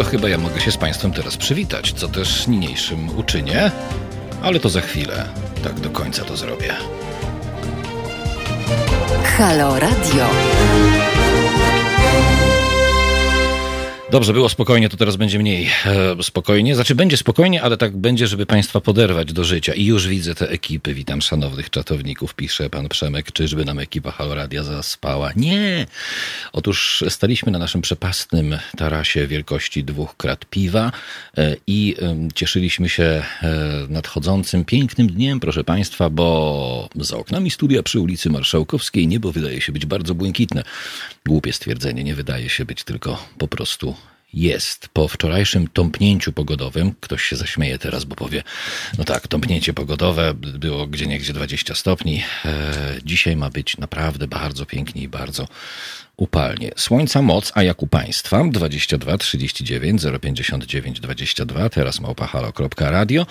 to chyba ja mogę się z Państwem teraz przywitać, co też niniejszym uczynię, ale to za chwilę. Tak do końca to zrobię. Halo Radio. Dobrze, było spokojnie, to teraz będzie mniej e, spokojnie. Znaczy, będzie spokojnie, ale tak będzie, żeby Państwa poderwać do życia. I już widzę te ekipy. Witam szanownych czatowników, pisze pan Przemek. Czyżby nam ekipa Haloradia zaspała? Nie! Otóż staliśmy na naszym przepastnym tarasie wielkości dwóch krat piwa e, i e, cieszyliśmy się e, nadchodzącym pięknym dniem, proszę Państwa, bo za oknami studia przy ulicy Marszałkowskiej niebo wydaje się być bardzo błękitne. Głupie stwierdzenie, nie wydaje się być, tylko po prostu jest. Po wczorajszym tąpnięciu pogodowym, ktoś się zaśmieje teraz, bo powie, no tak, tąpnięcie pogodowe było gdzie niegdzie 20 stopni. E, dzisiaj ma być naprawdę bardzo pięknie i bardzo upalnie. Słońca moc, a jak u Państwa? 22 39 059 22, teraz małpahalo.radio.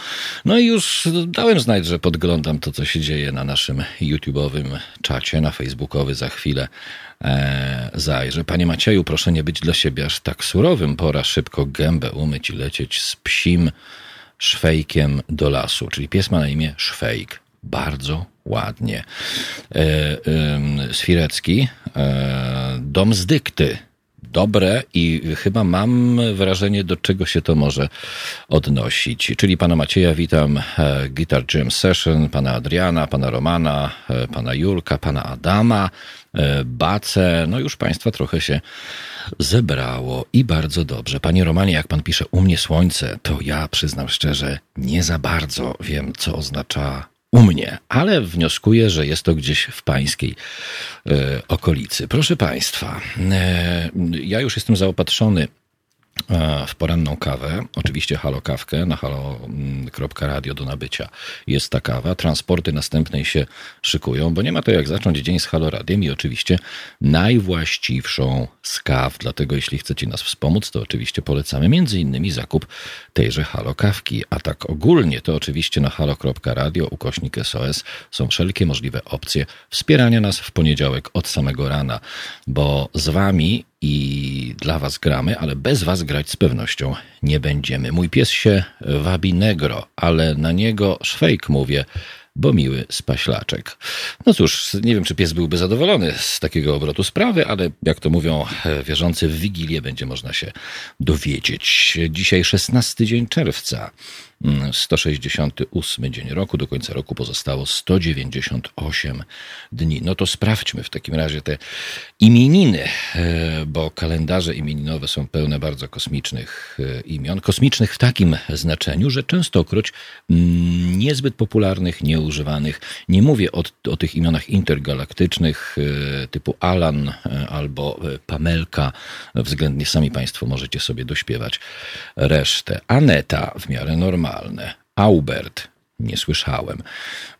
No i już dałem znać, że podglądam to, co się dzieje na naszym YouTube'owym czacie, na Facebookowy za chwilę e, zajrzę. Panie Macieju, proszę nie być dla siebie aż tak surowym. Pora szybko gębę umyć i lecieć z psim szwejkiem do lasu. Czyli pies ma na imię Szwejk. Bardzo ładnie. E, e, e, dom z dykty. Dobre i chyba mam wrażenie, do czego się to może odnosić. Czyli pana Macieja witam, e, Guitar Jam Session, pana Adriana, pana Romana, e, pana Julka, pana Adama, e, Bace. No już państwa trochę się zebrało i bardzo dobrze. Panie Romanie, jak pan pisze u mnie słońce, to ja przyznam szczerze, nie za bardzo wiem, co oznacza u mnie, ale wnioskuję, że jest to gdzieś w pańskiej e, okolicy. Proszę państwa, e, ja już jestem zaopatrzony w poranną kawę. Oczywiście halo kawkę na halo.radio do nabycia jest ta kawa. Transporty następnej się szykują, bo nie ma to jak zacząć dzień z halo radiem i oczywiście najwłaściwszą z kaw. Dlatego jeśli chcecie nas wspomóc, to oczywiście polecamy między innymi zakup tejże halo kawki. A tak ogólnie to oczywiście na halo.radio ukośnik SOS są wszelkie możliwe opcje wspierania nas w poniedziałek od samego rana, bo z wami i dla was gramy, ale bez was grać z pewnością nie będziemy. Mój pies się wabi negro, ale na niego szwejk mówię, bo miły spaślaczek. No cóż, nie wiem, czy pies byłby zadowolony z takiego obrotu sprawy, ale jak to mówią e, wierzący w Wigilię, będzie można się dowiedzieć. Dzisiaj 16 dzień czerwca. 168 dzień roku, do końca roku pozostało 198 dni. No to sprawdźmy w takim razie te imieniny, e, bo kalendarze imieninowe są pełne bardzo kosmicznych e, imion. Kosmicznych w takim znaczeniu, że częstokroć mm, niezbyt popularnych, nieużywanych. Nie mówię o, o tych imionach intergalaktycznych e, typu Alan albo Pamelka. Względnie sami Państwo możecie sobie dośpiewać resztę. Aneta w miarę normalna normalne. Aubert, nie słyszałem.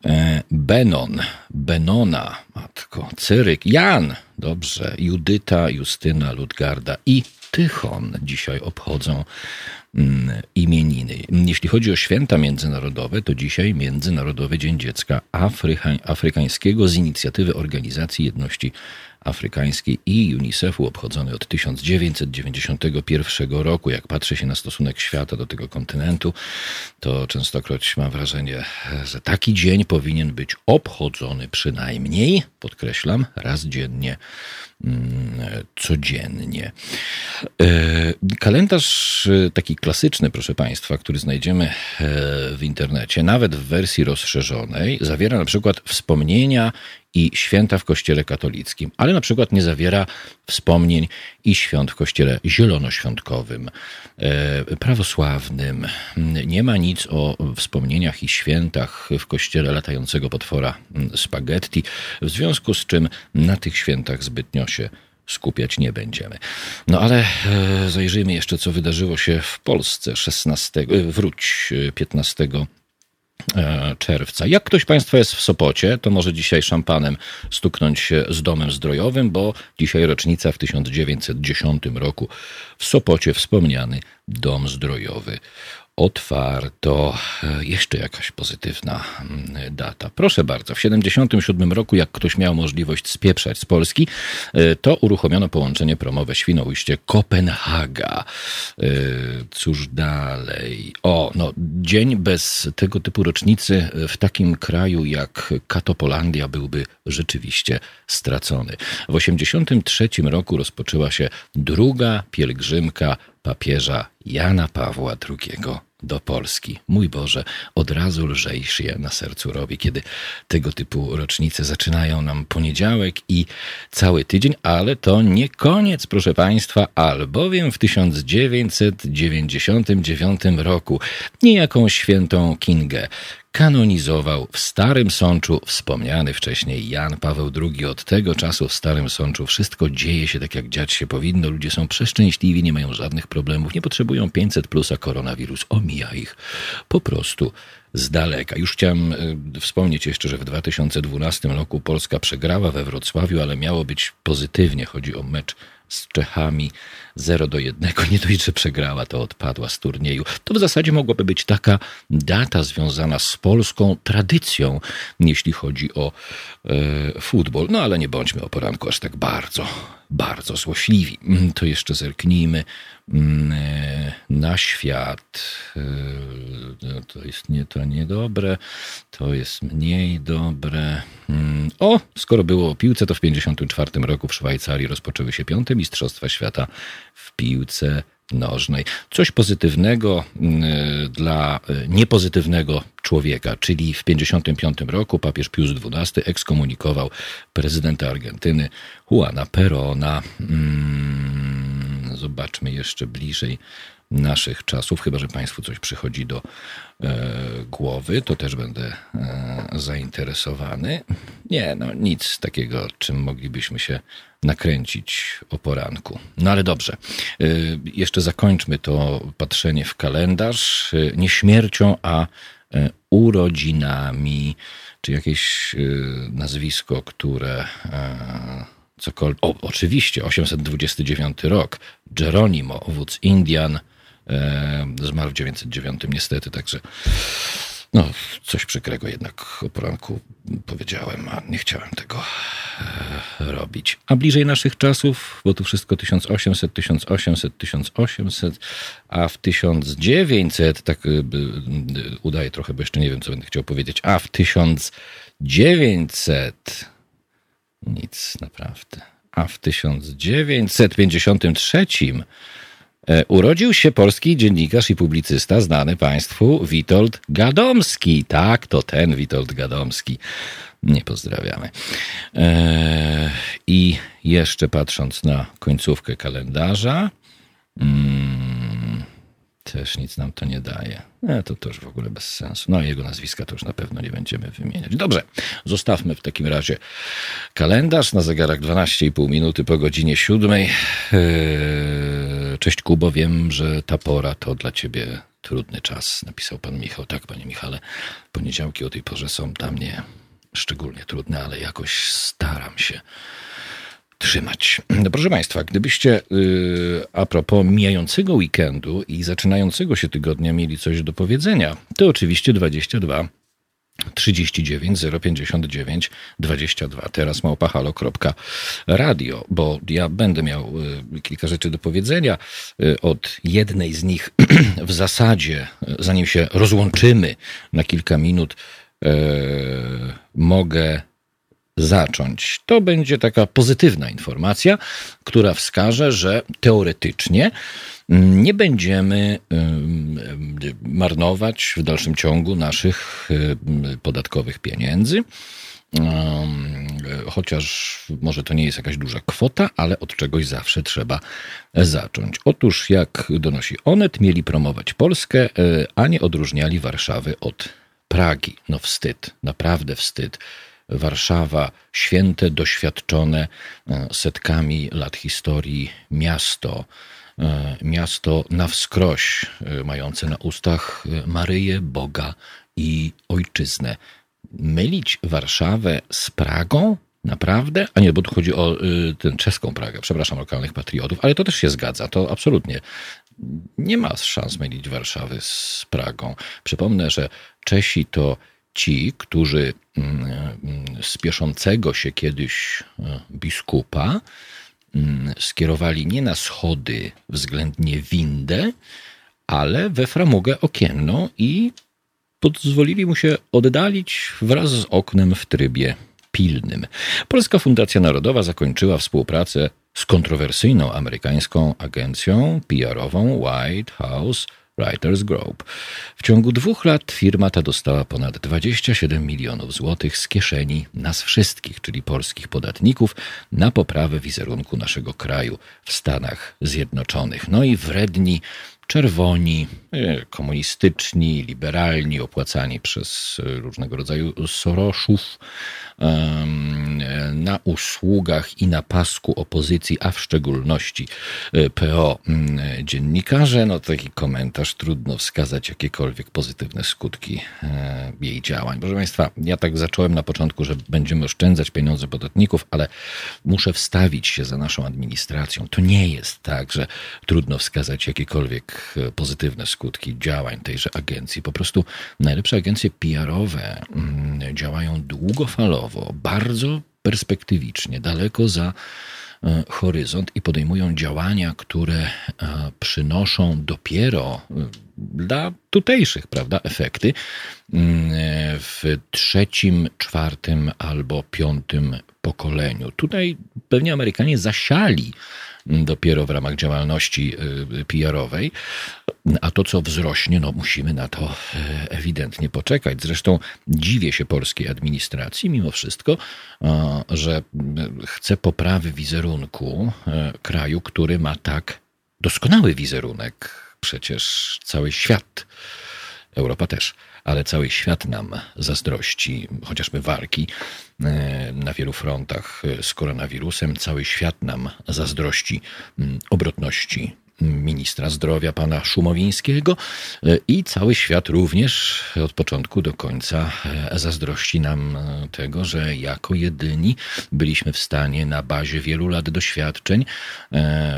E, Benon, Benona, matko, Cyryk, Jan, dobrze, Judyta, Justyna, Ludgarda i Tychon dzisiaj obchodzą mm, imieniny. Jeśli chodzi o święta międzynarodowe, to dzisiaj Międzynarodowy Dzień Dziecka Afryka, Afrykańskiego z inicjatywy Organizacji Jedności Afrykańskiej i UNICEF-u obchodzony od 1991 roku. Jak patrzy się na stosunek świata do tego kontynentu, to częstokroć mam wrażenie, że taki dzień powinien być obchodzony przynajmniej, podkreślam, raz dziennie mm, codziennie. E, kalendarz e, taki klasyczny, proszę Państwa, który znajdziemy e, w internecie, nawet w wersji rozszerzonej, zawiera na przykład wspomnienia i święta w Kościele katolickim, ale na przykład nie zawiera wspomnień i świąt w Kościele zielonoświątkowym, e, prawosławnym. Nie ma nic o wspomnieniach i świętach w Kościele latającego potwora mm, spaghetti, w związku z czym na tych świętach zbytnio się skupiać nie będziemy. No ale e, zajrzyjmy jeszcze, co wydarzyło się w Polsce 16, e, wróć 15 E, czerwca. Jak ktoś Państwa jest w Sopocie, to może dzisiaj szampanem stuknąć się z domem zdrojowym, bo dzisiaj rocznica w 1910 roku w Sopocie wspomniany dom zdrojowy otwarto. Jeszcze jakaś pozytywna mm, data. Proszę bardzo, w 77 roku, jak ktoś miał możliwość spieprzać z Polski, e, to uruchomiono połączenie promowe Świnoujście-Kopenhaga. E, cóż dalej? O, no, dzień bez tego typu rocznicy w takim kraju jak Katopolandia byłby rzeczywiście stracony. W 83 roku rozpoczęła się druga pielgrzymka papieża Jana Pawła II do Polski. Mój Boże, od razu lżej się na sercu robi, kiedy tego typu rocznice zaczynają nam poniedziałek i cały tydzień, ale to nie koniec, proszę Państwa, albowiem w 1999 roku niejaką świętą Kingę kanonizował w Starym Sączu wspomniany wcześniej Jan Paweł II. Od tego czasu w Starym Sączu wszystko dzieje się tak, jak dziać się powinno. Ludzie są przeszczęśliwi, nie mają żadnych problemów, nie potrzebują 500 plus, a koronawirus omija ich po prostu z daleka. Już chciałem e, wspomnieć jeszcze, że w 2012 roku Polska przegrała we Wrocławiu, ale miało być pozytywnie. Chodzi o mecz z Czechami 0 do 1. Nie dość, że przegrała, to odpadła z turnieju. To w zasadzie mogłaby być taka data związana z polską tradycją, jeśli chodzi o futbol. No ale nie bądźmy o poranku aż tak bardzo, bardzo złośliwi. Mm, to jeszcze zerknijmy mm, e, na świat. E, no, to jest nie, to niedobre, to jest mniej dobre. Mm, o, skoro było o piłce, to w 1954 roku w Szwajcarii rozpoczęły się piąte Mistrzostwa Świata w piłce nożnej. Coś pozytywnego mm, dla e, niepozytywnego człowieka, czyli w 1955 roku papież Pius XII ekskomunikował prezydenta Argentyny Juana Perona. Mm, zobaczmy jeszcze bliżej naszych czasów, chyba że Państwu coś przychodzi do e, głowy, to też będę e, zainteresowany. Nie, no nic takiego, czym moglibyśmy się nakręcić o poranku. No ale dobrze, e, jeszcze zakończmy to patrzenie w kalendarz. E, nie śmiercią, a e, urodzinami, czy jakieś e, nazwisko, które cokolwiek. O, oczywiście, 829 rok. Geronimo, wódz Indian, zmarł w 909 niestety, także no, coś przykrego jednak o poranku powiedziałem, a nie chciałem tego e, robić. A bliżej naszych czasów, bo tu wszystko 1800, 1800, 1800, a w 1900, tak e, udaje trochę, bo jeszcze nie wiem, co będę chciał powiedzieć, a w 1900 nic naprawdę. A w 1953 E, urodził się polski dziennikarz i publicysta znany Państwu Witold Gadomski. Tak, to ten Witold Gadomski. Nie pozdrawiamy. E, I jeszcze patrząc na końcówkę kalendarza, mm, też nic nam to nie daje. E, to też w ogóle bez sensu. No jego nazwiska to już na pewno nie będziemy wymieniać. Dobrze, zostawmy w takim razie kalendarz na zegarach 12,5 minuty po godzinie 7. E, cześć Kubo, wiem, że ta pora to dla ciebie trudny czas, napisał pan Michał. Tak, panie Michale, poniedziałki o tej porze są dla mnie szczególnie trudne, ale jakoś staram się trzymać. Proszę Państwa, gdybyście yy, a propos mijającego weekendu i zaczynającego się tygodnia mieli coś do powiedzenia, to oczywiście 22 39 059 22. Teraz małpahalo.radio, bo ja będę miał y, kilka rzeczy do powiedzenia. Y, od jednej z nich w zasadzie, zanim się rozłączymy na kilka minut, y, mogę zacząć. To będzie taka pozytywna informacja, która wskaże, że teoretycznie nie będziemy marnować w dalszym ciągu naszych podatkowych pieniędzy. Chociaż może to nie jest jakaś duża kwota, ale od czegoś zawsze trzeba zacząć. Otóż, jak donosi Onet, mieli promować Polskę, e, a nie odróżniali Warszawy od Pragi. No wstyd, naprawdę wstyd. Warszawa, święte, doświadczone e, setkami lat historii miasto, e, miasto na wskroś, e, mające na ustach Maryję, Boga i Ojczyznę. Mylić Warszawę z Pragą? Naprawdę? A nie, bo tu chodzi o tę czeską Pragę, przepraszam, lokalnych patriotów, ale to też się zgadza, to absolutnie nie ma szans mylić Warszawy z Pragą. Przypomnę, że Czesi to ci, którzy mm, z pieszącego się kiedyś e, biskupa skierowali nie na schody względnie windę, ale we framugę okienną i pozwolili mu się oddalić wraz z oknem w trybie pilnym. Polska Fundacja Narodowa zakończyła współpracę z kontrowersyjną amerykańską agencją PR-ową White House Writers Group. W ciągu dwóch lat firma ta dostała ponad 27 milionów złotych z kieszeni nas wszystkich, czyli polskich podatników, na poprawę wizerunku naszego kraju w Stanach Zjednoczonych. No i wredni czerwoni, komunistyczni, liberalni, opłacani przez różnego rodzaju Soroszów na usługach i na pasku opozycji, a w szczególności e, PO dziennikarze. No taki komentarz trudno wskazać jakiekolwiek pozytywne skutki jej działań. Proszę Państwa, ja tak zacząłem na początku, że będziemy oszczędzać pieniądze podatników, ale muszę wstawić się za naszą administracją. To nie jest tak, że trudno wskazać jakiekolwiek pozytywne skutki działań tejże agencji. Po prostu najlepsze agencje PR-owe mm, działają długofalowo, bardzo perspektywicznie, daleko za e, horyzont i podejmują działania, które e, przynoszą dopiero dla tutejszych, prawda, efekty mm, w trzecim, czwartym albo piątym pokoleniu. Tutaj pewnie Amerykanie zasiali dopiero w ramach działalności y, PR-owej, a to, co wzrośnie, no musimy na to e, ewidentnie poczekać. Zresztą dziwię się polskiej administracji mimo wszystko, że chce poprawy wizerunku e, kraju, który ma tak doskonały wizerunek. Przecież cały świat, Europa też ale cały świat nam zazdrości, chociażby walki e, na wielu frontach z koronawirusem. Cały świat nam zazdrości obrotności ministra zdrowia pana Szumowińskiego. E, i cały świat również od początku do końca e, zazdrości nam e, tego, że jako jedyni byliśmy w stanie na bazie wielu lat doświadczeń,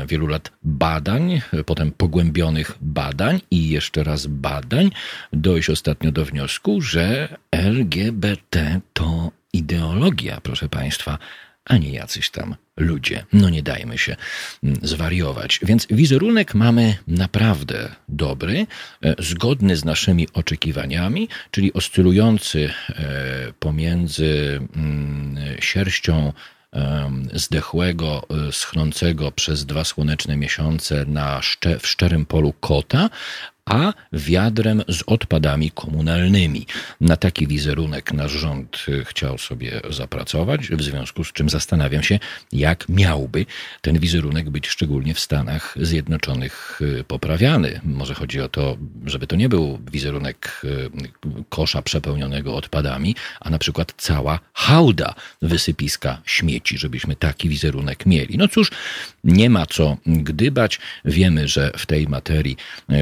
wielu lat badań, potem pogłębionych badań i jeszcze raz badań, dojść ostatnio do wniosku, że LGBT to ideologia, proszę państwa, a nie jacyś tam ludzie. No nie dajmy się mm, zwariować. Więc wizerunek mamy naprawdę dobry, e, zgodny z naszymi oczekiwaniami, czyli oscylujący e, pomiędzy mm, sierścią zdechłego, e, schnącego przez dwa słoneczne miesiące na szcze, w szczerym polu kota, a wiadrem z odpadami komunalnymi. Na taki wizerunek nasz rząd y, chciał sobie zapracować, w związku z czym zastanawiam się, jak miałby ten wizerunek być szczególnie w Stanach Zjednoczonych y, poprawiany. Może chodzi o to, żeby to nie był wizerunek y, kosza przepełnionego odpadami, a na przykład cała hałda wysypiska śmieci, żebyśmy taki wizerunek mieli. No cóż, nie ma co gdybać. Wiemy, że w tej materii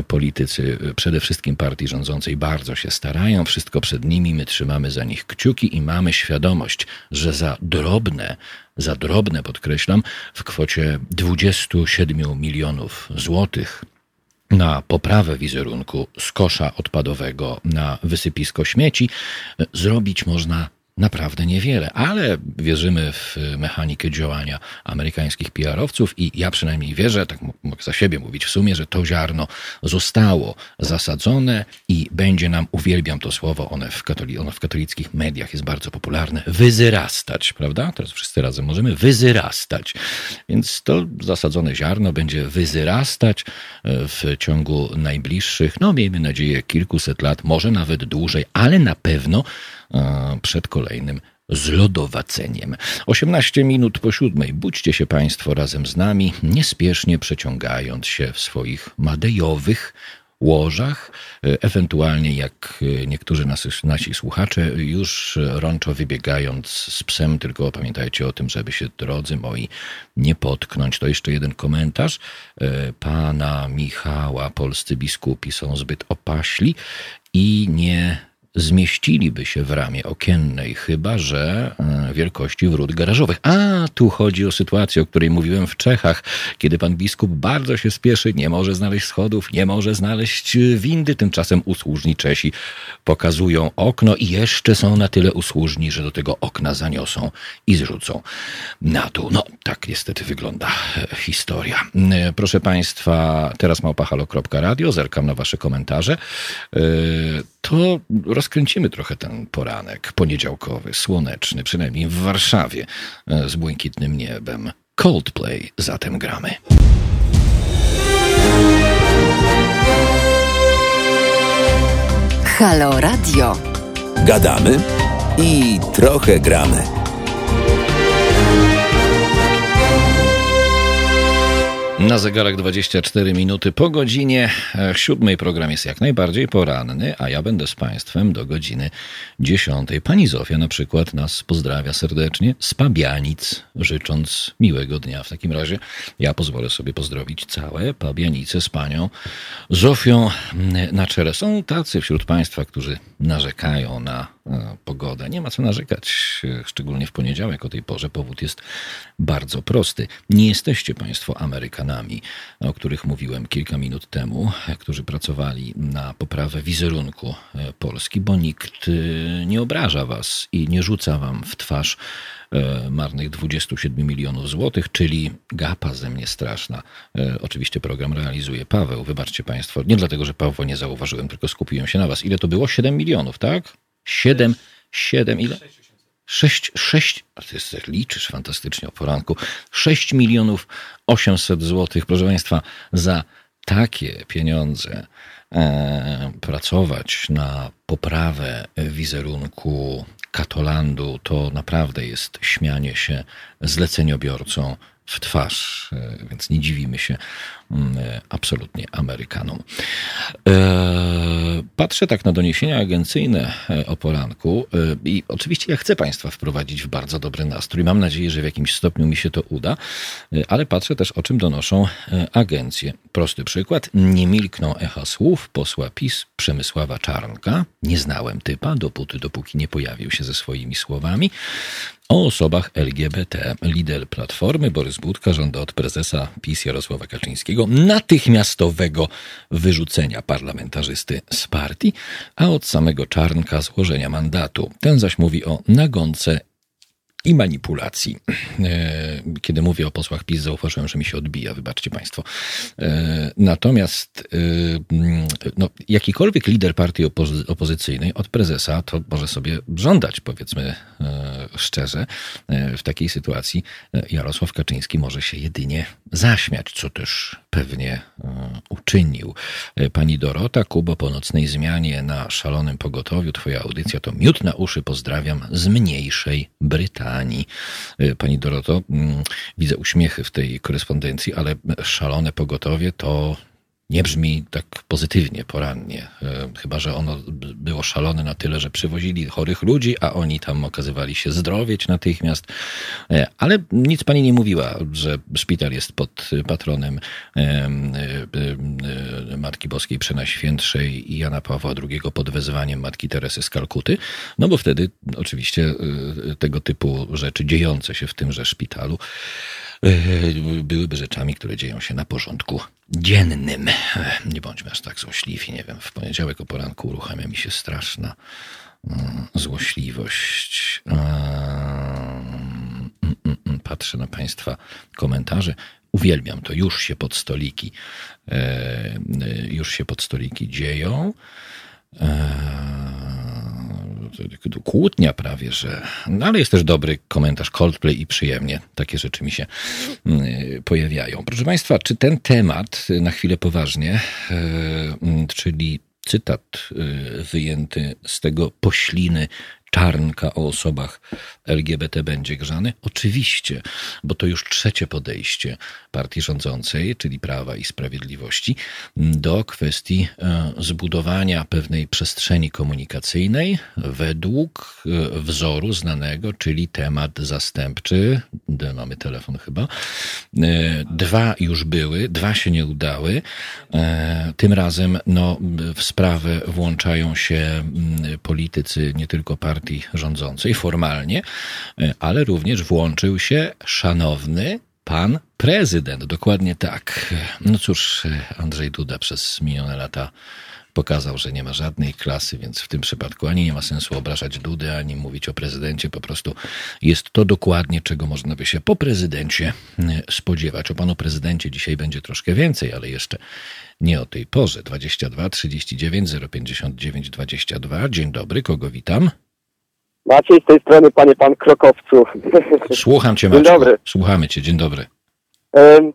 politycy politycy, przede wszystkim partii rządzącej, bardzo się starają, wszystko przed nimi, my trzymamy za nich kciuki i mamy świadomość, że za drobne, za drobne podkreślam, w kwocie 27 milionów złotych na poprawę wizerunku z kosza odpadowego na wysypisko śmieci zrobić można naprawdę niewiele, ale wierzymy w mechanikę działania amerykańskich PR-owców i ja przynajmniej wierzę, tak mogę za siebie mówić w sumie, że to ziarno zostało zasadzone i będzie nam, uwielbiam to słowo, one w, katoli ono w katolickich mediach jest bardzo popularne, wyzyrastać, prawda? Teraz wszyscy razem możemy wyzyrastać. Więc to zasadzone ziarno będzie wyzyrastać e, w ciągu najbliższych, no miejmy nadzieję, kilkuset lat, może nawet dłużej, ale na pewno przed kolejnym zlodowaceniem. 18 minut po siódmej. Budźcie się Państwo razem z nami, niespiesznie przeciągając się w swoich madejowych łożach, ewentualnie jak niektórzy nasi, nasi słuchacze, już rączo wybiegając z psem, tylko pamiętajcie o tym, żeby się, drodzy moi, nie potknąć. To jeszcze jeden komentarz e, pana Michała. Polscy biskupi są zbyt opaśli i nie zmieściliby się w ramie okiennej, chyba że e, wielkości wrót garażowych. A tu chodzi o sytuację, o której mówiłem w Czechach, kiedy pan biskup bardzo się spieszy, nie może znaleźć schodów, nie może znaleźć windy. Tymczasem usłużni Czesi pokazują okno i jeszcze są na tyle usłużni, że do tego okna zaniosą i zrzucą na dół. No, tak niestety wygląda e, historia. E, proszę państwa, teraz małpahalo.radio, zerkam na wasze komentarze to rozkręcimy trochę ten poranek poniedziałkowy, słoneczny, przynajmniej w Warszawie, e, z błękitnym niebem. Coldplay zatem gramy. Halo Radio. Gadamy i trochę gramy. Na zegarach 24 minuty po godzinie e, siódmej program jest jak najbardziej poranny, a ja będę z Państwem do godziny dziesiątej. Pani Zofia na przykład nas pozdrawia serdecznie z Pabianic, życząc miłego dnia. W takim razie ja pozwolę sobie pozdrowić całe Pabianice z Panią Zofią na czele. Są tacy wśród Państwa, którzy narzekają na e, pogodę. Nie ma co narzekać, e, szczególnie w poniedziałek o tej porze. Powód jest bardzo prosty. Nie jesteście Państwo Amerykanami, o których mówiłem kilka minut temu, którzy pracowali na poprawę wizerunku e, Polski, bo nikt nie obraża Was i nie rzuca Wam w twarz marnych 27 milionów złotych, czyli gapa ze mnie straszna. Oczywiście program realizuje Paweł. Wybaczcie Państwo, nie dlatego, że Pawła nie zauważyłem, tylko skupiłem się na Was. Ile to było? 7 milionów milionów, tak? Siedem, siedem, ile? Sześć, sześć, a ty liczysz fantastycznie o poranku. Sześć milionów osiemset złotych, proszę Państwa, za takie pieniądze e, pracować na poprawę wizerunku Katolandu, to naprawdę jest śmianie się zleceniobiorcą w twarz, e, więc nie dziwimy się absolutnie Amerykanom. E, patrzę tak na doniesienia agencyjne o poranku i oczywiście ja chcę Państwa wprowadzić w bardzo dobry nastrój. Mam nadzieję, że w jakimś stopniu mi się to uda, ale patrzę też o czym donoszą agencje. Prosty przykład. Nie milkną echa słów posła PiS Przemysława Czarnka. Nie znałem typa, dopóty, dopóki nie pojawił się ze swoimi słowami o osobach LGBT. Lider Platformy Borys Budka żąda od prezesa PiS Jarosława Kaczyńskiego natychmiastowego wyrzucenia parlamentarzysty z partii, a od samego Czarnka złożenia mandatu. Ten zaś mówi o nagonce i manipulacji. E, kiedy mówię o posłach PiS, zauważyłem, że mi się odbija, wybaczcie Państwo. E, natomiast e, mm, no, jakikolwiek lider partii opozy opozycyjnej od prezesa to może sobie żądać, powiedzmy szczerze. W takiej sytuacji Jarosław Kaczyński może się jedynie zaśmiać, co też pewnie uczynił. Pani Dorota, Kubo po nocnej zmianie na szalonym pogotowiu, twoja audycja to miód na uszy, pozdrawiam z mniejszej Brytanii. Pani, y, pani Doroto. Mm, widzę uśmiechy w tej korespondencji, ale szalone pogotowie to nie brzmi tak pozytywnie, porannie. E, chyba, że ono było szalone na tyle, że przywozili chorych ludzi, a oni tam okazywali się zdrowieć natychmiast. E, ale nic pani nie mówiła, że szpital jest pod patronem e, Matki Boskiej Przenajświętszej i Jana Pawła II pod wezwaniem Matki Teresy z Kalkuty. No bo wtedy oczywiście tego typu rzeczy dziejące się w tymże szpitalu byłyby rzeczami, które dzieją się na porządku dziennym. Nie bądźmy aż tak złośliwi, nie wiem, w poniedziałek o poranku uruchamia mi się straszna mm, złośliwość. Mm, mm, patrzę na Państwa komentarze. Uwielbiam to. Już się pod stoliki, e, e, już się pod stoliki dzieją. E, kłótnia prawie, że. No ale jest też dobry komentarz Coldplay i przyjemnie takie rzeczy mi się mm, pojawiają. Proszę Państwa, czy ten temat na chwilę poważnie, e, mm, czyli cytat e, wyjęty z tego pośliny czarnka o osobach LGBT będzie grzany? Oczywiście, bo to już trzecie podejście partii rządzącej, czyli Prawa i Sprawiedliwości, do kwestii e, zbudowania pewnej przestrzeni komunikacyjnej według e, wzoru znanego, czyli temat zastępczy, mamy telefon chyba, Dwa już były, dwa się nie udały. Tym razem no, w sprawę włączają się politycy nie tylko partii rządzącej formalnie, ale również włączył się szanowny pan prezydent. Dokładnie tak. No cóż, Andrzej Duda przez minione lata pokazał, że nie ma żadnej klasy, więc w tym przypadku ani nie ma sensu obrażać Dudy, ani mówić o prezydencie. Po prostu jest to dokładnie, czego można by się po prezydencie e, spodziewać. O panu prezydencie dzisiaj będzie troszkę więcej, ale jeszcze nie o tej porze. 22 39 059 22. Dzień dobry, kogo witam? Maciej z tej strony, panie pan Krokowcu. Słucham cię, Maciej. Dzień dobry. Słuchamy cię, dzień dobry.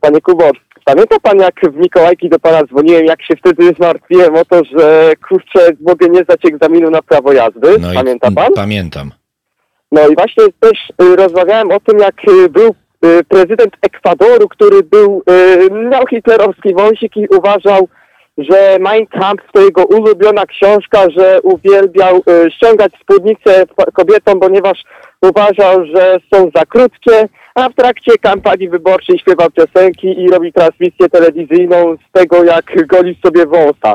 Panie Kubo, pamięta pan jak w Mikołajki do pana dzwoniłem, jak się wtedy zmartwiłem o to, że kurczę, mogę nie zdać egzaminu na prawo jazdy? No Pamięta pan? Pamiętam. No i właśnie też y, rozmawiałem o tym, jak y, był y, prezydent Ekwadoru, który był, miał hitlerowski wąsik i uważał, że Mein Kampf to jego ulubiona książka, że uwielbiał y, ściągać spódnice kobietom, ponieważ uważał, że są za krótkie, a w trakcie kampanii wyborczej śpiewał piosenki i robi transmisję telewizyjną z tego, jak goli sobie wąsa.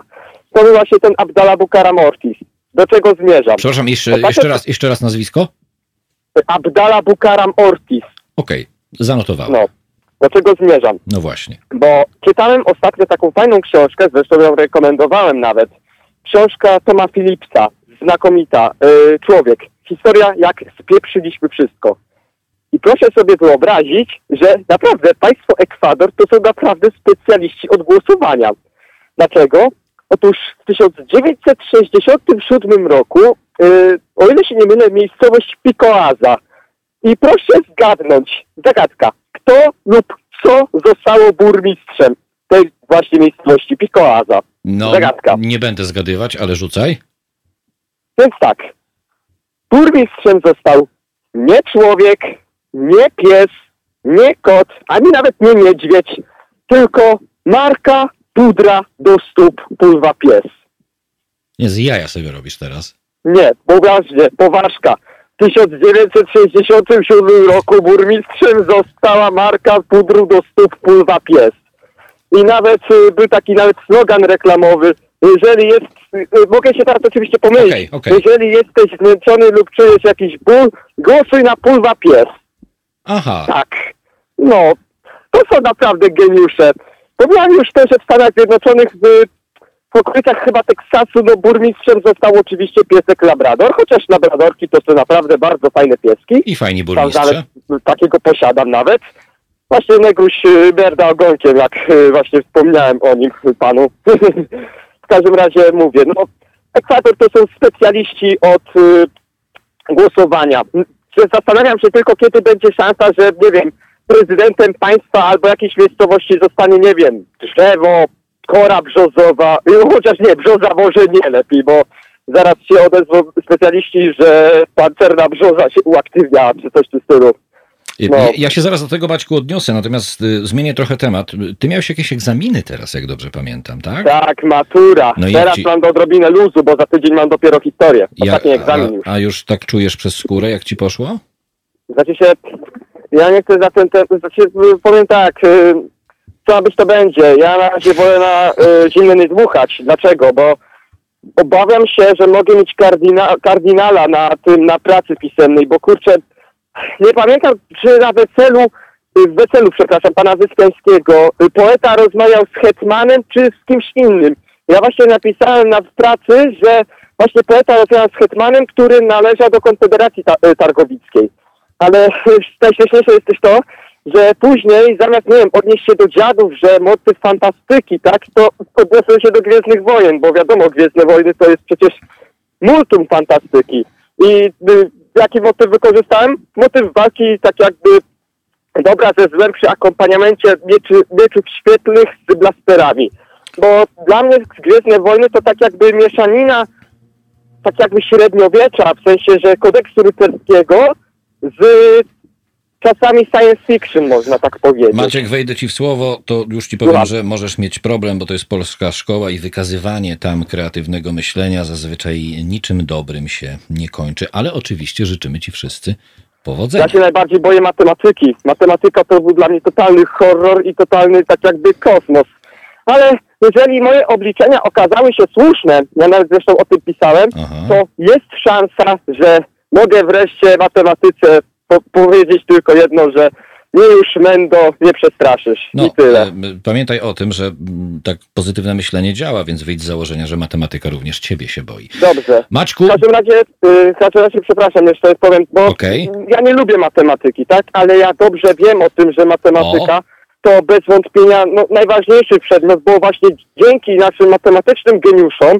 To był właśnie ten Abdallah Bukaram Ortiz. Do czego zmierzam? Przepraszam, jeszcze, jeszcze, raz, jeszcze raz nazwisko? Abdallah Bukaram Ortiz. Okej, okay, zanotowałem. No. Do czego zmierzam? No właśnie. Bo czytałem ostatnio taką fajną książkę, zresztą ją rekomendowałem nawet. Książka Toma Philipsa, znakomita, yy, człowiek. Historia, jak spieprzyliśmy wszystko. I proszę sobie wyobrazić, że naprawdę państwo Ekwador to są naprawdę specjaliści od głosowania. Dlaczego? Otóż w 1967 roku, yy, o ile się nie mylę, miejscowość Picoaza. I proszę zgadnąć, zagadka, kto lub co zostało burmistrzem tej właśnie miejscowości Pikoaza. No, Zagadka. nie będę zgadywać, ale rzucaj. Więc tak, burmistrzem został nie człowiek, nie pies, nie kot, ani nawet nie niedźwiedź, tylko marka pudra do stóp pulwa pies. Nie, z jaja sobie robisz teraz. Nie, poważnie, poważka. 1967 roku burmistrzem została marka pudru do stóp pulwa pies. I nawet y, był taki nawet slogan reklamowy, jeżeli jest, y, mogę się teraz oczywiście pomylić, okay, okay. jeżeli jesteś zmęczony lub czujesz jakiś ból, głosuj na pulwa pies. Aha. Tak. No, to są naprawdę geniusze. Powiedziałem już też, że w Stanach Zjednoczonych w w okolicach chyba Teksasu, no burmistrzem został oczywiście piesek Labrador, chociaż Labradorki to są naprawdę bardzo fajne pieski. I fajni burmistrze. takiego posiadam nawet. Właśnie Berda y, ogonkiem, jak y, właśnie wspomniałem o nim panu. w każdym razie mówię, no Ekwador to są specjaliści od y, głosowania. Zastanawiam się tylko, kiedy będzie szansa, że, nie wiem, prezydentem państwa albo jakiejś miejscowości zostanie, nie wiem, drzewo, kora brzozowa, no, chociaż nie, brzoza może nie lepiej, bo zaraz się odezwą specjaliści, że pancerna brzoza się uaktywnia, czy coś w tym stylu. No. Ja się zaraz do tego Maćku odniosę, natomiast y, zmienię trochę temat. Ty miałeś jakieś egzaminy teraz, jak dobrze pamiętam, tak? Tak, matura. No teraz ci... mam do odrobinę luzu, bo za tydzień mam dopiero historię. Ostatni ja, egzamin już. A, a już tak czujesz przez skórę, jak ci poszło? Znaczy się, ja nie chcę za ten temat, znaczy, powiem tak, y, co być to będzie. Ja na razie wolę na y, nie dmuchać. Dlaczego? Bo obawiam się, że mogę mieć kardina, kardynala na tym, na pracy pisemnej, bo kurczę, nie pamiętam, czy na weselu, y, w weselu, przepraszam, pana Wyspiańskiego, y, poeta rozmawiał z Hetmanem, czy z kimś innym. Ja właśnie napisałem na pracy, że właśnie poeta rozmawiał z Hetmanem, który należał do Konfederacji y, Targowickiej. Ale najśmieszniejsze jest też to, że później zamiast, nie wiem, odnieść się do dziadów, że motyw fantastyki, tak, to odniosłem się do Gwiezdnych Wojen, bo wiadomo, Gwiezdne Wojny to jest przecież multum fantastyki. I y, jaki motyw wykorzystałem? Motyw walki tak jakby dobra ze złem przy akompaniamencie mieczy, mieczów świetlnych z blasterami. Bo dla mnie Gwiezdne Wojny to tak jakby mieszanina tak jakby średniowiecza, w sensie, że kodeksu rycerskiego z czasami science fiction, można tak powiedzieć. Maciek, wejdę ci w słowo, to już ci powiem, że możesz mieć problem, bo to jest polska szkoła i wykazywanie tam kreatywnego myślenia zazwyczaj niczym dobrym się nie kończy, ale oczywiście życzymy ci wszyscy Powodzenia. Ja się najbardziej boję matematyki. Matematyka to był dla mnie totalny horror i totalny tak jakby kosmos. Ale jeżeli moje obliczenia okazały się słuszne, ja nawet zresztą o tym pisałem, Aha. to jest szansa, że mogę wreszcie matematyce po- powiedzieć tylko jedno, że nie już Mendo, nie przestraszysz. No, I tyle. e, pamiętaj o tym, że mm, tak pozytywne myślenie działa, więc wyjdź z założenia, że matematyka również ciebie się boi. Dobrze. Maćku, W każdym razie, y, w każdym razie przepraszam, jeszcze powiem, bo Okej. ja nie lubię matematyki, tak? Ale ja dobrze wiem o tym, że matematyka to bez wątpienia no, najważniejszy przedmiot, bo właśnie dzięki naszym matematycznym geniuszom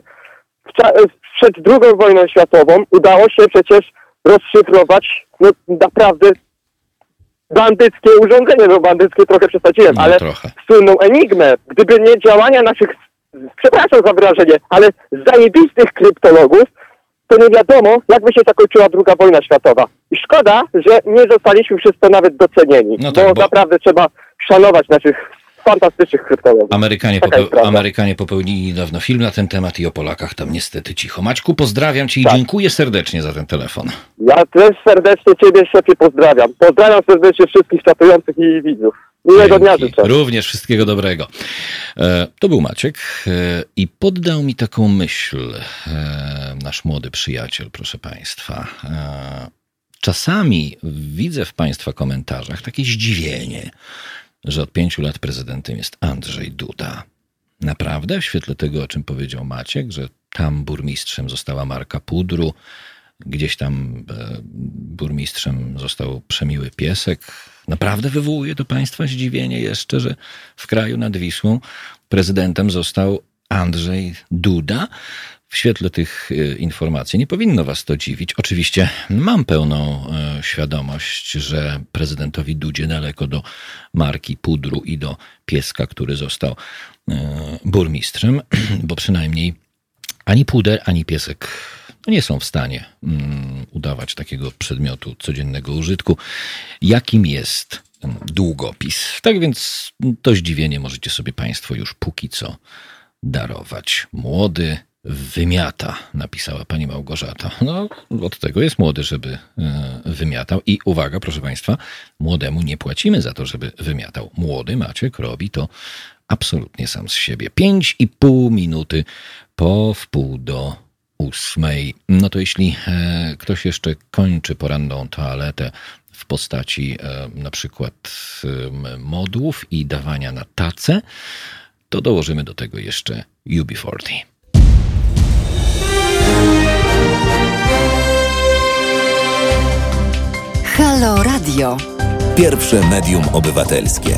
przed II wojną światową udało się przecież rozszyfrować no, naprawdę bandyckie urządzenie, no bandyckie trochę przesadziłem, No, ale trochę. słynną enigmę. Gdyby nie działania naszych, przepraszam za wyrażenie, ale zajebistych kryptologów, to nie wiadomo, jakby się zakończyła druga wojna światowa. I szkoda, że nie zostaliśmy przez to nawet docenieni, No tak, bo, bo- naprawdę trzeba szanować naszych fantastycznych kryptologów. Amerykanie, popeł-. Amerykanie popełnili niedawno film na ten temat i o Polakach tam niestety cicho. Maćku, pozdrawiam cię i Tak. dziękuję serdecznie za ten telefon. Ja też serdecznie Ciebie, szefie, pozdrawiam. Pozdrawiam serdecznie wszystkich czatujących i widzów. Miłego dnia życzę. Również wszystkiego dobrego. E, to był Maciek e, i poddał mi taką myśl, e, nasz młody przyjaciel, proszę Państwa. Czasami widzę w Państwa komentarzach takie zdziwienie, że od pięciu lat prezydentem jest Andrzej Duda. Naprawdę? W świetle tego, o czym powiedział Maciek, że tam burmistrzem została Marka Pudru, gdzieś tam e, burmistrzem został przemiły piesek. Naprawdę wywołuje to Państwa zdziwienie jeszcze, że w kraju nad Wisłą prezydentem został Andrzej Duda. W świetle tych e, informacji nie powinno Was to dziwić. Oczywiście mam pełną e, świadomość, że prezydentowi Dudzie daleko do marki pudru i do pieska, który został e, burmistrzem, bo przynajmniej ani puder, ani piesek no nie są w stanie mm, udawać takiego przedmiotu codziennego użytku, jakim jest mm, długopis. Tak więc to zdziwienie możecie sobie Państwo już póki co darować. Młody wymiata, napisała pani Małgorzata. No, od tego jest młody, żeby e, wymiatał. I uwaga, proszę Państwa, młodemu nie płacimy za to, żeby wymiatał. Młody Maciek robi to absolutnie sam z siebie. Pięć i pół minuty po wpół do ósmej. No to jeśli e, ktoś jeszcze kończy poranną toaletę w postaci e, na przykład modłów i dawania na tacę, to dołożymy do tego jeszcze UB40. Halo Radio. Pierwsze medium obywatelskie.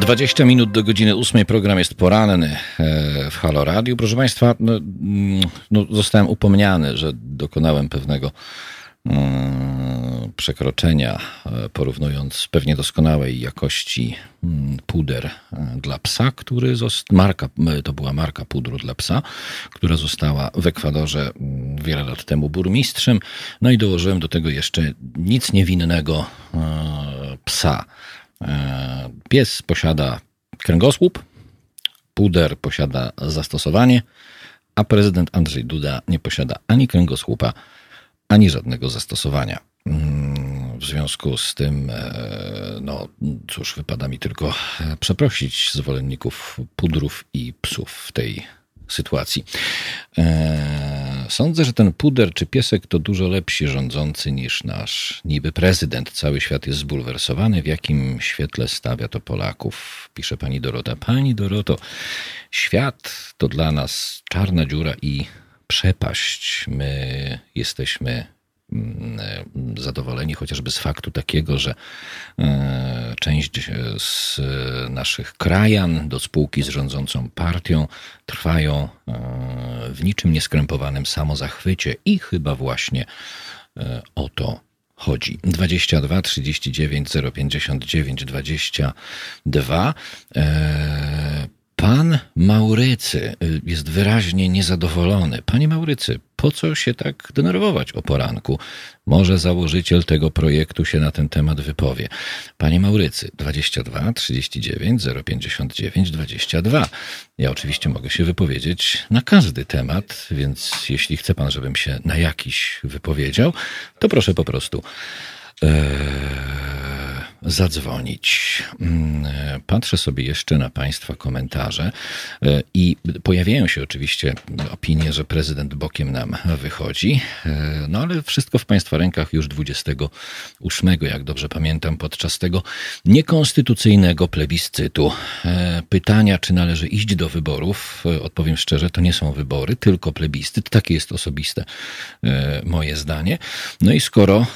Dwadzieścia minut do godziny ósmej program jest poranny e, w Halo Radio. Proszę Państwa, no, mm, no, zostałem upomniany, że dokonałem pewnego mm, przekroczenia, e, porównując pewnie doskonałej jakości mm, puder e, dla psa, który marka, to była marka pudru dla psa, która została w Ekwadorze mm, wiele lat temu burmistrzem. No i dołożyłem do tego jeszcze nic niewinnego e, psa. Pies posiada kręgosłup, puder posiada zastosowanie, a prezydent Andrzej Duda nie posiada ani kręgosłupa, ani żadnego zastosowania. W związku z tym, e, no cóż, wypada mi tylko e, przeprosić zwolenników pudrów i psów w tej sytuacji. E, Sądzę, że ten puder czy piesek to dużo lepsi rządzący niż nasz niby prezydent. Cały świat jest zbulwersowany. W jakim świetle stawia to Polaków? Pisze pani Dorota. Pani Doroto, świat to dla nas czarna dziura i przepaść. My jesteśmy zadowoleni chociażby z faktu takiego, że e, część e, z naszych krajan do spółki z rządzącą partią trwają e, w niczym nieskrępowanym samozachwycie i chyba właśnie e, o to chodzi. 22 39 059 22. E, Pan Maurycy y, jest wyraźnie niezadowolony. Panie Maurycy, po co się tak denerwować o poranku? Może założyciel tego projektu się na ten temat wypowie. Panie Maurycy, 22 39 059 22. Ja oczywiście mogę się wypowiedzieć na każdy temat, więc jeśli chce pan, żebym się na jakiś wypowiedział, to proszę po prostu. Eee zadzwonić. Mm, patrzę sobie jeszcze na Państwa komentarze e, i pojawiają się oczywiście opinie, że prezydent bokiem nam wychodzi, e, no ale wszystko w Państwa rękach już 28, jak dobrze pamiętam, podczas tego niekonstytucyjnego plebiscytu. E, pytania, czy należy iść do wyborów, odpowiem szczerze, to nie są wybory, tylko plebiscyt. Takie jest osobiste moje zdanie. No i skoro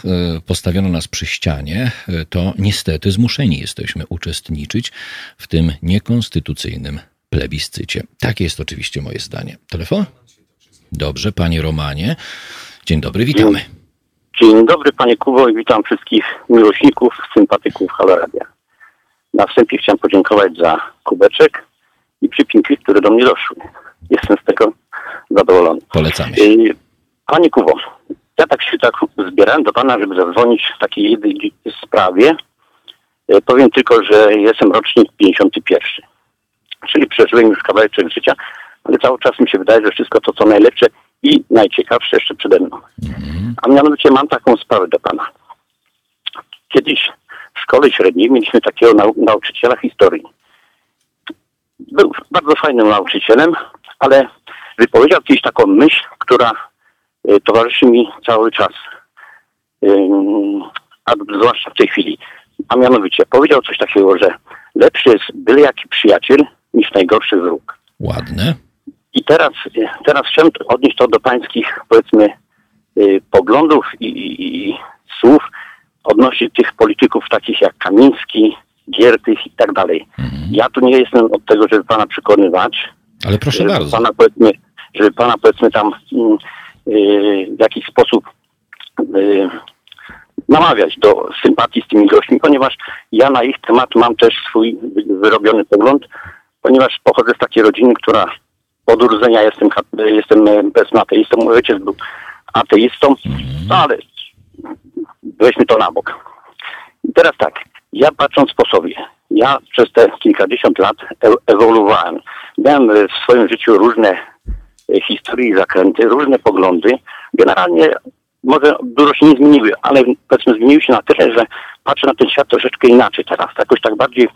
postawiono nas przy ścianie, to nie niestety zmuszeni jesteśmy uczestniczyć w tym niekonstytucyjnym plebiscycie. Takie jest oczywiście moje zdanie. Telefon? Dobrze, panie Romanie. Dzień dobry, witamy. Dzień dobry, panie Kubo i witam wszystkich miłośników, sympatyków Haloradia. Na wstępie chciałem podziękować za kubeczek i przypinki, które do mnie doszły. Jestem z tego zadowolony. Polecamy się. Panie Kubo, ja tak się tak zbierałem do pana, żeby zadzwonić w takiej sprawie, powiem tylko, że jestem rocznik 51. Czyli przeżyłem już kawałeczek życia, ale cały czas mi się wydaje, że wszystko to, co najlepsze i najciekawsze jeszcze przede mną. A mianowicie mam taką sprawę do Pana. Kiedyś w szkole średniej mieliśmy takiego nau nauczyciela historii. Był bardzo fajnym nauczycielem, ale wypowiedział kiedyś taką myśl, która y, towarzyszy mi cały czas. Y, a zwłaszcza w tej chwili. A mianowicie powiedział coś takiego, że lepszy jest byle jaki przyjaciel niż najgorszy wróg. Ładne. I teraz, teraz chciałem odnieść to do pańskich, powiedzmy, y, poglądów i, i, i, słów odnośnie tych polityków takich jak Kamiński, Giertych i tak dalej. Mhm. Ja tu nie jestem od tego, żeby pana przekonywać. Ale proszę żeby bardzo. Pana, powiedzmy, żeby pana powiedzmy tam yy, w jakiś sposób yy, namawiać do sympatii z tymi gośćmi, ponieważ ja na ich temat mam też swój wyrobiony pogląd, ponieważ pochodzę z takiej rodziny, która od urodzenia jestem, jestem ateistą, mój ojciec był ateistą, no ale weźmy to na bok. I teraz tak, ja patrząc po sobie, ja przez te kilkadziesiąt lat ewoluowałem. Miałem w swoim życiu różne historie i zakręty, różne poglądy. Generalnie może dużo się nie zmieniły, ale powiedzmy zmieniły się na tyle, że patrzę na ten świat troszeczkę inaczej teraz. Jakoś tak bardziej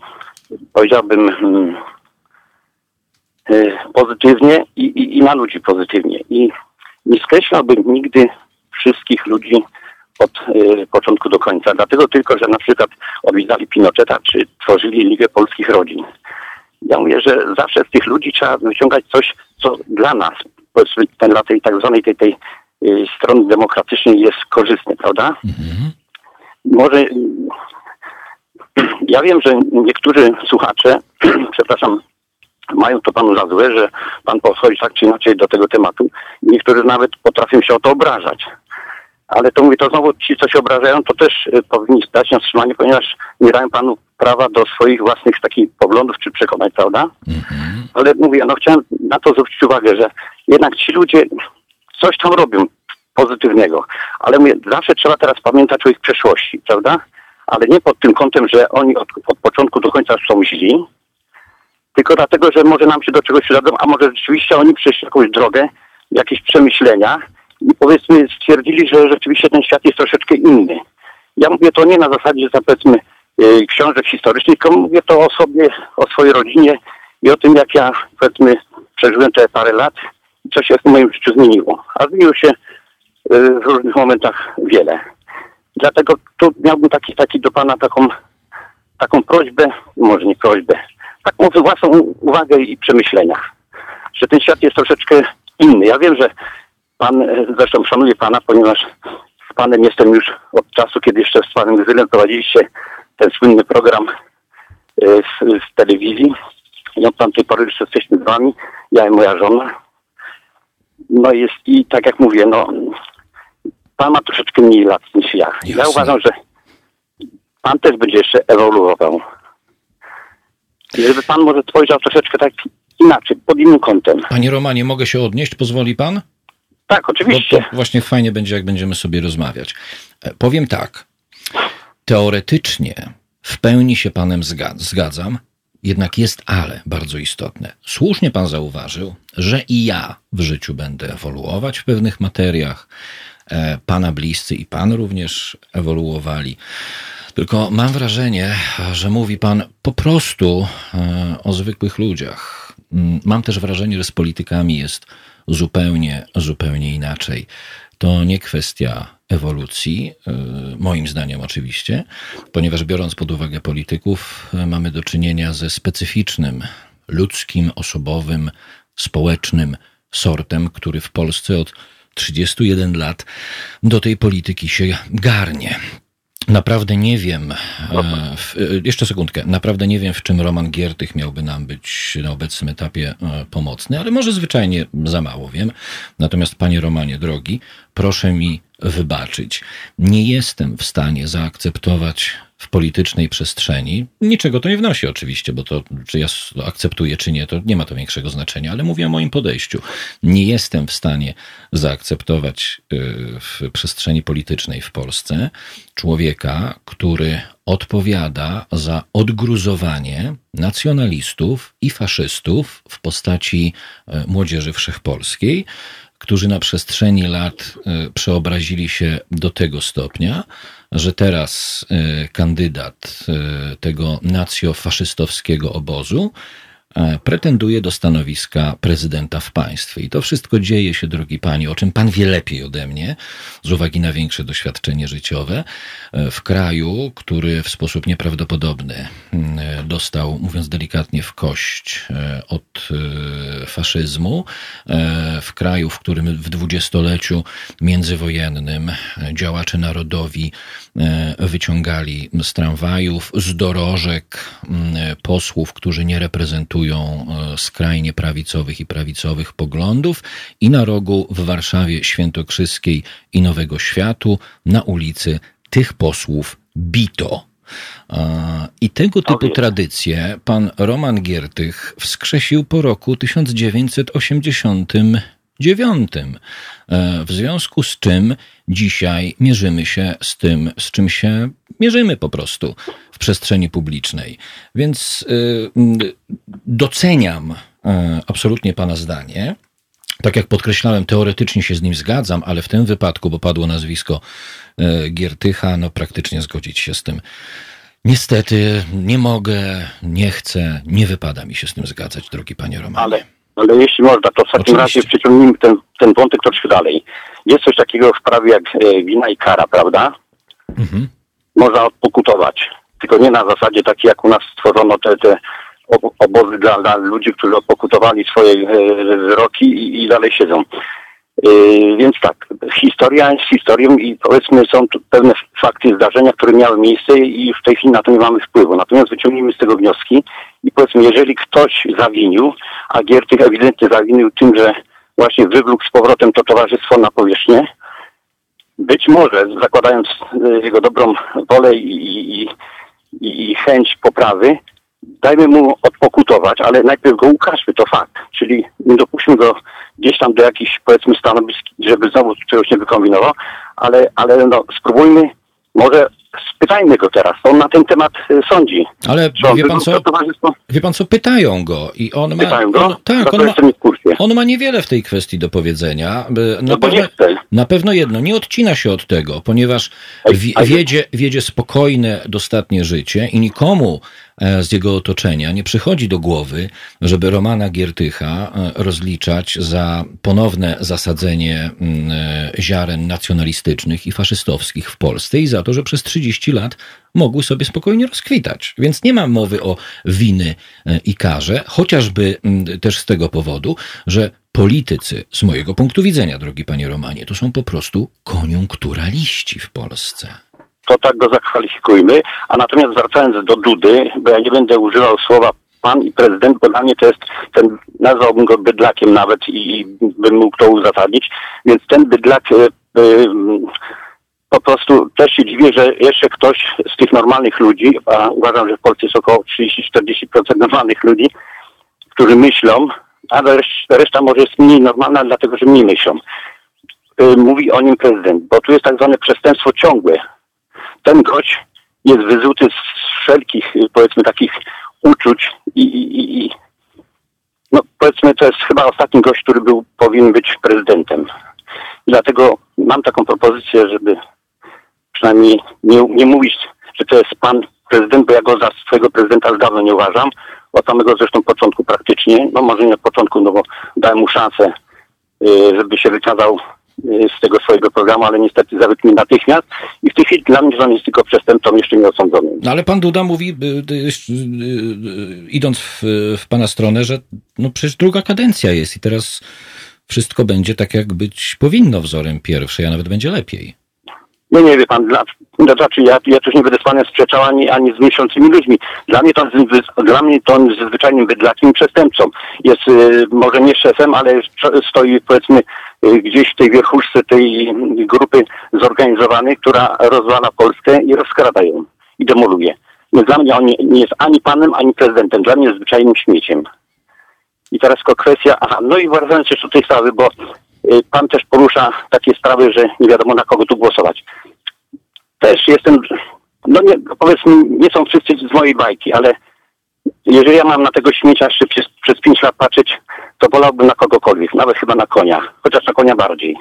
powiedziałbym hmm, pozytywnie i, i, i, na ludzi pozytywnie. I nie skreślałbym nigdy wszystkich ludzi od y, początku do końca. Dlatego tylko, że na przykład odwiedzali Pinocheta, czy tworzyli Ligę Polskich Rodzin. Ja mówię, że zawsze z tych ludzi trzeba wyciągać coś, co dla nas, powiedzmy, dla tej tak zwanej tej, tej Y, strony demokratycznej jest korzystny, prawda? Mhm. Może ja wiem, że niektórzy słuchacze, przepraszam, mają to panu za złe, że pan podchodzi tak czy inaczej do tego tematu. Niektórzy nawet potrafią się o to obrażać. Ale to mówię, to znowu ci, co się obrażają, to też y, powinni stać na wstrzymanie, ponieważ nie dają panu prawa do swoich własnych takich poglądów czy przekonań, prawda? Mhm. Ale mówię, no chciałem na to zwrócić uwagę, że jednak ci ludzie coś tam robią pozytywnego. Ale mówię, zawsze trzeba teraz pamiętać o ich przeszłości, prawda? Ale nie pod tym kątem, że oni od, od początku do końca są źli, tylko dlatego, że może nam się do czegoś przydadzą, a może rzeczywiście oni przeszli jakąś drogę, jakieś przemyślenia i powiedzmy stwierdzili, że rzeczywiście ten świat jest troszeczkę inny. Ja mówię to nie na zasadzie, że powiedzmy yy, książek historycznych, tylko mówię to o sobie, o swojej rodzinie i o tym, jak ja powiedzmy przeżyłem te parę lat co się w moim życiu zmieniło. A zmieniło się Y, w różnych momentach wiele. Dlatego tu miałbym taki, taki do Pana taką, taką prośbę, może nie prośbę, taką własną uwagę i przemyślenia, że ten świat jest troszeczkę inny. Ja wiem, że Pan, zresztą szanuję Pana, ponieważ z Panem jestem już od czasu, kiedy jeszcze z Panem Gzylem prowadziliście ten słynny program z, z telewizji i od tamtej pory jeszcze jesteśmy z Wami, ja i moja żona. No jest i tak jak mówię, no pan ma troszeczkę mniej lat niż ja. Jasne. Ja uważam, że pan też będzie jeszcze ewoluował. I żeby pan może spojrzał troszeczkę tak inaczej, pod innym kątem. Panie Romanie, mogę się odnieść, pozwoli pan? Tak, Bo oczywiście. to właśnie fajnie będzie, jak będziemy sobie rozmawiać. E, Powiem tak. Teoretycznie w pełni się panem zga- zgadzam, jednak jest ale bardzo istotne. Słusznie pan zauważył, że i ja w życiu będę ewoluować w pewnych materiach. E, Pana bliscy i pan również ewoluowali. Tylko mam wrażenie, że mówi pan po prostu e, o zwykłych ludziach. Mm, Mam też wrażenie, że z politykami jest zupełnie, zupełnie inaczej. To nie kwestia ewolucji, e, moim zdaniem oczywiście, ponieważ biorąc pod uwagę polityków, e, mamy do czynienia ze specyficznym, ludzkim, osobowym, społecznym sortem, który w Polsce od 31 lat do tej polityki się garnie. Naprawdę nie wiem, e, w, e, jeszcze sekundkę, naprawdę nie wiem, w czym Roman Giertych miałby nam być na obecnym etapie e, pomocny, ale może zwyczajnie za mało wiem. Natomiast, panie Romanie, drogi, proszę mi wybaczyć. Nie jestem w stanie zaakceptować w politycznej przestrzeni, niczego to nie wnosi oczywiście, bo to, czy ja akceptuję, czy nie, to nie ma to większego znaczenia, ale mówię o moim podejściu. Nie jestem w stanie zaakceptować y, w przestrzeni politycznej w Polsce człowieka, który odpowiada za odgruzowanie nacjonalistów i faszystów w postaci e, młodzieży wszechpolskiej, którzy na przestrzeni lat e, przeobrazili się do tego stopnia, że teraz e, kandydat e, tego nacjofaszystowskiego obozu pretenduje do stanowiska prezydenta w państwie. I to wszystko dzieje się, drogi panie, o czym pan wie lepiej ode mnie, z uwagi na większe doświadczenie życiowe, e, w kraju, który w sposób nieprawdopodobny mm, e, dostał, mówiąc delikatnie, w kość e, od e, faszyzmu, e, w kraju, w którym w dwudziestoleciu międzywojennym e, działacze narodowi e, wyciągali z tramwajów, z dorożek mm, e, posłów, którzy nie reprezentują e, skrajnie prawicowych i prawicowych poglądów i na rogu w Warszawie Świętokrzyskiej i Nowego Światu na ulicy tych posłów bito. E, I tego typu tradycje pan Roman Giertych wskrzesił po roku 1989. E, W związku z czym dzisiaj mierzymy się z tym, z czym się mierzymy po prostu w przestrzeni publicznej. Więc y, mm, doceniam y, absolutnie pana zdanie. Tak jak podkreślałem, teoretycznie się z nim zgadzam, ale w tym wypadku, bo padło nazwisko e, Giertycha, no praktycznie zgodzić się z tym. Niestety nie mogę, nie chcę, nie wypada mi się z tym zgadzać, drogi panie Romanie. Ale, ale jeśli można, to w takim Oczywiście. razie przeciągnijmy ten, ten wątek troszkę dalej. Jest coś takiego w prawie jak e, wina i kara, prawda? Mhm. Można odpokutować. Tylko nie na zasadzie takiej, jak u nas stworzono te, te ob- obozy dla, dla ludzi, którzy odpokutowali swoje e, wyroki i, i dalej siedzą. E, więc tak, historia jest historią i powiedzmy są tu pewne fakty, zdarzenia, które miały miejsce i w tej chwili na to nie mamy wpływu. Natomiast wyciągnijmy z tego wnioski i powiedzmy, jeżeli ktoś zawinił, a Giertych ewidentnie zawinił tym, że właśnie wywlókł z powrotem to towarzystwo na powierzchnię, być może, zakładając e, jego dobrą wolę i, i, i, chęć poprawy, dajmy mu odpokutować, ale najpierw go ukażmy, to fakt. Czyli nie dopuśćmy go gdzieś tam do jakichś, powiedzmy, stanowisk, żeby znowu czegoś nie wykombinował, ale, ale no, spróbujmy, może spytajmy go teraz, on na ten temat e, sądzi. Ale wie pan co? Wie pan co? Pytają go i on ma. Pytają go? On, tak, No on ma, on ma niewiele w tej kwestii do powiedzenia. Na No bo pewno, na pewno jedno, nie odcina się od tego, ponieważ wiedzie, wiedzie spokojne, dostatnie życie i nikomu z jego otoczenia nie przychodzi do głowy, żeby Romana Giertycha e, rozliczać za ponowne zasadzenie mm, e, ziaren nacjonalistycznych i faszystowskich w Polsce i za to, że przez 30 lat mogły sobie spokojnie rozkwitać. Więc nie ma mowy o winy e, i karze, chociażby mm, też z tego powodu, że politycy, z mojego punktu widzenia, drogi panie Romanie, to są po prostu koniunkturaliści w Polsce. To tak go zakwalifikujmy. A natomiast wracając do Dudy, bo ja nie będę używał słowa pan i prezydent, bo dla mnie to jest ten, nazwałbym go bydlakiem nawet i, i bym mógł to uzasadnić. Więc ten bydlak e, e, po prostu też się dziwię, że jeszcze ktoś z tych normalnych ludzi, a uważam, że w Polsce jest około 30-40% normalnych ludzi, którzy myślą, ale resz- reszta może jest mniej normalna, dlatego że mniej myślą. Y, Mówi o nim prezydent, bo tu jest tak zwane przestępstwo ciągłe. Ten gość jest wyzuty z wszelkich, powiedzmy, takich uczuć i, i, i- no powiedzmy, to jest chyba ostatni gość, który był, powinien być prezydentem. Dlatego mam taką propozycję, żeby przynajmniej nie, nie mówić, że to jest pan prezydent, bo ja go za swojego prezydenta już dawno nie uważam. Od samego zresztą początku praktycznie, no może nie od początku, no bo dałem mu szansę, y, żeby się wykazał z tego swojego programu, ale niestety zawiódł mnie natychmiast. I w tej chwili dla mnie, że on jest tylko przestępcą, jeszcze nie osądzonym. No ale pan Duda mówi, y, y, y, y, idąc w, w pana stronę, że no przecież druga kadencja jest i teraz wszystko będzie tak, jak być powinno wzorem pierwszej, a nawet będzie lepiej. No nie wie pan, dla, znaczy ja, ja też nie będę z panem sprzeczał ani, ani z myślącymi ludźmi. Dla mnie to, dla mnie to on jest zwyczajnym bydlakiem przestępcą. Jest y, może nie szefem, ale sto- stoi powiedzmy y, gdzieś w tej wierchuszce tej grupy zorganizowanej, która rozwala Polskę i rozkrada ją i demoluje. Więc dla mnie on nie, nie jest ani panem, ani prezydentem. Dla mnie jest zwyczajnym śmieciem. I teraz tylko kwestia, aha, no i wracając jeszcze do tej sprawy, bo pan też porusza takie sprawy, że nie wiadomo na kogo tu głosować. Też jestem, no nie, powiedzmy, nie są wszyscy z mojej bajki, ale jeżeli ja mam na tego śmiecia jeszcze przez, przez pięć lat patrzeć, to wolałbym na kogokolwiek, nawet chyba na konia, chociaż na konia bardziej.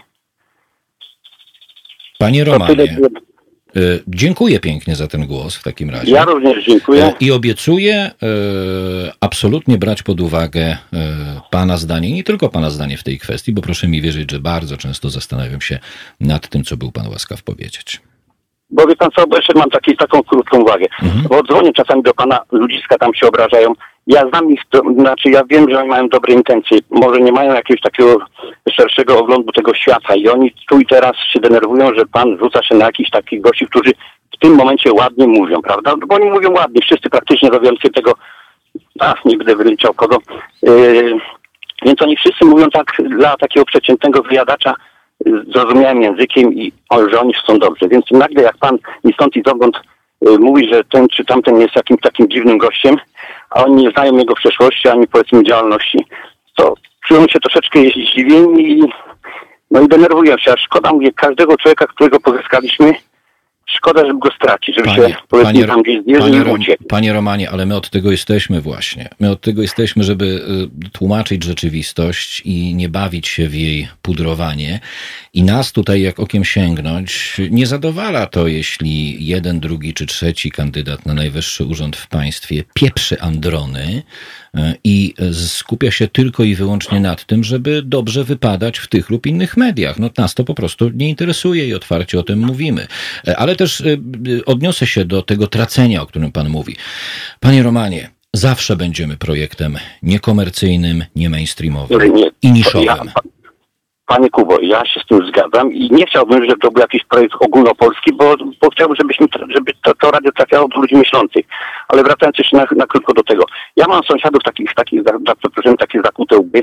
Panie Romanie, y, dziękuję pięknie za ten głos w takim razie. Ja również dziękuję. E, I obiecuję e, absolutnie brać pod uwagę e, Pana zdanie, nie tylko Pana zdanie w tej kwestii, bo proszę mi wierzyć, że bardzo często zastanawiam się nad tym, co był Pan łaskaw powiedzieć. Bo wie pan co, jeszcze mam taki, taką krótką uwagę. Bo dzwonię czasami do pana, ludziska tam się obrażają. Ja znam ich, to, znaczy ja wiem, że oni mają dobre intencje. Może nie mają jakiegoś takiego szerszego oglądu tego świata i oni tu i teraz się denerwują, że pan rzuca się na jakichś takich gości, którzy w tym momencie ładnie mówią, prawda? No Bo oni mówią ładnie, wszyscy praktycznie robiący tego, a nie będę wyliczał kogo. Yy, więc oni wszyscy mówią tak dla takiego przeciętnego wyjadacza zrozumiałym językiem i o, że oni są dobrzy. Więc nagle jak pan ni stąd i zowąd y, mówi, że ten czy tamten jest jakimś takim dziwnym gościem, a oni nie znają jego przeszłości ani powiedzmy działalności, to czują się troszeczkę zdziwieni i no i denerwują się. A szkoda mówię każdego człowieka, którego pozyskaliśmy, szkoda, żeby go stracić, żeby się powiedzmy panie, tam gdzieś zjeżdżał panie, i uciekł. panie Romanie, ale my od tego jesteśmy właśnie. My od tego jesteśmy, żeby y, tłumaczyć rzeczywistość i nie bawić się w jej pudrowanie. I nas tutaj, jak okiem sięgnąć, nie zadowala to, jeśli jeden, drugi czy trzeci kandydat na najwyższy urząd w państwie pieprzy androny i skupia się tylko i wyłącznie nad tym, żeby dobrze wypadać w tych lub innych mediach. No nas to po prostu nie interesuje i otwarcie o tym mówimy. Ale też y, y, odniosę się do tego tracenia, o którym pan mówi. Panie Romanie, zawsze będziemy projektem niekomercyjnym, nie mainstreamowym i niszowym. Panie Kubo, ja się z tym zgadzam i nie chciałbym, żeby to był jakiś projekt ogólnopolski, bo, bo chciałbym, żebyśmy, żeby to, to radio trafiało do ludzi myślących. Ale wracając jeszcze na, na krótko do tego. Ja mam sąsiadów takich, takich za, przeproszeniem, takie zakute łby.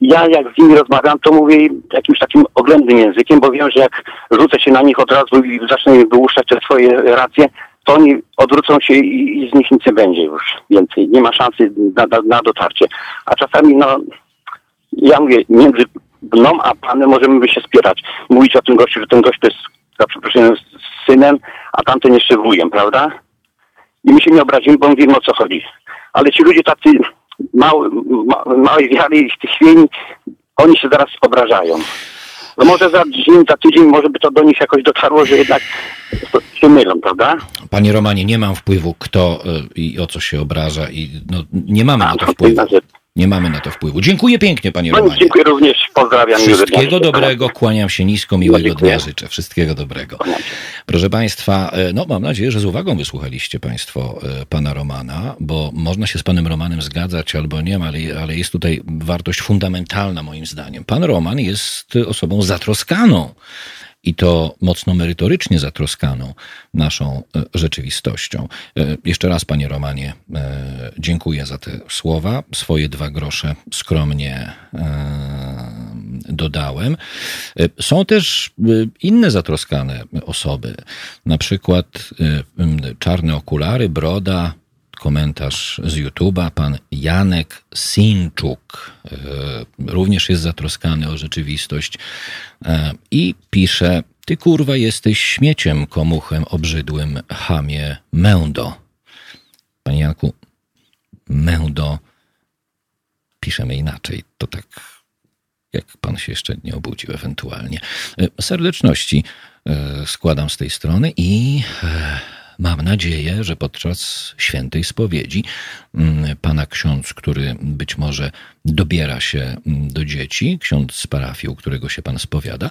Ja jak z nimi rozmawiam, to mówię jakimś takim oględnym językiem, bo wiem, że jak rzucę się na nich od razu i zacznę wyłuszczać te swoje racje, to oni odwrócą się i, i z nich nic nie będzie już więcej. Nie ma szansy na, na, na dotarcie. A czasami, no, ja mówię, między mną a panem możemy by się spierać. Mówić o tym gościu, że ten gość to jest, za przeproszeniem, synem, a tamten jeszcze wujem, prawda? I my się nie obrazimy, bo mówimy o co chodzi. Ale ci ludzie tacy mały, ma, małej wiary i chwieni, oni się zaraz obrażają. No może za dzień, za tydzień może by to do nich jakoś dotarło, że jednak się mylą, prawda? Panie Romanie, nie mam wpływu, kto y, i o co się obraża i no, nie mamy na to to wpływu. Nie mamy na to wpływu. Dziękuję pięknie, panie No Romanie. dziękuję również, pozdrawiam. Wszystkiego dobrego, kłaniam się nisko, miłego dnia życzę. Wszystkiego dobrego. Proszę Państwa, e, no mam nadzieję, że z uwagą wysłuchaliście Państwo e, pana Romana, bo można się z panem Romanem zgadzać albo nie, ale, ale jest tutaj wartość fundamentalna moim zdaniem. Pan Roman jest osobą zatroskaną i to mocno merytorycznie zatroskaną naszą e, rzeczywistością. E, Jeszcze raz, panie Romanie, e, dziękuję za te słowa. Swoje dwa grosze skromnie dodałem. Są też inne zatroskane osoby, na przykład czarne okulary, broda, komentarz z YouTube'a. Pan Janek Sinczuk e, również jest zatroskany o rzeczywistość e, i pisze: Ty kurwa jesteś śmieciem, komuchem obrzydłym, hamie Mędo. Panie Janku, Mędo piszemy inaczej. To tak, jak pan się jeszcze nie obudził, ewentualnie. E, serdeczności składam z tej strony i Mam nadzieję, że podczas świętej spowiedzi mm, pana ksiądz, który być może dobiera się mm, do dzieci, ksiądz z parafii, u którego się pan spowiada,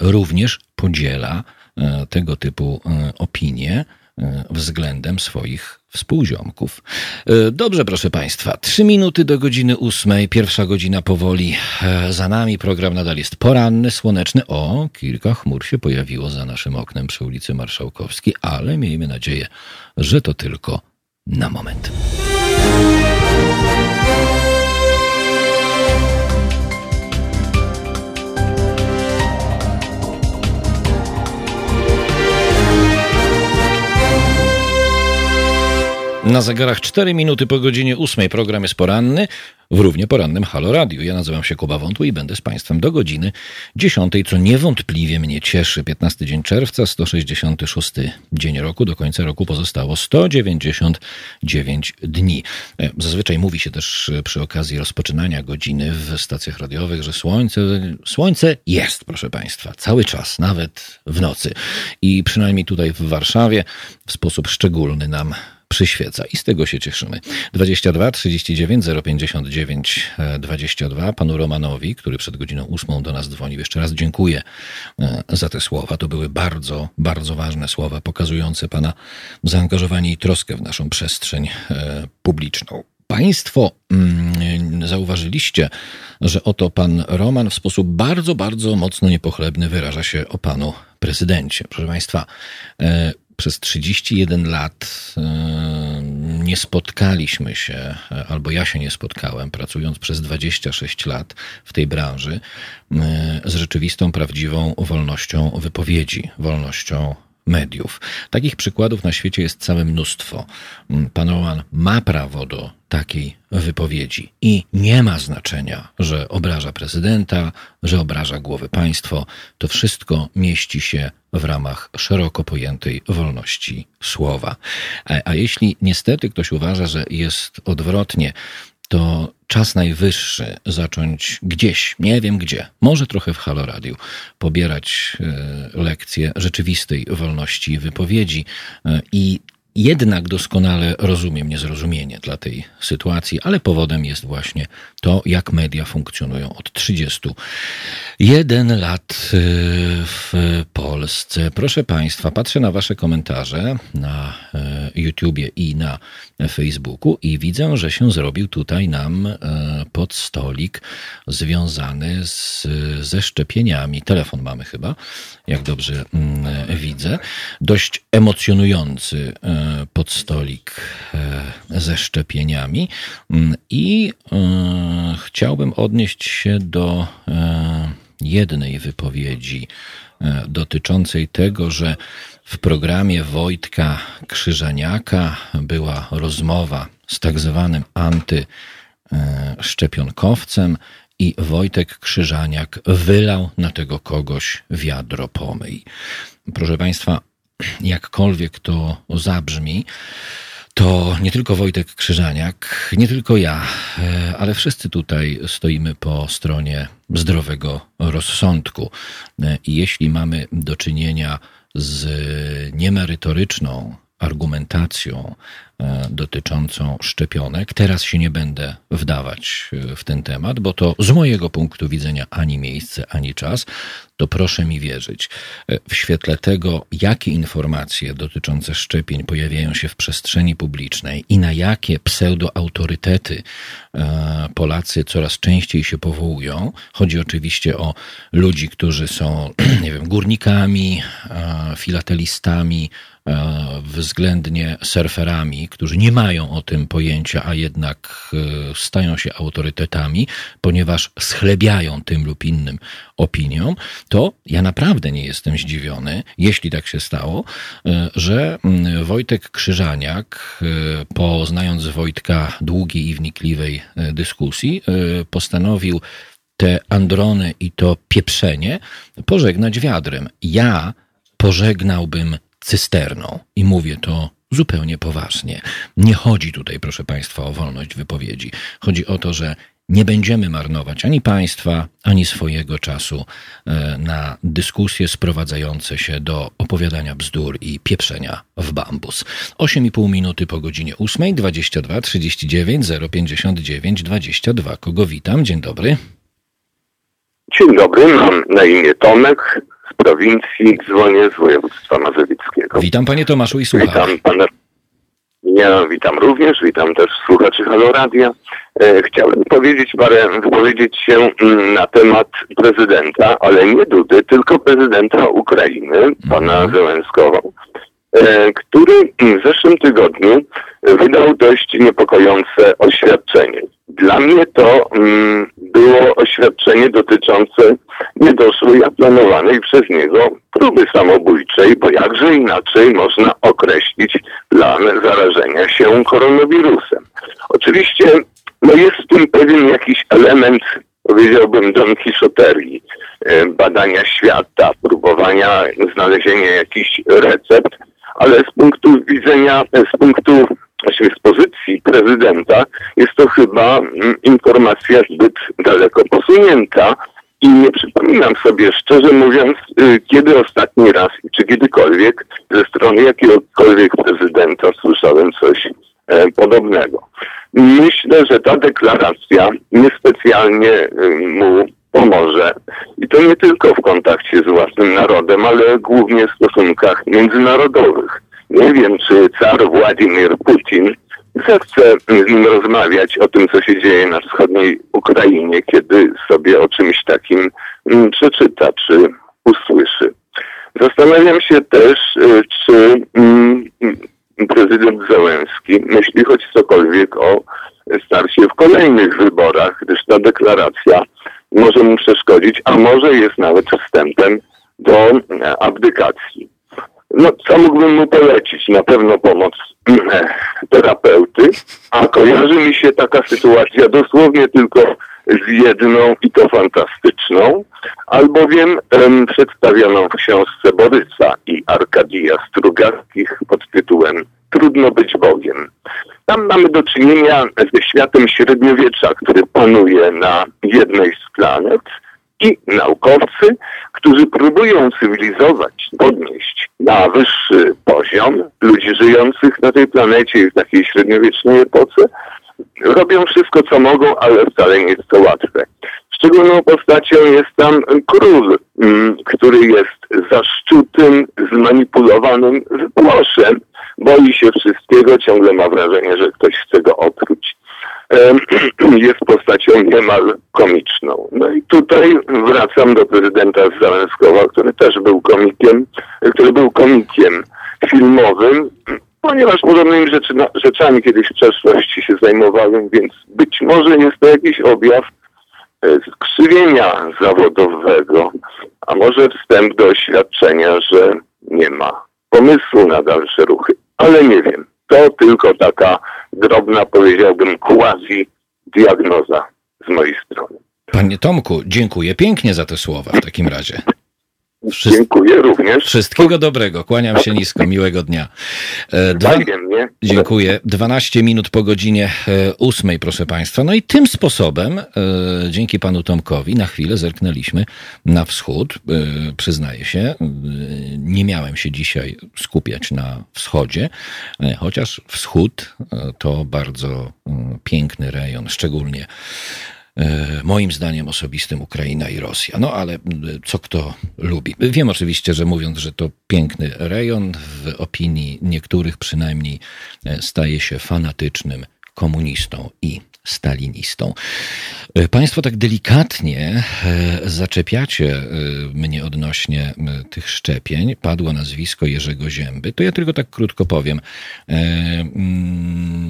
również podziela e, tego typu e, opinie względem swoich współziomków. E, dobrze, proszę Państwa, trzy minuty do godziny ósmej, pierwsza godzina powoli e, za nami. Program nadal jest poranny, słoneczny. O, kilka chmur się pojawiło za naszym oknem przy ulicy Marszałkowskiej, ale miejmy nadzieję, że to tylko na moment. Na zegarach 4 minuty po godzinie 8. Program jest poranny w równie porannym Halo Radio. Ja nazywam się Kuba Wątły i będę z Państwem do godziny 10, co niewątpliwie mnie cieszy. 15 dzień czerwca, 166 dzień roku. Do końca roku pozostało 199 dni. E, zazwyczaj mówi się też przy okazji rozpoczynania godziny w stacjach radiowych, że słońce, słońce jest, proszę Państwa, cały czas, nawet w nocy. I przynajmniej tutaj w Warszawie w sposób szczególny nam przyświeca i z tego się cieszymy. 22 39 059 22 panu Romanowi, który przed godziną 8 do nas dzwonił. Jeszcze raz dziękuję e, za te słowa. To były bardzo, bardzo ważne słowa pokazujące pana zaangażowanie i troskę w naszą przestrzeń e, publiczną. Państwo mm, zauważyliście, że oto pan Roman w sposób bardzo, bardzo mocno niepochlebny wyraża się o panu prezydencie. Proszę Państwa, e, przez 31 lat e, nie spotkaliśmy się, albo ja się nie spotkałem, pracując przez 26 lat w tej branży, e, z rzeczywistą, prawdziwą wolnością wypowiedzi, wolnością mediów. Takich przykładów na świecie jest całe mnóstwo. Mm, pan Roman ma prawo do takiej wypowiedzi i nie ma znaczenia, że obraża prezydenta, że obraża głowy państwo. To wszystko mieści się w ramach szeroko pojętej wolności słowa. A, a jeśli niestety ktoś uważa, że jest odwrotnie, to czas najwyższy zacząć gdzieś, nie wiem gdzie, może trochę w Halo Radio, pobierać e, lekcje rzeczywistej wolności wypowiedzi e, i jednak doskonale rozumiem niezrozumienie dla tej sytuacji, ale powodem jest właśnie to, jak media funkcjonują od 31 lat y, w Polsce. Proszę Państwa, patrzę na Wasze komentarze na YouTubie i na Facebooku i widzę, że się zrobił tutaj nam y, pod stolik związany z, ze szczepieniami. Telefon mamy chyba, jak dobrze mm, widzę. Dość emocjonujący podstolik e, ze szczepieniami mm, i e, chciałbym odnieść się do e, jednej wypowiedzi dotyczącej tego, że w programie Wojtka Krzyżaniaka była rozmowa z tak zwanym antyszczepionkowcem i Wojtek Krzyżaniak wylał na tego kogoś wiadro pomyj. Proszę Państwa, jakkolwiek to zabrzmi, to nie tylko Wojtek Krzyżaniak, nie tylko ja, e, ale wszyscy tutaj stoimy po stronie zdrowego rozsądku. E, I jeśli mamy do czynienia z niemerytoryczną argumentacją e, dotyczącą szczepionek. Teraz się nie będę wdawać e, w ten temat, bo to z mojego punktu widzenia ani miejsce, ani czas. To proszę mi wierzyć. E, w świetle tego, jakie informacje dotyczące szczepień pojawiają się w przestrzeni publicznej i na jakie pseudoautorytety Polacy coraz częściej się powołują, chodzi oczywiście o ludzi, którzy są, nie wiem, górnikami, filatelistami, względnie surferami którzy nie mają o tym pojęcia, a jednak e, stają się autorytetami, ponieważ schlebiają tym lub innym opiniom, to ja naprawdę nie jestem zdziwiony, jeśli tak się stało, e, że Wojtek Krzyżaniak, e, poznając Wojtka długiej i wnikliwej e, dyskusji, e, postanowił te androny i to pieprzenie pożegnać wiadrem. Ja pożegnałbym cysterną i mówię to zupełnie poważnie. Nie chodzi tutaj, proszę Państwa, o wolność wypowiedzi. Chodzi o to, że nie będziemy marnować ani państwa, ani swojego czasu e, na dyskusje sprowadzające się do opowiadania bzdur i pieprzenia w bambus. 8,5 minuty po godzinie 8, 22 39 059 22. Kogo witam? Dzień dobry. Dzień dobry, mam na imię Tomek z prowincji, dzwonię z województwa mazowieckiego. Witam panie Tomaszu i słucham. Witam pana. Ja witam również, witam też słuchaczy Halo Radia. E, chciałbym powiedzieć parę, wypowiedzieć się mm, na temat prezydenta, ale nie Dudy, tylko prezydenta Ukrainy, pana Zełenskowa, e, który w zeszłym tygodniu wydał dość niepokojące oświadczenie. Dla mnie to mm, było oświadczenie dotyczące niedoszłej, a planowanej przez niego próby samobójczej, bo jakże inaczej można określić plan zarażenia się koronawirusem. Oczywiście no jest w tym pewien jakiś element, powiedziałbym, Don Quixoterii, e, badania świata, próbowania znalezienia jakichś recept, ale z punktu widzenia, z punktu właściwie z pozycji prezydenta jest to chyba mm, informacja zbyt daleko posunięta i nie przypominam sobie, szczerze mówiąc, y, kiedy ostatni raz, czy kiedykolwiek ze strony jakiegokolwiek prezydenta słyszałem coś e, podobnego. Myślę, że ta deklaracja niespecjalnie y, mu pomoże. I to nie tylko w kontakcie z własnym narodem, ale głównie w stosunkach międzynarodowych. Nie wiem, czy car Władimir Putin zechce z nim rozmawiać o tym, co się dzieje na wschodniej Ukrainie, kiedy sobie o czymś takim mm, przeczyta czy usłyszy. Zastanawiam się też, y, czy mm, prezydent Zełenski myśli choć cokolwiek o starcie w kolejnych wyborach, gdyż ta deklaracja może mu przeszkodzić, a może jest nawet wstępem do e, abdykacji. No, co mógłbym mu polecić? Na pewno pomoc e, terapeuty, a kojarzy mi się taka sytuacja dosłownie tylko z jedną i to fantastyczną, albowiem em, przedstawioną w książce Borysa i Arkadija Strugackich pod tytułem Trudno być Bogiem. Tam mamy do czynienia ze światem średniowiecza, który panuje na jednej z planet i naukowcy, którzy próbują cywilizować, podnieść na wyższy poziom ludzi żyjących na tej planecie w takiej średniowiecznej epoce, robią wszystko, co mogą, ale wcale nie jest to łatwe. Szczególną postacią jest tam król, mm, który jest zaszczutym, zmanipulowanym wypłoszem. Boi się wszystkiego, ciągle ma wrażenie, że ktoś chce go otruć. Jest postacią niemal komiczną. No i tutaj wracam do prezydenta Załęskowa, który też był komikiem, który był komikiem filmowym, ponieważ podobnymi rzeczy, rzeczami kiedyś w przeszłości się zajmowałem, więc być może jest to jakiś objaw e, skrzywienia zawodowego, a może wstęp do oświadczenia, że nie ma pomysłu na dalsze ruchy. Ale nie wiem. To tylko taka drobna, powiedziałbym, quasi-diagnoza z mojej strony. Panie Tomku, dziękuję pięknie za te słowa w takim razie. Wszy- Dziękuję również. Wszystkiego dobrego, kłaniam się nisko, miłego dnia. E, Dwa, dziękuję. 12 minut po godzinie e, ósmej, proszę Państwa. No i tym sposobem, e, dzięki panu Tomkowi, na chwilę zerknęliśmy na wschód. E, Przyznaję się, e, nie miałem się dzisiaj skupiać na wschodzie, e, chociaż wschód e, to bardzo mm, piękny rejon, szczególnie E, moim zdaniem osobistym Ukraina i Rosja. No ale co kto lubi. Wiem oczywiście, że mówiąc, że to piękny rejon, w opinii niektórych przynajmniej e, staje się fanatycznym komunistą i stalinistą. E, państwo tak delikatnie e, zaczepiacie e, mnie odnośnie tych szczepień. Padło nazwisko Jerzego Zięby. To ja tylko tak krótko powiem. Mm,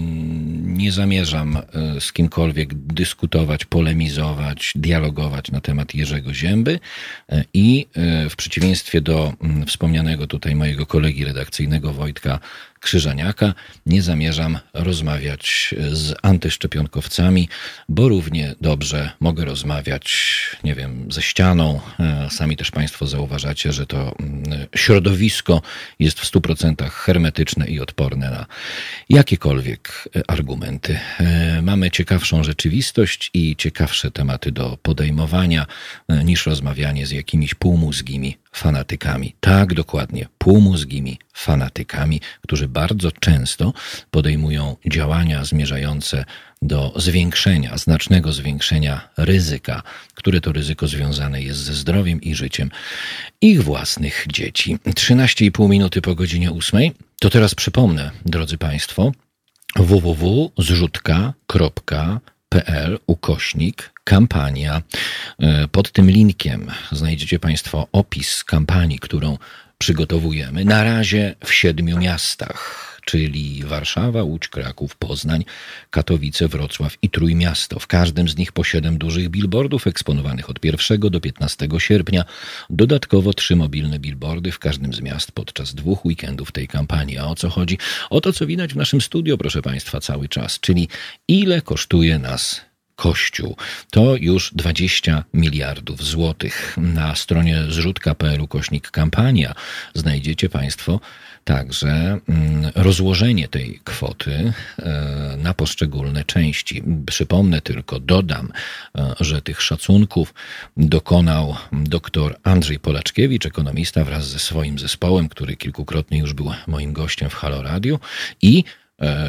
nie zamierzam z kimkolwiek dyskutować, polemizować, dialogować na temat Jerzego Zięby i w przeciwieństwie do wspomnianego tutaj mojego kolegi redakcyjnego Wojtka Krzyżaniaka nie zamierzam rozmawiać z antyszczepionkowcami, bo równie dobrze mogę rozmawiać, nie wiem, ze ścianą. E, sami też Państwo zauważacie, że to mm, środowisko jest w 100% hermetyczne i odporne na jakiekolwiek e, argumenty. E, mamy ciekawszą rzeczywistość i ciekawsze tematy do podejmowania niż rozmawianie z jakimiś półmózgimi fanatykami. Tak, dokładnie, półmózgimi fanatykami, którzy bardzo często podejmują działania zmierzające do zwiększenia, znacznego zwiększenia ryzyka, które to ryzyko związane jest ze zdrowiem i życiem ich własnych dzieci. 13,5 minuty po godzinie 8. To teraz przypomnę, drodzy Państwo, ukośnik kampania. E, pod tym linkiem znajdziecie Państwo opis kampanii, którą przygotowujemy. Na razie w siedmiu miastach czyli Warszawa, Łódź, Kraków, Poznań, Katowice, Wrocław i Trójmiasto. W każdym z nich po siedem dużych billboardów eksponowanych od 1 do 15 sierpnia. Dodatkowo trzy mobilne billboardy w każdym z miast podczas dwóch weekendów tej kampanii. A o co chodzi? O to, co widać w naszym studio, proszę Państwa, cały czas, czyli ile kosztuje nas Kościół. To już 20 miliardów złotych. Na stronie zrzutka.pl kośnik kampania znajdziecie Państwo także mm, rozłożenie tej kwoty e, na poszczególne części. Przypomnę tylko, dodam, e, że tych szacunków dokonał dr Andrzej Polaczkiewicz, ekonomista wraz ze swoim zespołem, który kilkukrotnie już był moim gościem w Halo Radio i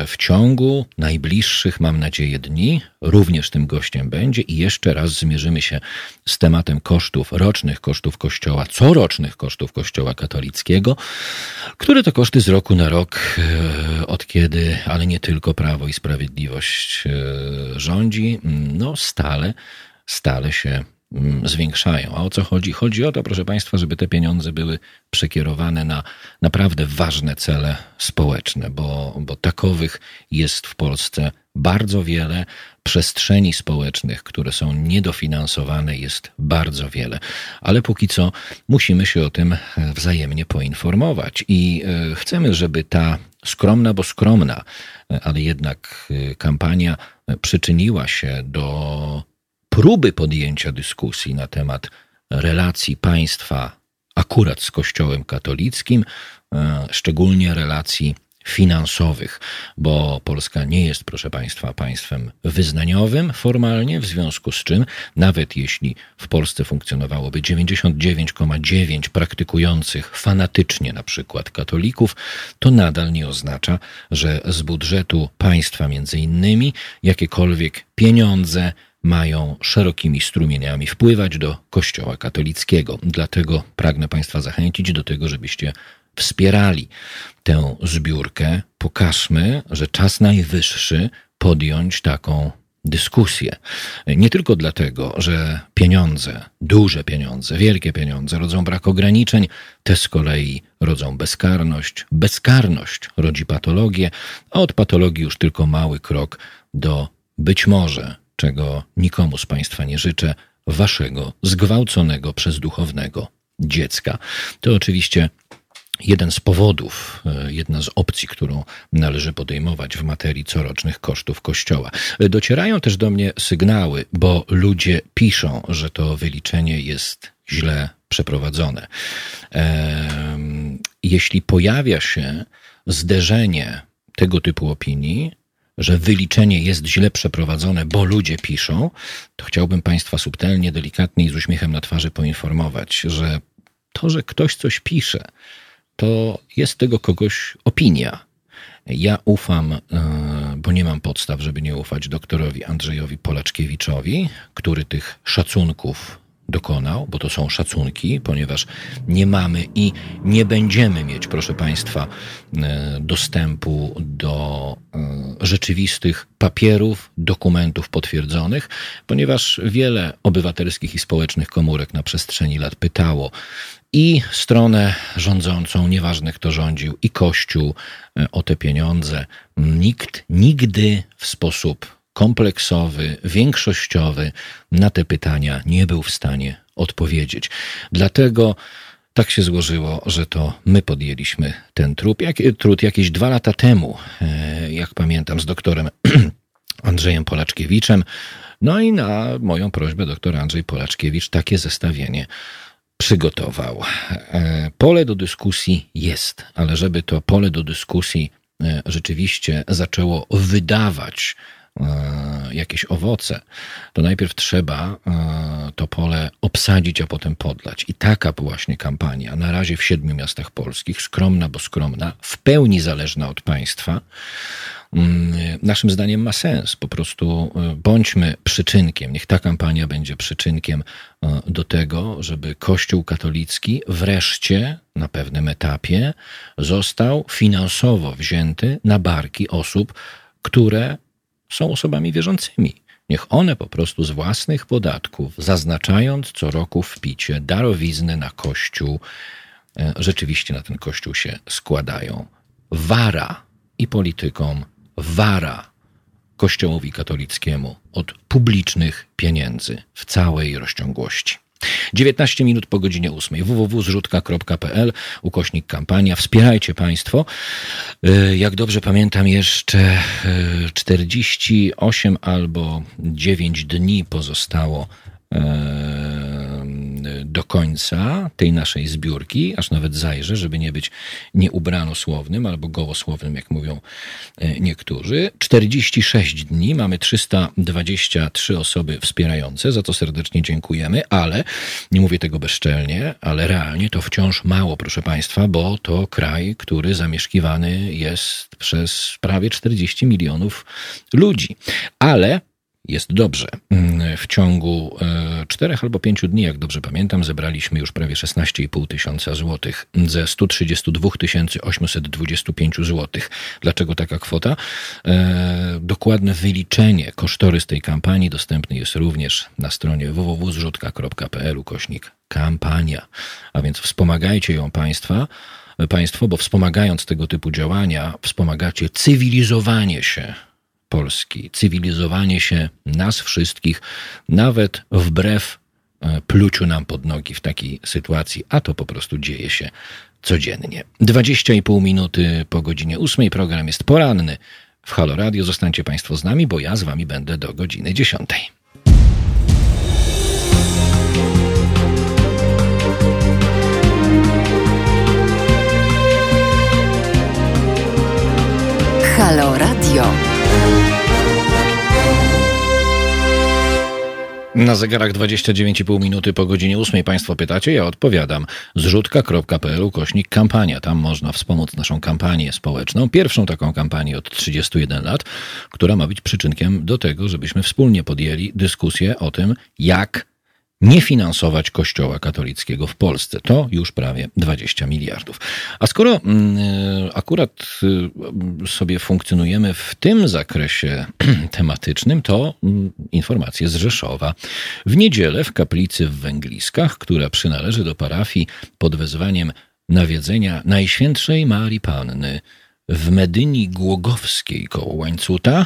w ciągu najbliższych, mam nadzieję, dni również tym gościem będzie i jeszcze raz zmierzymy się z tematem kosztów, rocznych kosztów Kościoła, corocznych kosztów Kościoła katolickiego, które to koszty z roku na rok, e, od kiedy, ale nie tylko Prawo i Sprawiedliwość e, rządzi, no stale, stale się zwiększają. A o co chodzi? Chodzi o to, proszę Państwa, żeby te pieniądze były przekierowane na naprawdę ważne cele społeczne, bo, bo takowych jest w Polsce bardzo wiele. Przestrzeni społecznych, które są niedofinansowane, jest bardzo wiele. Ale póki co musimy się o tym wzajemnie poinformować i e, chcemy, żeby ta skromna, bo skromna, e, ale jednak e, kampania przyczyniła się do próby podjęcia dyskusji na temat relacji państwa akurat z Kościołem katolickim, e, szczególnie relacji finansowych, bo Polska nie jest, proszę Państwa, państwem wyznaniowym formalnie, w związku z czym, nawet jeśli w Polsce funkcjonowałoby 99,9 praktykujących fanatycznie na przykład katolików, to nadal nie oznacza, że z budżetu państwa między innymi jakiekolwiek pieniądze mają szerokimi strumieniami wpływać do Kościoła katolickiego. Dlatego pragnę Państwa zachęcić do tego, żebyście wspierali tę zbiórkę. Pokażmy, że czas najwyższy podjąć taką dyskusję. Nie tylko dlatego, że pieniądze, duże pieniądze, wielkie pieniądze rodzą brak ograniczeń, te z kolei rodzą bezkarność. Bezkarność rodzi patologię, a od patologii już tylko mały krok do być może czego nikomu z Państwa nie życzę, waszego zgwałconego przez duchownego dziecka. To oczywiście jeden z powodów, e, jedna z opcji, którą należy podejmować w materii corocznych kosztów Kościoła. Docierają też do mnie sygnały, bo ludzie piszą, że to wyliczenie jest źle przeprowadzone. Jeśli pojawia się zderzenie tego typu opinii, że wyliczenie jest źle przeprowadzone, bo ludzie piszą, to chciałbym Państwa subtelnie, delikatnie i z uśmiechem na twarzy poinformować, że to, że ktoś coś pisze, to jest tego kogoś opinia. Ja ufam, e, bo nie mam podstaw, żeby nie ufać doktorowi Andrzejowi Polaczkiewiczowi, który tych szacunków dokonał, bo to są szacunki, ponieważ nie mamy i nie będziemy mieć, proszę Państwa, e, dostępu do e, rzeczywistych papierów, dokumentów potwierdzonych, ponieważ wiele obywatelskich i społecznych komórek na przestrzeni lat pytało i stronę rządzącą, nieważne kto rządził, i Kościół e, o te pieniądze. Nikt nigdy w sposób kompleksowy, większościowy na te pytania nie był w stanie odpowiedzieć. Dlatego tak się złożyło, że to my podjęliśmy ten trud, jak, trud jakieś dwa lata temu, e, jak pamiętam, z doktorem Andrzejem Polaczkiewiczem. No i na moją prośbę doktor Andrzej Polaczkiewicz takie zestawienie przygotował. E, pole do dyskusji jest, ale żeby to pole do dyskusji e, rzeczywiście zaczęło wydawać jakieś owoce, to najpierw trzeba e, to pole obsadzić, a potem podlać. I taka właśnie kampania, na razie w siedmiu miastach polskich, skromna, bo skromna, w pełni zależna od państwa, mm, naszym zdaniem ma sens. Po prostu e, bądźmy przyczynkiem, niech ta kampania będzie przyczynkiem do tego, żeby Kościół katolicki wreszcie na pewnym etapie został finansowo wzięty na barki osób, które są osobami wierzącymi. Niech one po prostu z własnych podatków, zaznaczając co roku w picie darowizny na Kościół, e, rzeczywiście na ten Kościół się składają. Wara i politykom, wara Kościołowi katolickiemu od publicznych pieniędzy w całej rozciągłości. 19 minut po godzinie 8. www.zrzutka.pl ukośnik kampania. Wspierajcie Państwo. Y, jak dobrze pamiętam, jeszcze 48 y, albo 9 dni pozostało y, do końca tej naszej zbiórki, aż nawet zajrzę, żeby nie być nieubranosłownym albo gołosłownym, jak mówią e, niektórzy. 46 dni, mamy 323 osoby wspierające, za to serdecznie dziękujemy, ale nie mówię tego bezczelnie, ale realnie to wciąż mało, proszę Państwa, bo to kraj, który zamieszkiwany jest przez prawie 40 milionów ludzi. Ale jest dobrze. Mm, w ciągu e, czterech albo pięciu dni, jak dobrze pamiętam, zebraliśmy już prawie 16,5 tysiąca złotych ze 132 825 złotych. Dlaczego taka kwota? E, dokładne wyliczenie, kosztorys tej kampanii dostępny jest również na stronie www.zrzutka.pl kośnik kampania. A więc wspomagajcie ją Państwa, Państwo, bo wspomagając tego typu działania, wspomagacie cywilizowanie się Polski, cywilizowanie się nas wszystkich, nawet wbrew e, pluciu nam pod nogi w takiej sytuacji, a to po prostu dzieje się codziennie. 20,5 minuty po godzinie 8 program jest poranny w Halo Radio. Zostańcie Państwo z nami, bo ja z Wami będę do godziny 10. Halo Radio. Na zegarach 29,5 minuty po godzinie 8 Państwo pytacie, ja odpowiadam. Zrzutka.pl kośnik kampania. Tam można wspomóc naszą kampanię społeczną. Pierwszą taką kampanię od 31 lat, która ma być przyczynkiem do tego, żebyśmy wspólnie podjęli dyskusję o tym, jak nie finansować Kościoła katolickiego w Polsce. To już prawie 20 miliardów. A skoro mm, akurat y, sobie funkcjonujemy w tym zakresie tematycznym, to mm, informacje z Rzeszowa. W niedzielę w kaplicy w Węgliskach, która przynależy do parafii pod wezwaniem nawiedzenia Najświętszej Marii Panny w Medyni Głogowskiej koło Łańcuta,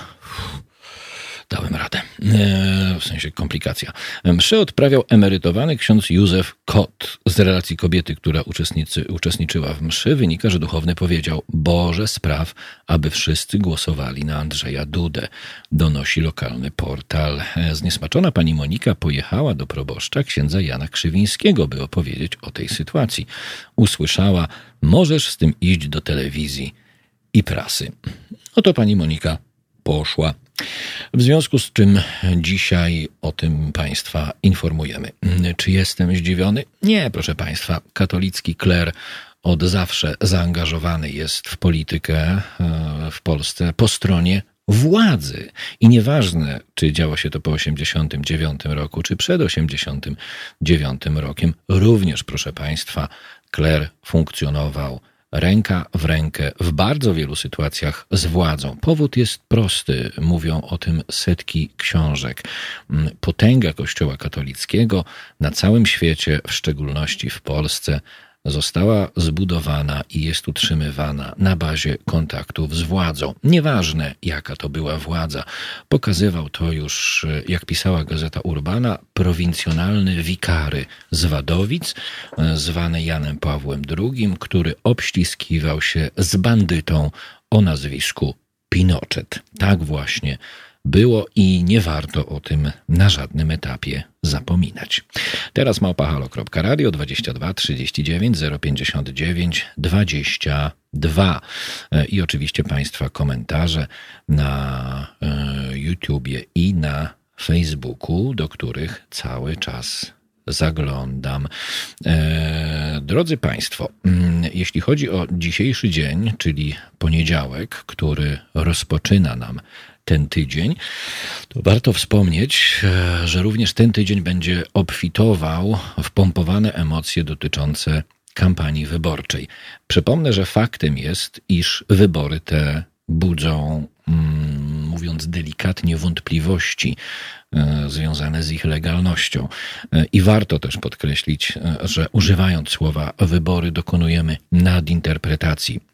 dałem radę. E, w sensie komplikacja. Mszę odprawiał emerytowany ksiądz Józef Kot. Z relacji kobiety, która uczestniczyła w mszy, wynika, że duchowny powiedział: Boże, spraw, aby wszyscy głosowali na Andrzeja Dudę. Donosi lokalny portal. E, zniesmaczona pani Monika pojechała do proboszcza księdza Jana Krzywińskiego, by opowiedzieć o tej sytuacji. Usłyszała: Możesz z tym iść do telewizji i prasy. Oto pani Monika poszła. W związku z czym dzisiaj o tym Państwa informujemy. Czy jestem zdziwiony? Nie, proszę Państwa. Katolicki kler od zawsze zaangażowany jest w politykę e, w Polsce po stronie władzy. I nieważne, czy działo się to po 89 roku, czy przed 89 rokiem, również, proszę Państwa, kler funkcjonował ręka w rękę w bardzo wielu sytuacjach z władzą. Powód jest prosty, mówią o tym setki książek. Mm, Potęga Kościoła katolickiego na całym świecie, w szczególności w Polsce, została zbudowana i jest utrzymywana na bazie kontaktów z władzą. Nieważne, jaka to była władza. Pokazywał to już, jak pisała gazeta Urbana, prowincjonalny wikary z Wadowic, zwany Janem Pawłem II, który obściskiwał się z bandytą o nazwisku Pinochet. Tak właśnie było i nie warto o tym na żadnym etapie zapominać. Teraz małpahalo.radio 22 39 059 22 i oczywiście Państwa komentarze na e, YouTubie i na Facebooku, do których cały czas zaglądam. E, drodzy Państwo, mm, jeśli chodzi o dzisiejszy dzień, czyli poniedziałek, który rozpoczyna nam ten tydzień, to warto wspomnieć, e, że również ten tydzień będzie obfitował w pompowane emocje dotyczące kampanii wyborczej. Przypomnę, że faktem jest, iż wybory te budzą, mm, mówiąc delikatnie, wątpliwości e, związane z ich legalnością. E, I warto też podkreślić, że używając słowa wybory, dokonujemy nadinterpretacji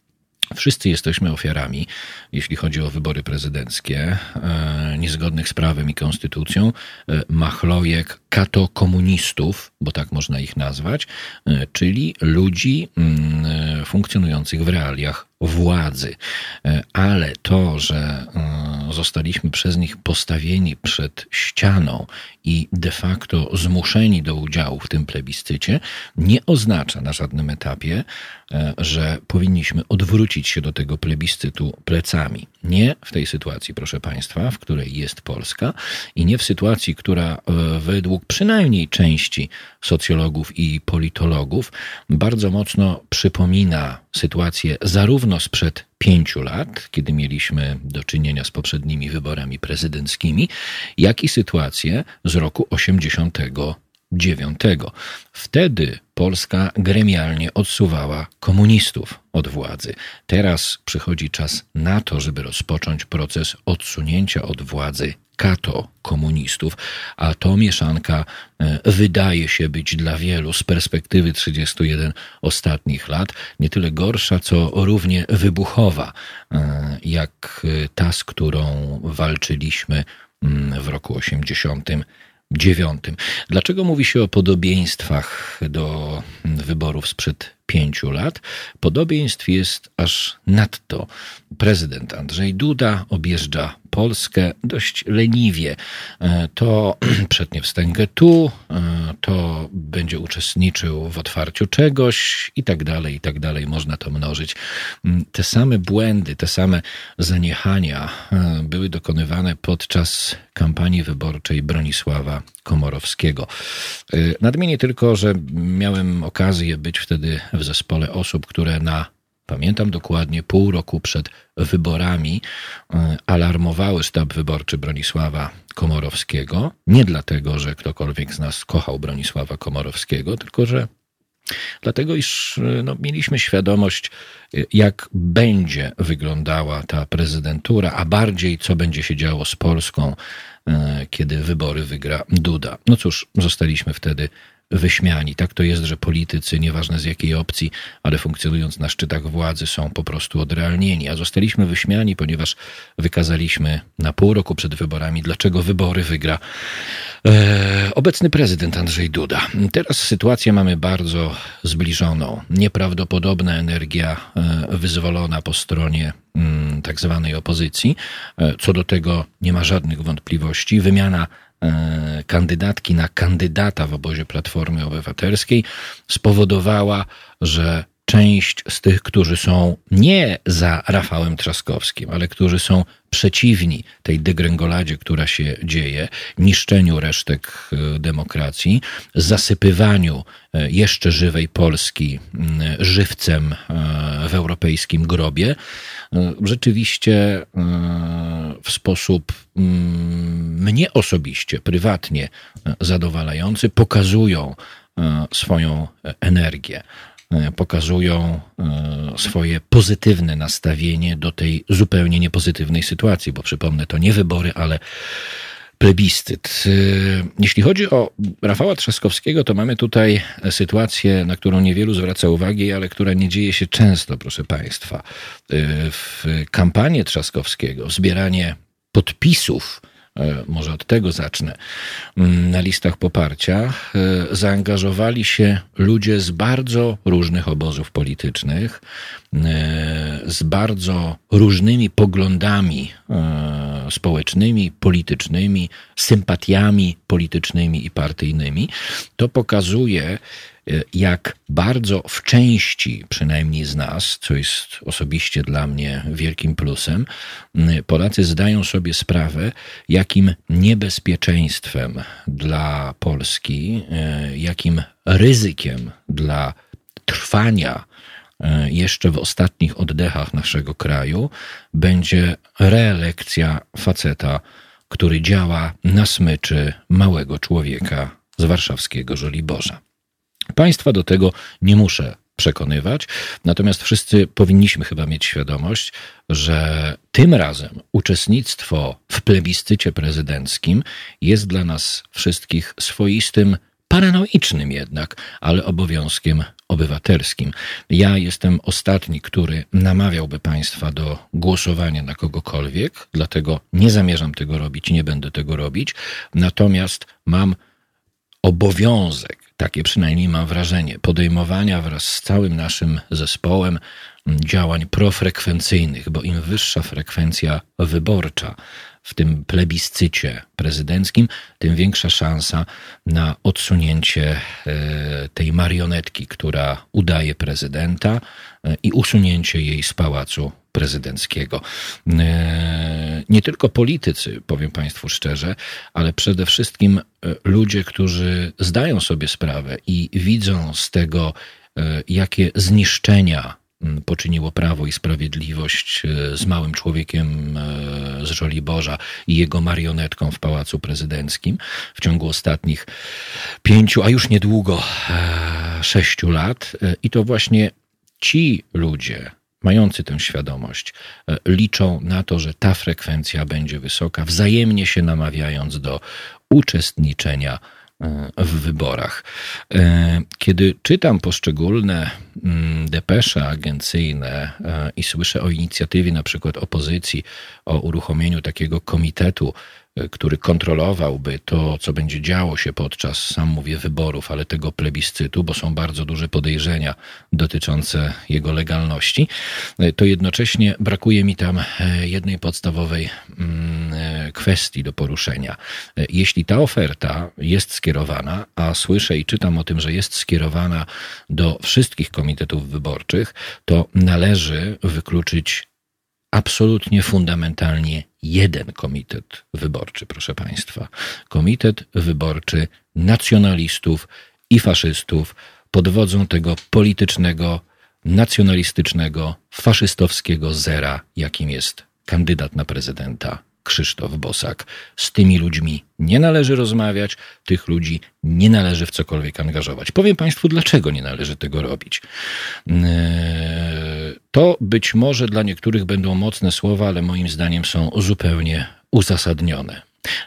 Wszyscy jesteśmy ofiarami, jeśli chodzi o wybory prezydenckie, e, niezgodnych z prawem i konstytucją, e, machlojek katokomunistów, bo tak można ich nazwać, e, czyli ludzi mm, funkcjonujących w realiach władzy. Ale to, że zostaliśmy przez nich postawieni przed ścianą i de facto zmuszeni do udziału w tym plebiscycie, nie oznacza na żadnym etapie, e, że powinniśmy odwrócić się do tego plebiscytu plecami. Nie w tej sytuacji, proszę Państwa, w której jest Polska i nie w sytuacji, która e, według przynajmniej części socjologów i politologów bardzo mocno przypomina sytuację zarówno sprzed pięciu lat, kiedy mieliśmy do czynienia z poprzednimi wyborami prezydenckimi, jak i sytuację z roku 89. Wtedy Polska gremialnie odsuwała komunistów od władzy. Teraz przychodzi czas na to, żeby rozpocząć proces odsunięcia od władzy kato komunistów, a to mieszanka e, wydaje się być dla wielu z perspektywy 31 ostatnich lat nie tyle gorsza, co równie wybuchowa, e, jak ta, z którą walczyliśmy mm, w roku 80 dziewiątym. Dlaczego mówi się o podobieństwach do wyborów sprzed pięciu lat? Podobieństw jest aż nadto. Prezydent Andrzej Duda objeżdża Polskę dość leniwie. E, to przetnie wstęgę tu, e, to będzie uczestniczył w otwarciu czegoś i tak dalej, i tak dalej. Można to mnożyć. Mm, te same błędy, te same zaniechania e, były dokonywane podczas kampanii wyborczej Bronisława Komorowskiego. Nadmienię tylko, że miałem okazję być wtedy w zespole osób, które na pamiętam dokładnie, pół roku przed wyborami e, alarmowały sztab wyborczy Bronisława Komorowskiego. Nie dlatego, że ktokolwiek z nas kochał Bronisława Komorowskiego, tylko że dlatego, iż e, no, mieliśmy świadomość, e, jak będzie wyglądała ta prezydentura, a bardziej co będzie się działo z Polską, kiedy wybory wygra Duda. No cóż, zostaliśmy wtedy wyśmiani. Tak to jest, że politycy, nieważne z jakiej opcji, ale funkcjonując na szczytach władzy, są po prostu odrealnieni. A zostaliśmy wyśmiani, ponieważ wykazaliśmy na pół roku przed wyborami, dlaczego wybory wygra e, obecny prezydent Andrzej Duda. Teraz sytuację mamy bardzo zbliżoną. Nieprawdopodobna energia e, wyzwolona po stronie mm, tak zwanej opozycji. E, co do tego nie ma żadnych wątpliwości. Wymiana kandydatki na kandydata w obozie Platformy Obywatelskiej spowodowała, że część z tych, którzy są nie za Rafałem Trzaskowskim, ale którzy są przeciwni tej degrengoladzie, która się dzieje, niszczeniu resztek e, demokracji, zasypywaniu e, jeszcze żywej Polski żywcem w europejskim grobie, rzeczywiście e, w sposób mm, mnie osobiście, prywatnie zadowalający pokazują swoją energię. Pokazują swoje pozytywne nastawienie do tej zupełnie niepozytywnej sytuacji, bo przypomnę, to nie wybory, ale plebiscyt. Y, jeśli chodzi o Rafała Trzaskowskiego, to mamy tutaj sytuację, na którą niewielu zwraca uwagi, ale która nie dzieje się często, proszę Państwa. Y, w kampanię Trzaskowskiego, zbieranie podpisów, może od tego zacznę, mm, na listach poparcia zaangażowali się ludzie z bardzo różnych obozów politycznych, z bardzo różnymi poglądami społecznymi, politycznymi, sympatiami politycznymi i partyjnymi, to pokazuje, e, jak bardzo w części, przynajmniej z nas, co jest osobiście dla mnie wielkim plusem, Polacy zdają sobie sprawę, jakim niebezpieczeństwem dla Polski, e, jakim ryzykiem dla trwania E, jeszcze w ostatnich oddechach naszego kraju będzie reelekcja faceta, który działa na smyczy małego człowieka z warszawskiego Żoliborza. Państwa do tego nie muszę przekonywać, natomiast wszyscy powinniśmy chyba mieć świadomość, że tym razem uczestnictwo w plebiscycie prezydenckim jest dla nas wszystkich swoistym paranoicznym jednak, ale obowiązkiem obywatelskim. Ja jestem ostatni, który namawiałby Państwa do głosowania na kogokolwiek, dlatego nie zamierzam tego robić nie będę tego robić. Natomiast mam obowiązek, takie przynajmniej mam wrażenie, podejmowania wraz z całym naszym zespołem działań profrekwencyjnych, bo im wyższa frekwencja wyborcza, w tym plebiscycie prezydenckim, tym większa szansa na odsunięcie e, tej marionetki, która udaje prezydenta e, i usunięcie jej z pałacu prezydenckiego. E, nie tylko politycy, powiem Państwu szczerze, ale przede wszystkim ludzie, którzy zdają sobie sprawę i widzą z tego, jakie zniszczenia poczyniło Prawo i Sprawiedliwość e, z małym człowiekiem e, z Żoliborza i jego marionetką w Pałacu Prezydenckim w ciągu ostatnich pięciu, a już niedługo e, sześciu lat. I to właśnie ci ludzie, mający tę świadomość, liczą na to, że ta frekwencja będzie wysoka, wzajemnie się namawiając do uczestniczenia w wyborach. E, kiedy czytam poszczególne mm, depesze agencyjne e, i słyszę o inicjatywie na przykład opozycji, o uruchomieniu takiego komitetu który kontrolowałby to, co będzie działo się podczas, sam mówię, wyborów, ale tego plebiscytu, bo są bardzo duże podejrzenia dotyczące jego legalności, to jednocześnie brakuje mi tam e, jednej podstawowej mm, e, kwestii do poruszenia. E, jeśli ta oferta jest skierowana, a słyszę i czytam o tym, że jest skierowana do wszystkich komitetów wyborczych, to należy wykluczyć absolutnie fundamentalnie jeden komitet wyborczy, proszę Państwa. Komitet wyborczy nacjonalistów i faszystów pod wodzą tego politycznego, nacjonalistycznego, faszystowskiego zera, jakim jest kandydat na prezydenta Krzysztof Bosak. Z tymi ludźmi nie należy rozmawiać, tych ludzi nie należy w cokolwiek angażować. Powiem Państwu, dlaczego nie należy tego robić. Eee, to być może dla niektórych będą mocne słowa, ale moim zdaniem są zupełnie uzasadnione.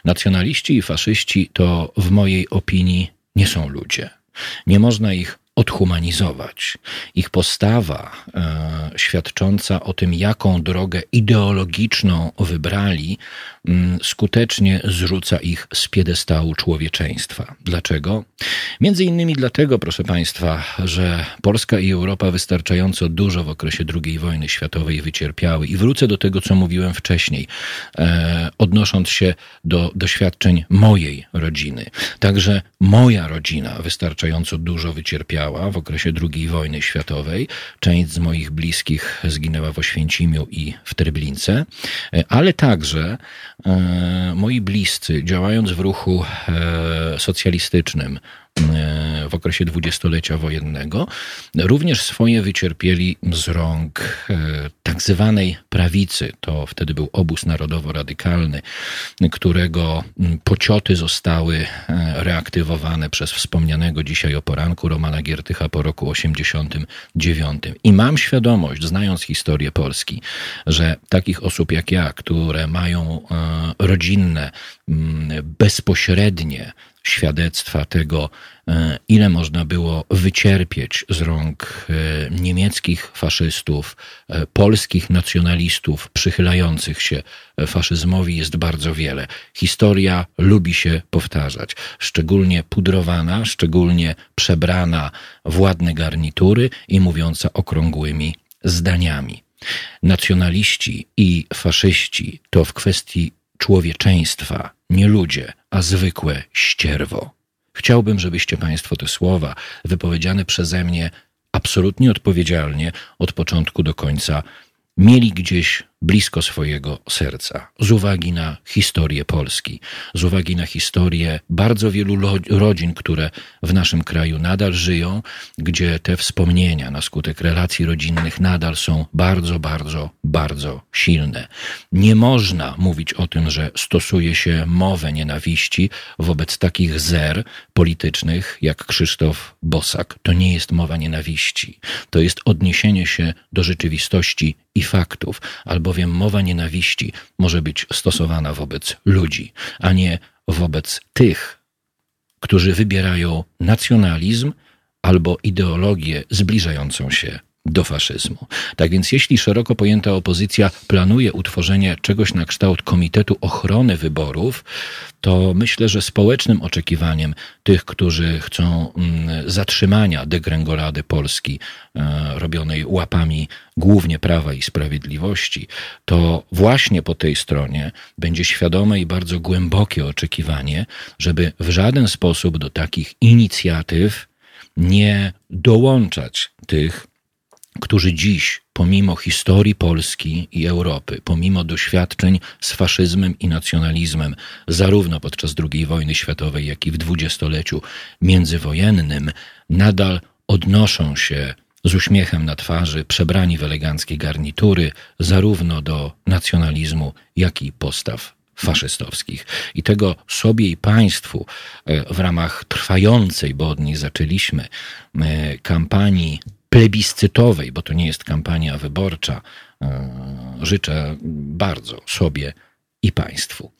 Nacjonaliści i faszyści to w mojej opinii nie są ludzie. Nie można ich odhumanizować. Ich postawa e, świadcząca o tym, jaką drogę ideologiczną wybrali, m, skutecznie zrzuca ich z piedestału człowieczeństwa. Dlaczego? Między innymi dlatego, proszę Państwa, że Polska i Europa wystarczająco dużo w okresie II wojny światowej wycierpiały. I wrócę do tego, co mówiłem wcześniej, e, odnosząc się do doświadczeń mojej rodziny. Także moja rodzina wystarczająco dużo wycierpiała w okresie II wojny światowej. Część z moich bliskich zginęła w Oświęcimiu i w Treblince, ale także e, moi bliscy, działając w ruchu e, socjalistycznym, w okresie dwudziestolecia wojennego, również swoje wycierpieli z rąk tak zwanej prawicy. To wtedy był obóz narodowo-radykalny, którego pocioty zostały reaktywowane przez wspomnianego dzisiaj o poranku Romana Giertycha po roku 89. I mam świadomość, znając historię Polski, że takich osób jak ja, które mają rodzinne, bezpośrednie świadectwa tego, e, ile można było wycierpieć z rąk e, niemieckich faszystów, e, polskich nacjonalistów przychylających się faszyzmowi jest bardzo wiele. Historia lubi się powtarzać, szczególnie pudrowana, szczególnie przebrana w ładne garnitury i mówiąca okrągłymi zdaniami. Nacjonaliści i faszyści to w kwestii człowieczeństwa, nie ludzie, a zwykłe ścierwo. Chciałbym, żebyście Państwo te słowa wypowiedziane przeze mnie absolutnie odpowiedzialnie od początku do końca mieli gdzieś blisko swojego serca, z uwagi na historię Polski, z uwagi na historię bardzo wielu rodzin, które w naszym kraju nadal żyją, gdzie te wspomnienia na skutek relacji rodzinnych nadal są bardzo, bardzo, bardzo silne. Nie można mówić o tym, że stosuje się mowę nienawiści wobec takich zer politycznych jak Krzysztof Bosak. To nie jest mowa nienawiści. To jest odniesienie się do rzeczywistości i faktów, albowiem mowa nienawiści może być stosowana wobec ludzi, a nie wobec tych, którzy wybierają nacjonalizm albo ideologię zbliżającą się do faszyzmu. Tak więc jeśli szeroko pojęta opozycja planuje utworzenie czegoś na kształt Komitetu Ochrony Wyborów, to myślę, że społecznym oczekiwaniem tych, którzy chcą mm, zatrzymania degrengolady Polski e, robionej łapami głównie Prawa i Sprawiedliwości, to właśnie po tej stronie będzie świadome i bardzo głębokie oczekiwanie, żeby w żaden sposób do takich inicjatyw nie dołączać tych, którzy dziś, pomimo historii Polski i Europy, pomimo doświadczeń z faszyzmem i nacjonalizmem, zarówno podczas II wojny światowej, jak i w dwudziestoleciu międzywojennym, nadal odnoszą się z uśmiechem na twarzy, przebrani w eleganckie garnitury, zarówno do nacjonalizmu, jak i postaw faszystowskich. I tego sobie i państwu e, w ramach trwającej, bo od niej zaczęliśmy, e, kampanii plebiscytowej, bo to nie jest kampania wyborcza, e, życzę bardzo sobie i Państwu.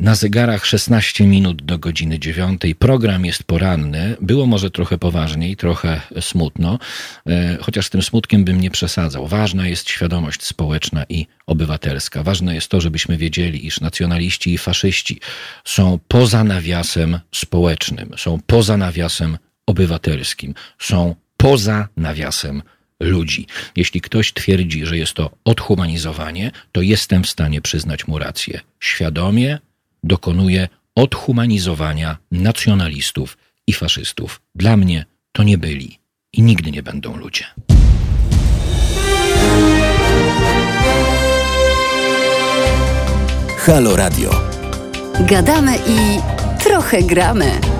Na zegarach 16 minut do godziny 9. Program jest poranny. Było może trochę poważniej, trochę smutno, e, chociaż tym smutkiem bym nie przesadzał. Ważna jest świadomość społeczna i obywatelska. Ważne jest to, żebyśmy wiedzieli, iż nacjonaliści i faszyści są poza nawiasem społecznym, są poza nawiasem obywatelskim, są poza nawiasem ludzi. Jeśli ktoś twierdzi, że jest to odhumanizowanie, to jestem w stanie przyznać mu rację. Świadomie dokonuje odhumanizowania nacjonalistów i faszystów. Dla mnie to nie byli i nigdy nie będą ludzie. Halo Radio. Gadamy i trochę gramy.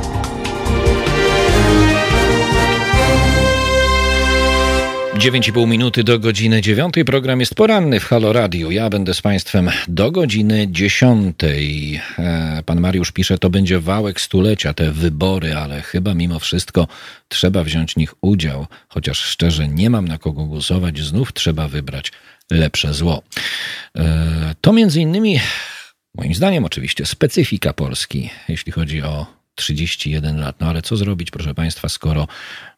9,5 minuty do godziny 9. Program jest poranny w Halo Radio. Ja będę z Państwem do godziny 10. E, pan Mariusz pisze, to będzie wałek stulecia, te wybory, ale chyba mimo wszystko trzeba wziąć w nich udział. Chociaż szczerze nie mam na kogo głosować, znów trzeba wybrać lepsze zło. E, to między innymi, moim zdaniem oczywiście, specyfika Polski, jeśli chodzi o 31 lat. No ale co zrobić, proszę Państwa, skoro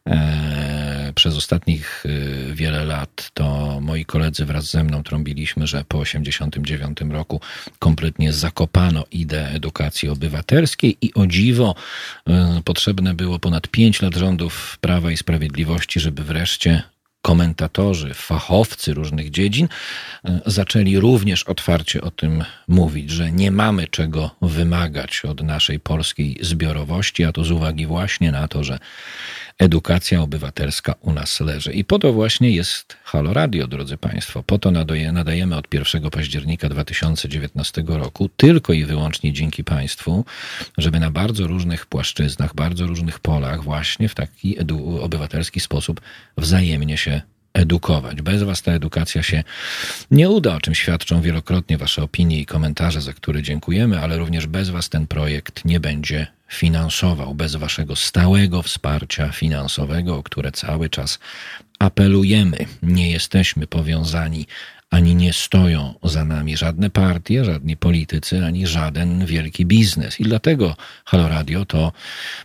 e, przez ostatnich e, wiele lat to moi koledzy wraz ze mną trąbiliśmy, że po 89 roku kompletnie zakopano ideę edukacji obywatelskiej i o dziwo e, potrzebne było ponad 5 lat rządów Prawa i Sprawiedliwości, żeby wreszcie komentatorzy, fachowcy różnych dziedzin e, zaczęli również otwarcie o tym mówić, że nie mamy czego wymagać od naszej polskiej zbiorowości, a to z uwagi właśnie na to, że edukacja obywatelska u nas leży. I po to właśnie jest Halo Radio, drodzy Państwo. Po to nadaje, nadajemy od 1 października 2019 roku tylko i wyłącznie dzięki Państwu, żeby na bardzo różnych płaszczyznach, bardzo różnych polach właśnie w taki obywatelski sposób wzajemnie się edukować. Bez Was ta edukacja się nie uda, o czym świadczą wielokrotnie Wasze opinie i komentarze, za które dziękujemy, ale również bez Was ten projekt nie będzie finansował, bez Waszego stałego wsparcia finansowego, o które cały czas apelujemy. Nie jesteśmy powiązani ani nie stoją za nami żadne partie, żadni politycy, ani żaden wielki biznes. I dlatego Halo Radio to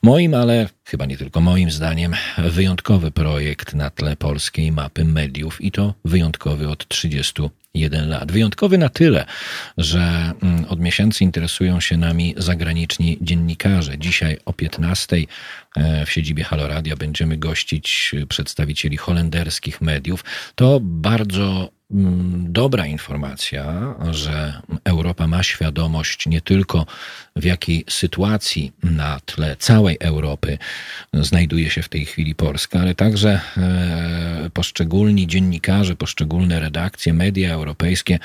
moim, ale chyba nie tylko moim zdaniem, wyjątkowy projekt na tle polskiej mapy mediów i to wyjątkowy od 31 lat. Wyjątkowy na tyle, że mm, od miesięcy interesują się nami zagraniczni dziennikarze. Dzisiaj o 15 e, w siedzibie Halo Radio będziemy gościć przedstawicieli holenderskich mediów. To bardzo dobra informacja, że Europa ma świadomość nie tylko w jakiej sytuacji na tle całej Europy znajduje się w tej chwili Polska, ale także e, poszczególni dziennikarze, poszczególne redakcje, media europejskie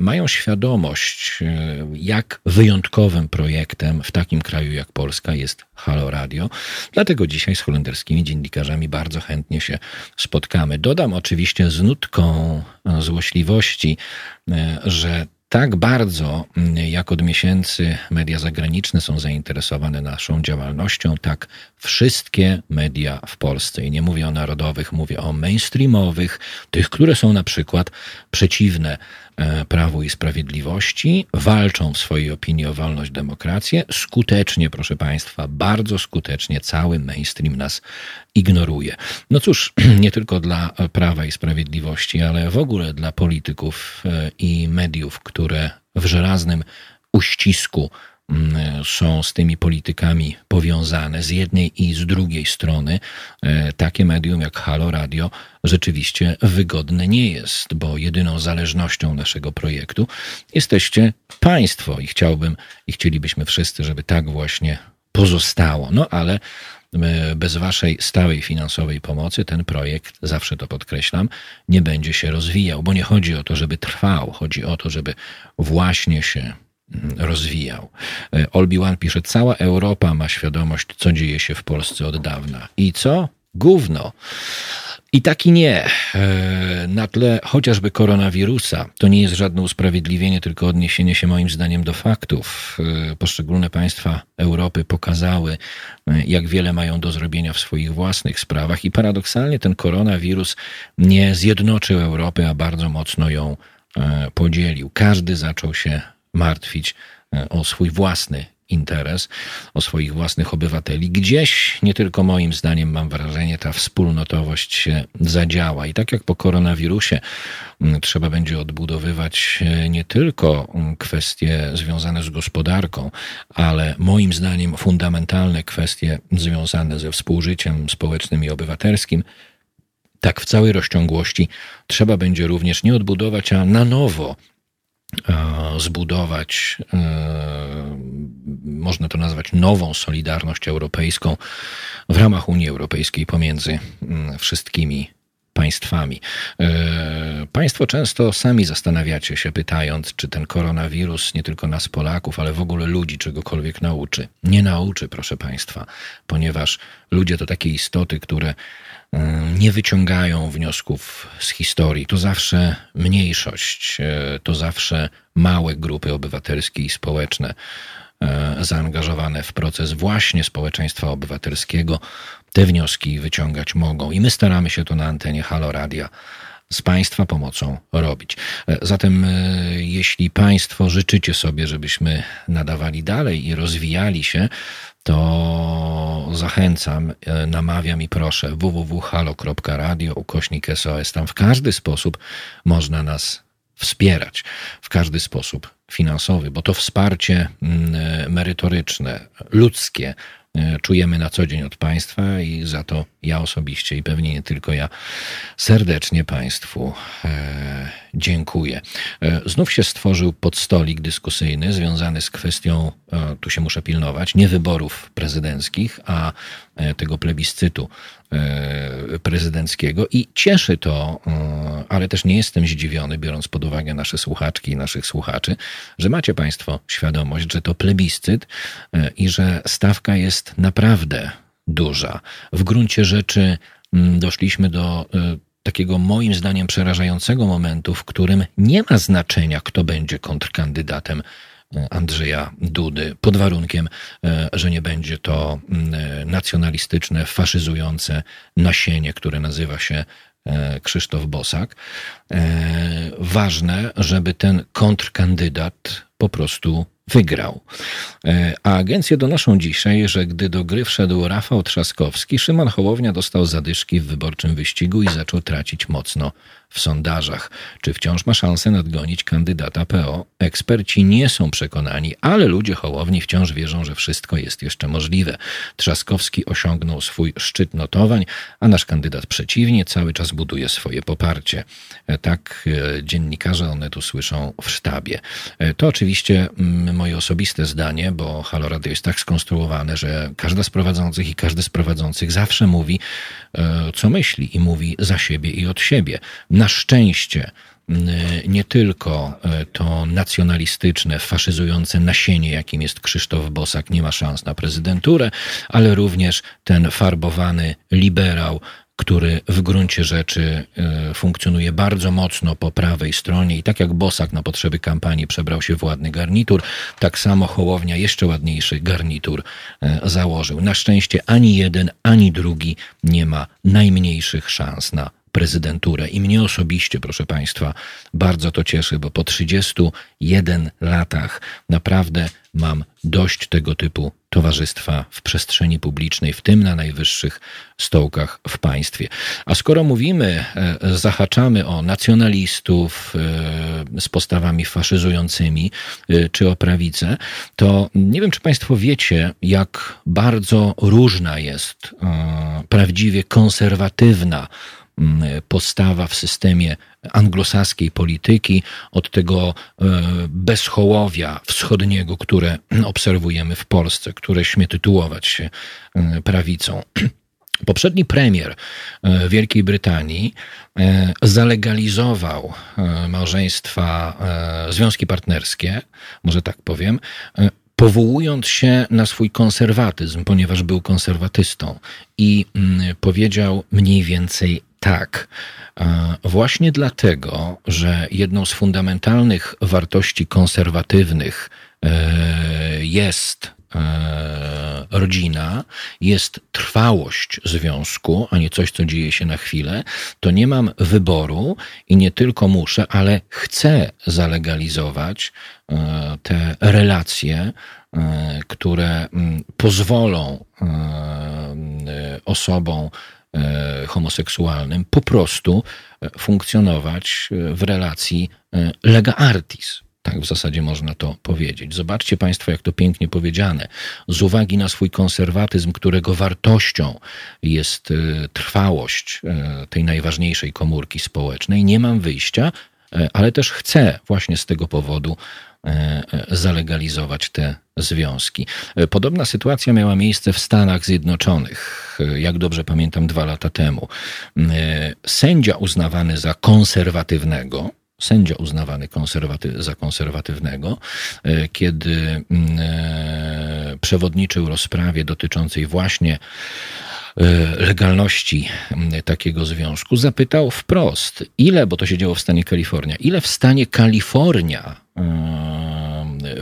mają świadomość, e, jak wyjątkowym projektem w takim kraju jak Polska jest Halo Radio. Dlatego dzisiaj z holenderskimi dziennikarzami bardzo chętnie się spotkamy. Dodam oczywiście z nutką złośliwości, że tak bardzo, jak od miesięcy media zagraniczne są zainteresowane naszą działalnością, tak wszystkie media w Polsce, i nie mówię o narodowych, mówię o mainstreamowych, tych, które są na przykład przeciwne E, Prawu i Sprawiedliwości, walczą w swojej opinii o wolność, demokrację. Skutecznie, proszę Państwa, bardzo skutecznie cały mainstream nas ignoruje. No cóż, nie tylko dla Prawa i Sprawiedliwości, ale w ogóle dla polityków e, i mediów, które w żelaznym uścisku są z tymi politykami powiązane z jednej i z drugiej strony, e, takie medium jak Halo Radio rzeczywiście wygodne nie jest, bo jedyną zależnością naszego projektu jesteście Państwo i chciałbym i chcielibyśmy wszyscy, żeby tak właśnie pozostało. No ale e, bez Waszej stałej finansowej pomocy ten projekt, zawsze to podkreślam, nie będzie się rozwijał, bo nie chodzi o to, żeby trwał, chodzi o to, żeby właśnie się rozwijał. E, Olbi One pisze, cała Europa ma świadomość, co dzieje się w Polsce od dawna. I co? Gówno. I tak i nie. E, na tle chociażby koronawirusa to nie jest żadne usprawiedliwienie, tylko odniesienie się moim zdaniem do faktów. E, poszczególne państwa Europy pokazały, jak wiele mają do zrobienia w swoich własnych sprawach i paradoksalnie ten koronawirus nie zjednoczył Europy, a bardzo mocno ją podzielił. Każdy zaczął się martwić e, o swój własny interes, o swoich własnych obywateli. Gdzieś, nie tylko moim zdaniem, mam wrażenie, ta wspólnotowość się zadziała. I tak jak po koronawirusie trzeba będzie odbudowywać e, nie tylko kwestie związane z gospodarką, ale moim zdaniem fundamentalne kwestie związane ze współżyciem społecznym i obywatelskim, tak w całej rozciągłości trzeba będzie również nie odbudować, a na nowo zbudować, e, można to nazwać nową solidarność europejską w ramach Unii Europejskiej pomiędzy mm, wszystkimi państwami. E, państwo często sami zastanawiacie się, pytając, czy ten koronawirus nie tylko nas, Polaków, ale w ogóle ludzi czegokolwiek nauczy. Nie nauczy, proszę Państwa, ponieważ ludzie to takie istoty, które E, nie wyciągają wniosków z historii. To zawsze mniejszość, e, to zawsze małe grupy obywatelskie i społeczne e, zaangażowane w proces właśnie społeczeństwa obywatelskiego te wnioski wyciągać mogą. I my staramy się to na antenie Halo Radia z Państwa pomocą robić. Zatem, jeśli Państwo życzycie sobie, żebyśmy nadawali dalej i rozwijali się, to zachęcam, e, namawiam i proszę www.halo.radio ukośnik SOS. Tam w każdy sposób można nas wspierać, w każdy sposób finansowy, bo to wsparcie mm, e, merytoryczne, ludzkie, e, czujemy na co dzień od Państwa i za to ja osobiście i pewnie nie tylko ja serdecznie Państwu dziękuję. E, znów się stworzył podstolik dyskusyjny związany z kwestią, e, tu się muszę pilnować, nie wyborów prezydenckich, a e, tego plebiscytu prezydenckiego i cieszy to, ale też nie jestem zdziwiony, biorąc pod uwagę nasze słuchaczki i naszych słuchaczy, że macie Państwo świadomość, że to plebiscyt i że stawka jest naprawdę duża. W gruncie rzeczy mm, doszliśmy do takiego moim zdaniem przerażającego momentu, w którym nie ma znaczenia, kto będzie kontrkandydatem e, Andrzeja Dudy, pod warunkiem, e, że nie będzie to mm, e, nacjonalistyczne, faszyzujące nasienie, które nazywa się Krzysztof Bosak. Ważne, żeby ten kontrkandydat po prostu wygrał. E, A agencje donoszą dzisiaj, że gdy do gry wszedł Rafał Trzaskowski, Szymon Hołownia dostał zadyszki w wyborczym wyścigu i zaczął tracić mocno w sondażach. Czy wciąż ma szansę nadgonić kandydata PO? Eksperci nie są przekonani, ale ludzie Hołowni wciąż wierzą, że wszystko jest jeszcze możliwe. Trzaskowski osiągnął swój szczyt notowań, a nasz kandydat przeciwnie cały czas buduje swoje poparcie. E, Tak e, dziennikarze one tu słyszą w sztabie. E, To oczywiście mm, moje osobiste zdanie, bo Halo Radio jest tak skonstruowane, że każda z prowadzących i każdy z prowadzących zawsze mówi, co myśli i mówi za siebie i od siebie. Na szczęście mm, nie tylko e, to nacjonalistyczne, faszyzujące nasienie, jakim jest Krzysztof Bosak, nie ma szans na prezydenturę, ale również ten farbowany liberał, który w gruncie rzeczy e, funkcjonuje bardzo mocno po prawej stronie i tak jak Bosak na potrzeby kampanii przebrał się w ładny garnitur, tak samo Hołownia jeszcze ładniejszy garnitur e, założył. Na szczęście ani jeden, ani drugi nie ma najmniejszych szans na prezydenturę. I mnie osobiście, proszę Państwa, bardzo to cieszy, bo po 31 latach naprawdę mam dość tego typu towarzystwa w przestrzeni publicznej, w tym na najwyższych stołkach w państwie. A skoro mówimy, e, zahaczamy o nacjonalistów e, z postawami faszyzującymi, e, czy o prawicę, to nie wiem, czy Państwo wiecie, jak bardzo różna jest prawdziwie konserwatywna postawa w systemie anglosaskiej polityki od tego e, bezchołowia wschodniego, które obserwujemy w Polsce, które śmie tytułować się e, prawicą. Poprzedni premier e, Wielkiej Brytanii zalegalizował małżeństwa, związki partnerskie, może tak powiem, powołując się na swój konserwatyzm, ponieważ był konserwatystą i mm, powiedział mniej więcej tak. Właśnie dlatego, że jedną z fundamentalnych wartości konserwatywnych e, jest e, rodzina, jest trwałość związku, a nie coś, co dzieje się na chwilę, to nie mam wyboru i nie tylko muszę, ale chcę zalegalizować e, te relacje, które mm, pozwolą osobom homoseksualnym po prostu e, funkcjonować e, w relacji e, lega artis. Tak w zasadzie można to powiedzieć. Zobaczcie Państwo, jak to pięknie powiedziane. Z uwagi na swój konserwatyzm, którego wartością jest e, trwałość e, tej najważniejszej komórki społecznej, nie mam wyjścia, e, ale też chcę właśnie z tego powodu e, e, zalegalizować te związki. E, Podobna sytuacja miała miejsce w Stanach Zjednoczonych, e, jak dobrze pamiętam, dwa lata temu. E, Sędzia uznawany za konserwatywnego, sędzia uznawany konserwaty, za konserwatywnego, e, kiedy mm, e, przewodniczył rozprawie dotyczącej właśnie e, legalności mm, takiego związku, zapytał wprost, ile, bo to się działo w stanie Kalifornia, ile w stanie Kalifornia e,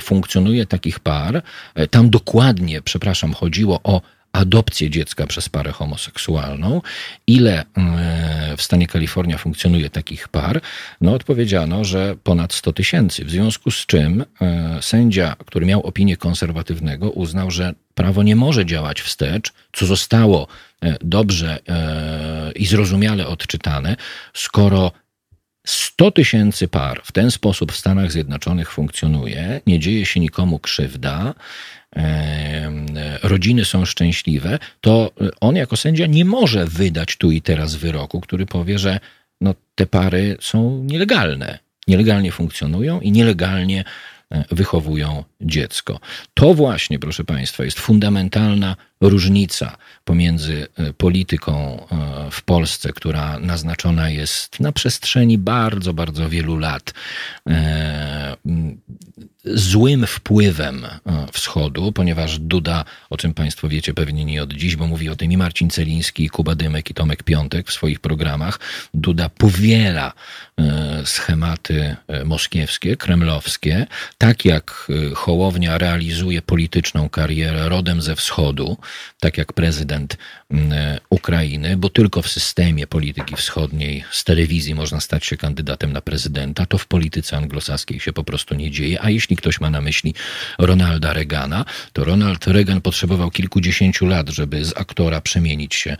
funkcjonuje takich par. E, Tam dokładnie, przepraszam, chodziło o adopcję dziecka przez parę homoseksualną. Ile e, w stanie Kalifornia funkcjonuje takich par? No odpowiedziano, że ponad 100 tysięcy. W związku z czym e, sędzia, który miał opinię konserwatywnego, uznał, że prawo nie może działać wstecz, co zostało dobrze i zrozumiale odczytane, skoro 100 tysięcy par w ten sposób w Stanach Zjednoczonych funkcjonuje, nie dzieje się nikomu krzywda, rodziny są szczęśliwe, to on jako sędzia nie może wydać tu i teraz wyroku, który powie, że no, te pary są nielegalne. Nielegalnie funkcjonują i nielegalnie e, wychowują dziecko. To właśnie, proszę Państwa, jest fundamentalna różnica pomiędzy e, polityką e, w Polsce, która naznaczona jest na przestrzeni bardzo, bardzo wielu lat złym wpływem e, wschodu, ponieważ Duda, o czym Państwo wiecie pewnie nie od dziś, bo mówi o tym i Marcin Celiński, i Kuba Dymek, i Tomek Piątek w swoich programach, Duda powiela e, schematy e, moskiewskie, kremlowskie, tak jak Hołownia realizuje polityczną karierę rodem ze wschodu, tak jak prezydent Ukrainy, bo tylko w systemie polityki wschodniej z telewizji można stać się kandydatem na prezydenta, to w polityce anglosaskiej się po prostu nie dzieje, a jeśli ktoś ma na myśli Ronalda Reagana, to Ronald Reagan potrzebował kilkudziesięciu lat, żeby z aktora przemienić się e,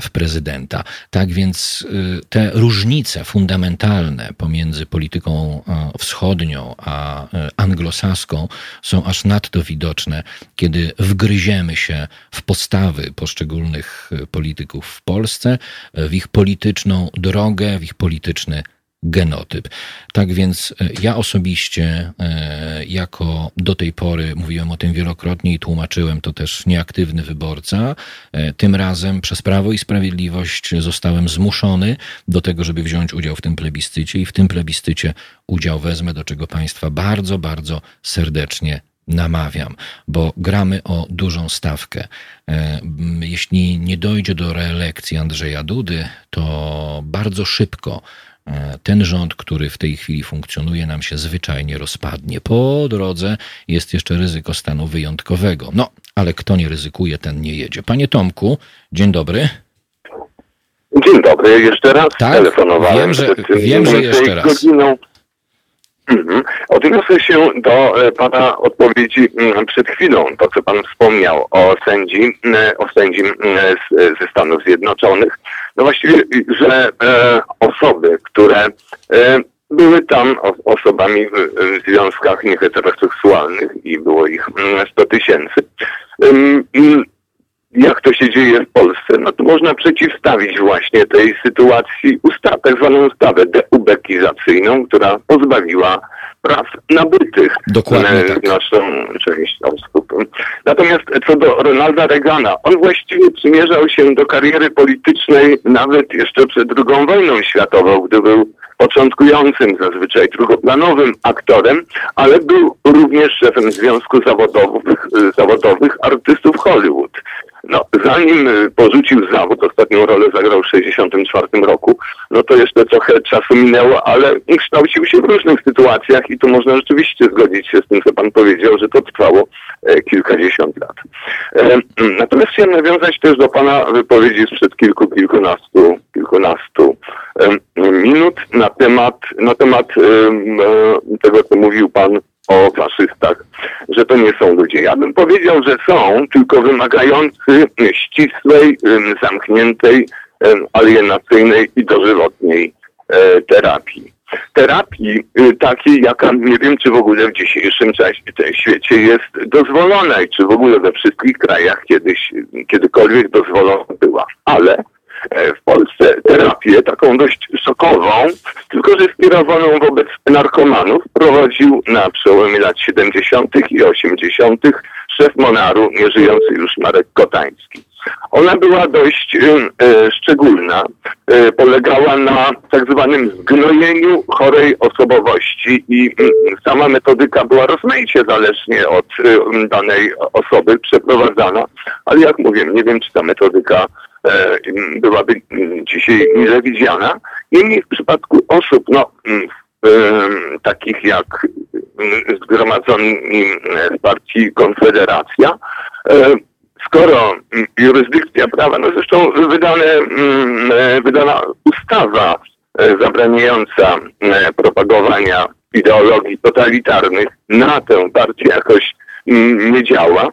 w prezydenta. Tak więc e, te różnice fundamentalne pomiędzy polityką e, wschodnią a anglosaską są aż nadto widoczne, kiedy wgryziemy się w postawy poszczególnych polityków w Polsce, w ich polityczną drogę, w ich polityczny genotyp. Tak więc e, ja osobiście, e, jako do tej pory mówiłem o tym wielokrotnie i tłumaczyłem to też nieaktywny wyborca, e, tym razem przez Prawo i Sprawiedliwość zostałem zmuszony do tego, żeby wziąć udział w tym plebiscycie i w tym plebiscycie udział wezmę, do czego Państwa bardzo, bardzo serdecznie namawiam, bo gramy o dużą stawkę. Jeśli nie dojdzie do reelekcji Andrzeja Dudy, to bardzo szybko ten rząd, który w tej chwili funkcjonuje, nam się zwyczajnie rozpadnie. Po drodze jest jeszcze ryzyko stanu wyjątkowego. No, ale kto nie ryzykuje, ten nie jedzie. Panie Tomku, dzień dobry. Dzień dobry, jeszcze raz tak, telefonowałem. Wiem, że, wiem, że jeszcze raz. Godziną. Mhm. Odniosę się do e, Pana odpowiedzi mm, przed chwilą, to co Pan wspomniał o sędzi, e, o sędzi mm, ze Stanów Zjednoczonych. No właściwie, że e, osoby, które były tam osobami w związkach nieheteroseksualnych i było ich 100 mm, tysięcy, jak to się dzieje w Polsce, no to można przeciwstawić właśnie tej sytuacji ustaw, tak zwaną ustawę deubekizacyjną, która pozbawiła praw nabytych Dokładnie e, tak. naszą część osób. Natomiast co do Ronalda Reagana, on właściwie przymierzał się do kariery politycznej nawet jeszcze przed II wojną światową, gdy był początkującym, zazwyczaj drugoplanowym aktorem, ale był również szefem Związku Zawodowych, zawodowych Artystów Hollywood. No, zanim y, porzucił zawód, ostatnią rolę zagrał w 1964 roku, no to jeszcze trochę czasu minęło, ale kształcił się w różnych sytuacjach i tu można rzeczywiście zgodzić się z tym, co pan powiedział, że to trwało e, kilkadziesiąt lat. E, natomiast chciałem nawiązać też do pana wypowiedzi sprzed kilku, kilkunastu, kilkunastu e, minut na temat, na temat tego, co mówił pan o faszystach, że to nie są ludzie. Ja bym powiedział, że są, tylko wymagający ścisłej, zamkniętej, alienacyjnej i dożywotniej e, terapii. Terapii y, takiej, jaka nie wiem, czy w ogóle w dzisiejszym czasie, w świecie jest dozwolona i czy w ogóle we wszystkich krajach kiedyś, kiedykolwiek dozwolona była. Ale w Polsce terapię taką dość szokową, tylko że skierowaną wobec narkomanów prowadził na przełomie lat 70. i 80. szef Monaru, nieżyjący już Marek Kotański. Ona była dość e, szczególna. E, polegała na tak zwanym zgnojeniu chorej osobowości i sama metodyka była rozmaicie zależnie od danej osoby przeprowadzana, ale jak mówię, nie wiem, czy ta metodyka E, byłaby dzisiaj mile widziana. Niemniej w przypadku osób, no, e, takich jak zgromadzony w partii Konfederacja, e, skoro jurysdykcja prawa, no zresztą wydane, wydana ustawa zabraniająca propagowania ideologii totalitarnych na tę partię jakoś nie działa, e,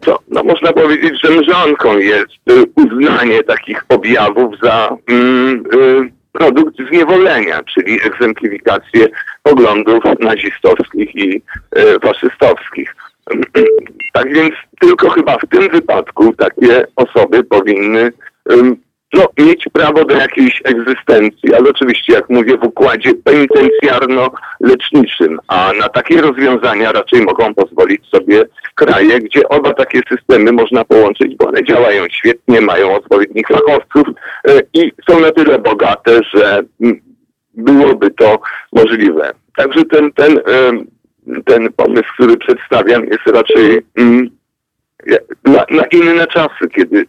to no, można powiedzieć, że mrzonką jest e, uznanie takich objawów za mm, produkt zniewolenia, czyli egzemplifikację poglądów nazistowskich i e, faszystowskich. Tak więc tylko chyba w tym wypadku takie osoby powinny no, mieć prawo do jakiejś egzystencji, ale oczywiście, jak mówię, w układzie penitencjarno-leczniczym, a na takie rozwiązania raczej mogą pozwolić sobie kraje, gdzie oba takie systemy można połączyć, bo one działają świetnie, mają odpowiednich fachowców e, i są na tyle bogate, że mm, byłoby to możliwe. Także ten, ten, ten pomysł, który przedstawiam, jest raczej mm, na, na inne czasy, kiedy,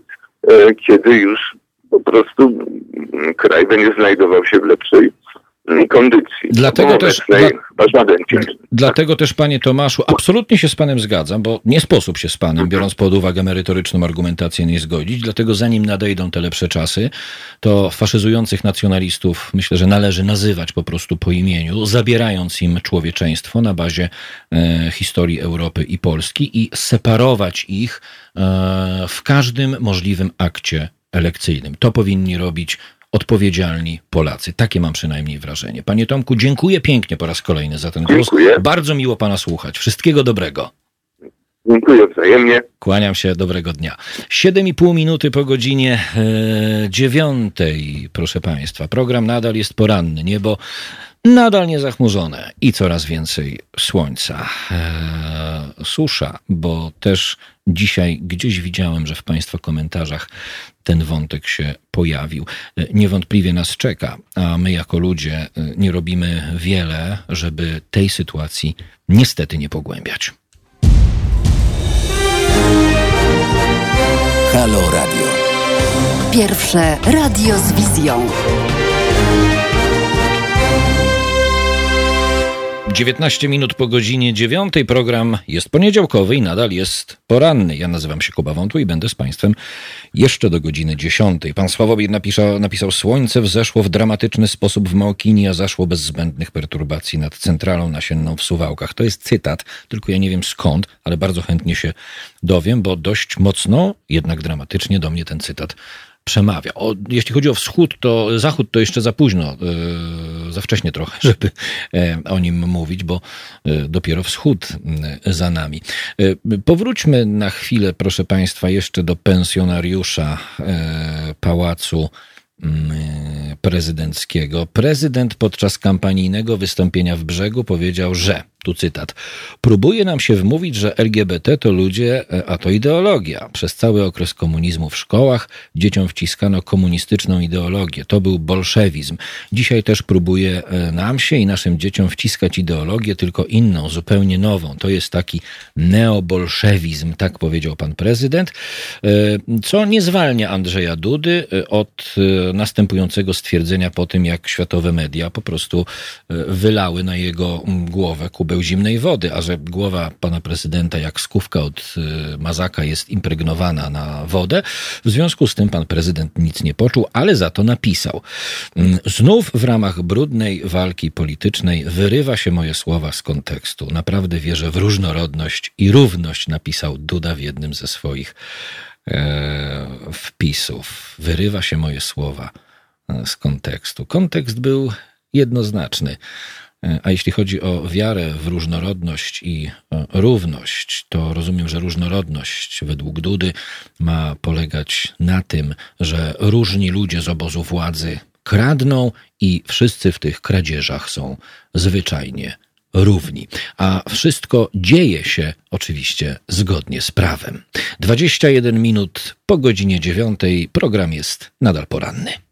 e, kiedy już po prostu kraj będzie znajdował się w lepszej mm, kondycji. Dlatego też- dla-. Dlatego też, panie Tomaszu, absolutnie się z panem zgadzam, bo nie sposób się z panem, biorąc pod uwagę merytoryczną argumentację, nie zgodzić. Dlatego zanim nadejdą te lepsze czasy, to faszyzujących nacjonalistów myślę, że należy nazywać po prostu po imieniu, zabierając im człowieczeństwo na bazie e, historii Europy i Polski i separować ich e, w każdym możliwym akcie elekcyjnym. To powinni robić odpowiedzialni Polacy. Takie mam przynajmniej wrażenie. Panie Tomku, dziękuję pięknie po raz kolejny za ten głos. Dziękuję. Bardzo miło pana słuchać. Wszystkiego dobrego. Dziękuję wzajemnie. Kłaniam się, dobrego dnia. 7,5 minuty po godzinie e, dziewiątej, proszę Państwa. Program nadal jest poranny, niebo nadal niezachmurzone i coraz więcej słońca. E, susza, bo też dzisiaj gdzieś widziałem, że w Państwa komentarzach ten wątek się pojawił. E, Niewątpliwie nas czeka, a my jako ludzie e, nie robimy wiele, żeby tej sytuacji niestety nie pogłębiać. Halo Radio. Pierwsze radio z wizją. 19 minut po godzinie 9 program jest poniedziałkowy i nadal jest poranny. Ja nazywam się Kuba Wątły i będę z Państwem jeszcze do godziny 10. Pan Sławomir napisał, napisał Słońce wzeszło w dramatyczny sposób w Małkini, a zaszło bez zbędnych perturbacji nad centralą nasienną w Suwałkach. To jest cytat, tylko ja nie wiem skąd, ale bardzo chętnie się dowiem, bo dość mocno, jednak dramatycznie do mnie ten cytat przemawia. O, jeśli chodzi o wschód, to zachód to jeszcze za późno, e, za wcześnie trochę, żeby e, o nim mówić, bo e, dopiero wschód za nami. Powróćmy na chwilę, proszę Państwa, jeszcze do pensjonariusza pałacu prezydenckiego. Prezydent podczas kampanijnego wystąpienia w brzegu powiedział, że, tu cytat, próbuje nam się wmówić, że LGBT to ludzie, e, a to ideologia. Przez cały okres komunizmu w szkołach dzieciom wciskano komunistyczną ideologię. To był bolszewizm. Dzisiaj też próbuje e, nam się i naszym dzieciom wciskać ideologię, tylko inną, zupełnie nową. To jest taki neobolszewizm, tak powiedział pan prezydent, e, co nie zwalnia Andrzeja Dudy od następującego stwierdzenia po tym, jak światowe media po prostu e, wylały na jego mm, głowę kubeł zimnej wody, a że głowa pana prezydenta jak skówka od e, mazaka jest impregnowana na wodę, w związku z tym pan prezydent nic nie poczuł, ale za to napisał. Mm, Znów w ramach brudnej walki politycznej wyrywa się moje słowa z kontekstu. Naprawdę wierzę w różnorodność i równość, napisał Duda w jednym ze swoich wpisów. Wyrywa się moje słowa e, z kontekstu. Kontekst był jednoznaczny. E, A jeśli chodzi o wiarę w różnorodność i e, równość, to rozumiem, że różnorodność według Dudy ma polegać na tym, że różni ludzie z obozu władzy kradną i wszyscy w tych kradzieżach są zwyczajnie równi. A wszystko dzieje się oczywiście zgodnie z prawem. 21 minut po godzinie 9 program jest nadal poranny.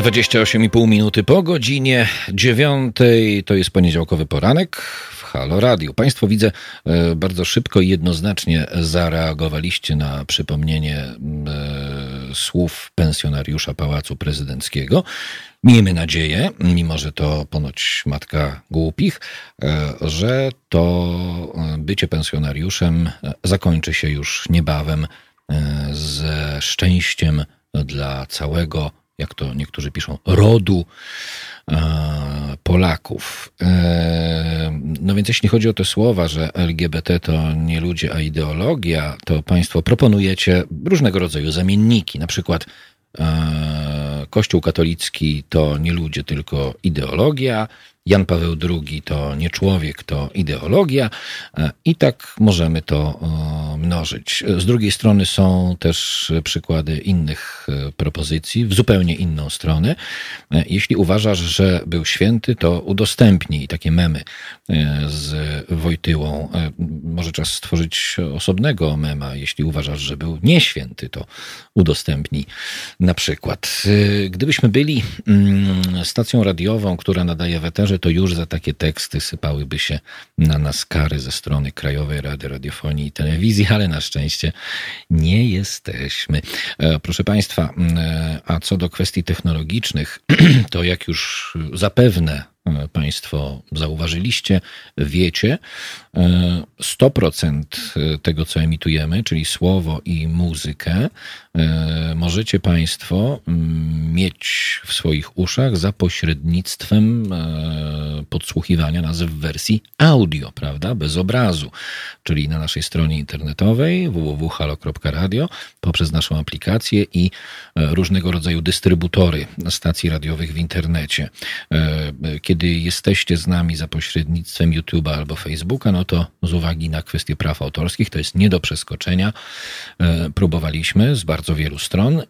Dwadzieścia osiem i pół minuty po godzinie dziewiątej. To jest poniedziałkowy poranek w Halo Radio. Państwo widzę e, bardzo szybko i jednoznacznie zareagowaliście na przypomnienie e, słów pensjonariusza Pałacu Prezydenckiego. Miejmy nadzieję, mimo że to ponoć matka głupich, e, że to bycie pensjonariuszem zakończy się już niebawem ze szczęściem dla całego jak to niektórzy piszą, rodu Polaków. No więc jeśli chodzi o te słowa, że LGBT to nie ludzie, a ideologia, to Państwo proponujecie różnego rodzaju zamienniki, na przykład Kościół katolicki to nie ludzie, tylko ideologia, Jan Paweł II to nie człowiek, to ideologia e, i tak możemy to e, mnożyć. Z drugiej strony są też przykłady innych e, propozycji w zupełnie inną stronę. Jeśli uważasz, że był święty, to udostępnij takie memy z Wojtyłą. Może czas stworzyć osobnego mema. Jeśli uważasz, że był nieświęty, to udostępnij na przykład. Gdybyśmy byli mm, stacją radiową, która nadaje w eterze, to już za takie teksty sypałyby się na nas kary ze strony Krajowej Rady Radiofonii i Telewizji, ale na szczęście nie jesteśmy. E, proszę Państwa, e, a co do kwestii technologicznych, to jak już zapewne Państwo zauważyliście, wiecie, 100% tego, co emitujemy, czyli słowo i muzykę, E, możecie Państwo mm, mieć w swoich uszach za pośrednictwem e, podsłuchiwania nas w wersji audio, prawda? Bez obrazu, czyli na naszej stronie internetowej www.halo.radio poprzez naszą aplikację i e, różnego rodzaju dystrybutory stacji radiowych w internecie. Kiedy jesteście z nami za pośrednictwem YouTube'a albo Facebooka, no to z uwagi na kwestie praw autorskich to jest nie do przeskoczenia. Próbowaliśmy z bardzo wielu stron. E,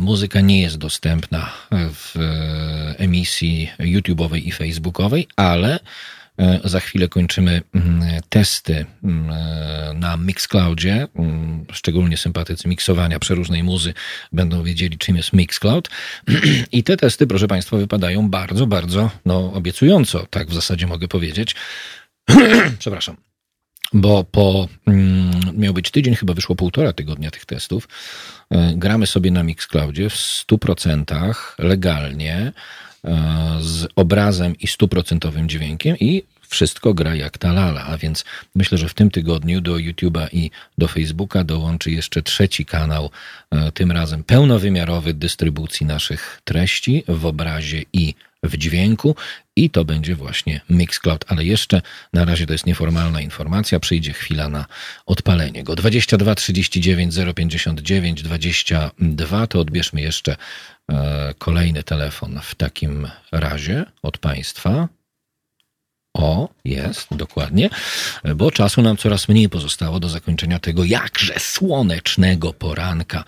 muzyka nie jest dostępna w e, emisji YouTube'owej i Facebookowej, ale e, za chwilę kończymy mm, testy mm, na Mixcloudzie. Szczególnie sympatycy miksowania przeróżnej muzy będą wiedzieli, czym jest Mixcloud. I te testy, proszę Państwa, wypadają bardzo, bardzo no, obiecująco, tak w zasadzie mogę powiedzieć. Przepraszam bo po, mm, miał być tydzień, chyba wyszło półtora tygodnia tych testów. E, gramy sobie na Mixcloudzie w 100% legalnie, e, z obrazem i stuprocentowym dźwiękiem i wszystko gra jak ta lala, a więc myślę, że w tym tygodniu do YouTube'a i do Facebooka dołączy jeszcze trzeci kanał, e, tym razem pełnowymiarowy dystrybucji naszych treści w obrazie i w dźwięku i to będzie właśnie Mixcloud, ale jeszcze na razie to jest nieformalna informacja, przyjdzie chwila na odpalenie go. 22 39 059 22 to odbierzmy jeszcze e, kolejny telefon w takim razie od Państwa. O, jest, dokładnie, bo czasu nam coraz mniej pozostało do zakończenia tego jakże słonecznego poranka.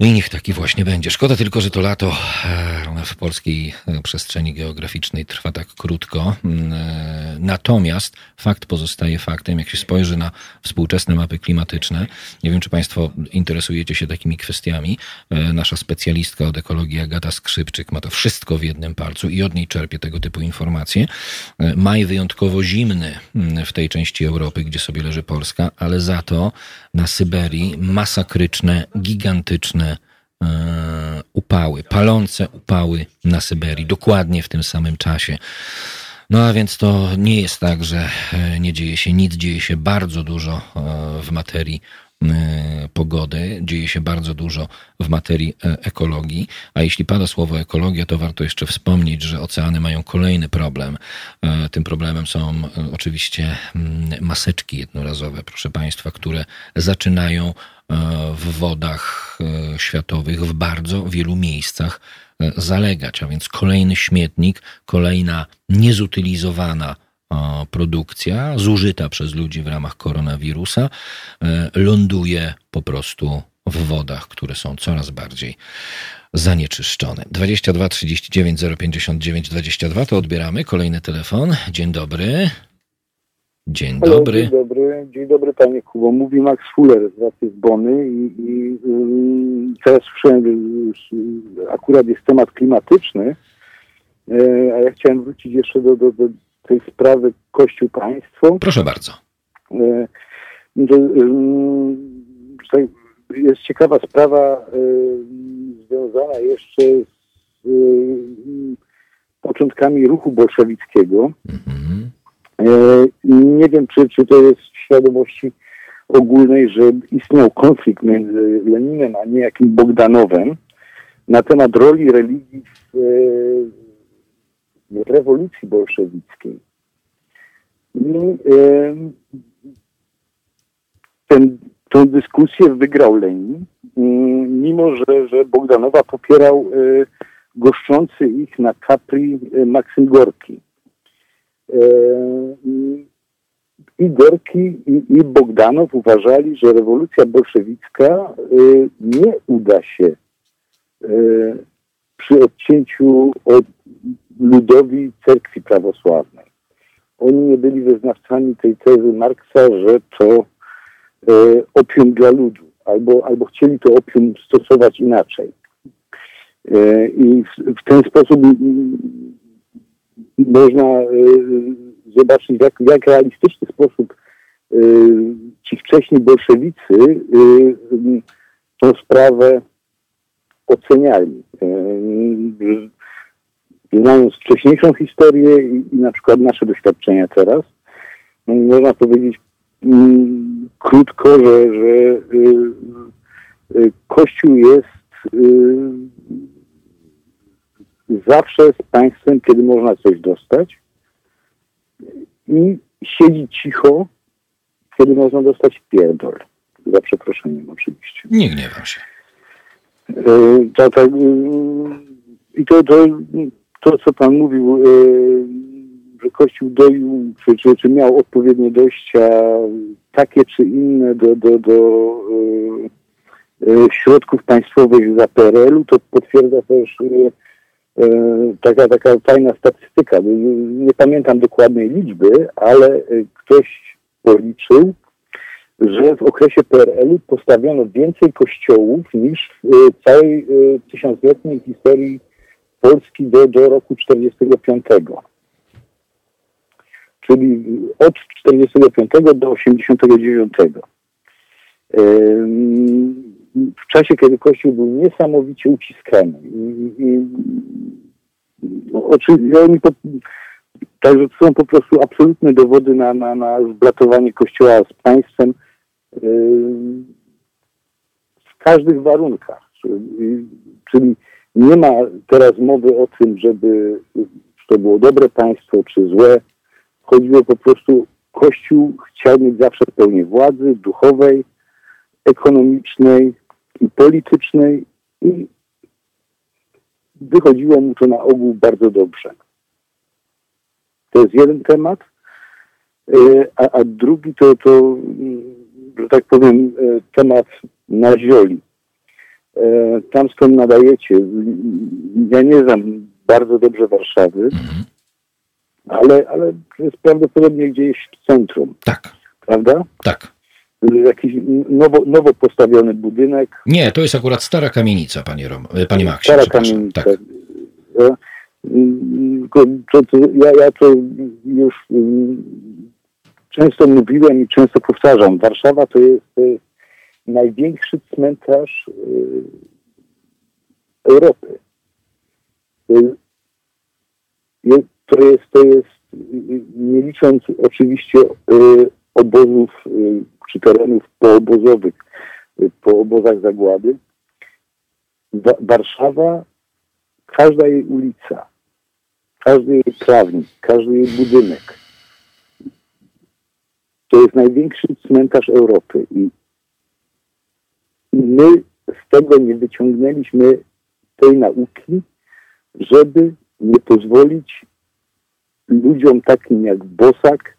I niech taki właśnie będzie. Szkoda tylko, że to lato e, w polskiej e, przestrzeni geograficznej trwa tak krótko. Mm, e, natomiast fakt pozostaje faktem, jak się spojrzy na współczesne mapy klimatyczne. Nie wiem, czy Państwo interesujecie się takimi kwestiami. Nasza specjalistka od ekologii Agata Skrzypczyk ma to wszystko w jednym palcu i od niej czerpie tego typu informacje. Maj wyjątkowo zimny mm, w tej części Europy, gdzie sobie leży Polska, ale za to na Syberii masakryczne, gigantyczne upały, palące upały na Syberii, dokładnie w tym samym czasie. No a więc to nie jest tak, że e, nie dzieje się nic, dzieje się bardzo dużo e, w materii pogody, dzieje się bardzo dużo w materii ekologii, a jeśli pada słowo ekologia, to warto jeszcze wspomnieć, że oceany mają kolejny problem. Tym problemem są oczywiście maseczki jednorazowe, proszę Państwa, które zaczynają w wodach e, światowych w bardzo wielu miejscach e, zalegać, a więc kolejny śmietnik, kolejna niezutylizowana produkcja, zużyta przez ludzi w ramach koronawirusa, e, ląduje po prostu w wodach, które są coraz bardziej zanieczyszczone. 22 39 059 22 to odbieramy. Kolejny telefon. Dzień dobry. Dzień Halo, dobry. Dzień dobry, dzień dobry panie Kubo. Mówi Max Fuller z Racji z Bony i, i y, teraz słyszałem, że akurat jest temat klimatyczny, e, a ja chciałem wrócić jeszcze do, do, do tej sprawy Kościół-Państwo. Proszę bardzo. Y, jest ciekawa sprawa y, związana jeszcze z początkami ruchu bolszewickiego. Mhm E, nie wiem, czy, czy to jest w świadomości ogólnej, że istniał konflikt między Leninem a niejakim Bogdanowem, na temat roli religii w, w rewolucji bolszewickiej. I e, ten, tę dyskusję wygrał Lenin, mimo że, że Bogdanowa popierał e, goszczący ich na Capri e, Maksym Gorki. I Gorki i, i Bogdanow uważali, że rewolucja bolszewicka e, nie uda się przy odcięciu od ludowi cerkwi prawosławnej. Oni nie byli wyznawcami tej tezy Marksa, że to opium dla ludu, albo, albo chcieli to opium stosować inaczej. E, I w, w ten sposób można e, zobaczyć, w jak, jak realistyczny sposób e, ci wcześniej bolszewicy tą sprawę oceniali. Znając wcześniejszą historię i, i na przykład nasze doświadczenia teraz, no, można powiedzieć mm, krótko, że, że Kościół jest zawsze z państwem, kiedy można coś dostać i siedzi cicho, kiedy można dostać pierdol. Za przeproszeniem oczywiście. Nie gniewam się. E, to, to, e, I to, to, to, co pan mówił, e, że Kościół doił, czy, czy, czy miał odpowiednie dojścia takie czy inne do, do, do środków państwowych za PRL-u, to potwierdza też taka, taka fajna statystyka. Nie pamiętam dokładnej liczby, ale e, ktoś policzył, że w okresie PRL-u postawiono więcej kościołów niż w całej tysiącletniej historii Polski do, do roku 45. Czyli od 45 do 89 w czasie, kiedy Kościół był niesamowicie uciskany. I, i, no, oczywiście oni także to są po prostu absolutne dowody na, na, na zblatowanie Kościoła z państwem yy, w każdych warunkach. Czyli, czyli nie ma teraz mowy o tym, żeby to było dobre państwo, czy złe. Chodziło po prostu, Kościół chciał mieć zawsze pełnię władzy duchowej, ekonomicznej, i politycznej i wychodziło mu to na ogół bardzo dobrze. To jest jeden temat, e, a, a drugi to, to, że tak powiem, e, temat na zioli. E, tam skąd nadajecie, ja nie znam bardzo dobrze Warszawy, mhm. ale, ale jest prawdopodobnie gdzieś w centrum. Tak. Prawda? Tak jakiś nowo, nowo postawiony budynek. Nie, to jest akurat stara kamienica, panie, Rom, e, panie Maxie. Stara kamienica. Tak. E, to, to, ja, ja to już mm, często mówiłem i często powtarzam. Warszawa to jest, to największy cmentarz e, Europy. To jest, to jest, to jest nie licząc oczywiście obozów czy terenów poobozowych y, po obozach zagłady. Wa Warszawa, każda jej ulica, każdy jej trawnik, każdy jej budynek to jest największy cmentarz Europy i my z tego nie wyciągnęliśmy tej nauki, żeby nie pozwolić ludziom takim jak Bosak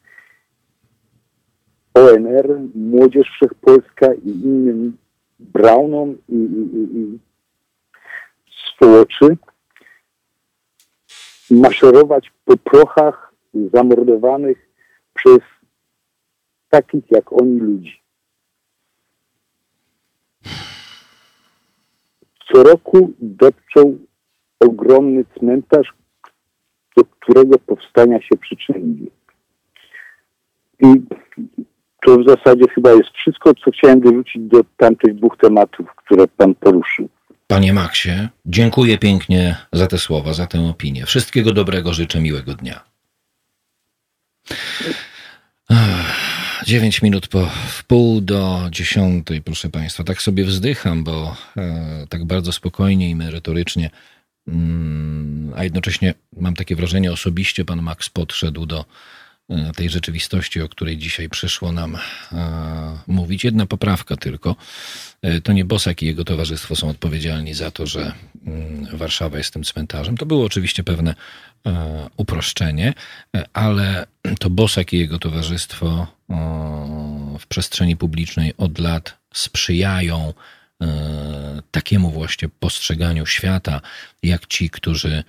ONR, Młodzież Wszechpolska i innym Brownom i, i, i, i maszerować po prochach zamordowanych przez takich jak oni ludzi. Co roku depczą ogromny cmentarz, do którego powstania się przyczynili. I to w zasadzie chyba jest wszystko, co chciałem dorzucić do tamtych dwóch tematów, które Pan poruszył. Panie Maksie, dziękuję pięknie za te słowa, za tę opinię. Wszystkiego dobrego, życzę miłego dnia. 9 minut po wpół do dziesiątej, proszę Państwa. Tak sobie wzdycham, bo e, tak bardzo spokojnie i merytorycznie, mm, a jednocześnie mam takie wrażenie osobiście, pan Max podszedł do tej rzeczywistości, o której dzisiaj przyszło nam e, mówić. Jedna poprawka tylko. E, to nie Bosak i jego towarzystwo są odpowiedzialni za to, że mm, Warszawa jest tym cmentarzem. To było oczywiście pewne uproszczenie, ale to Bosak i jego towarzystwo w przestrzeni publicznej od lat sprzyjają takiemu właśnie postrzeganiu świata, jak ci, którzy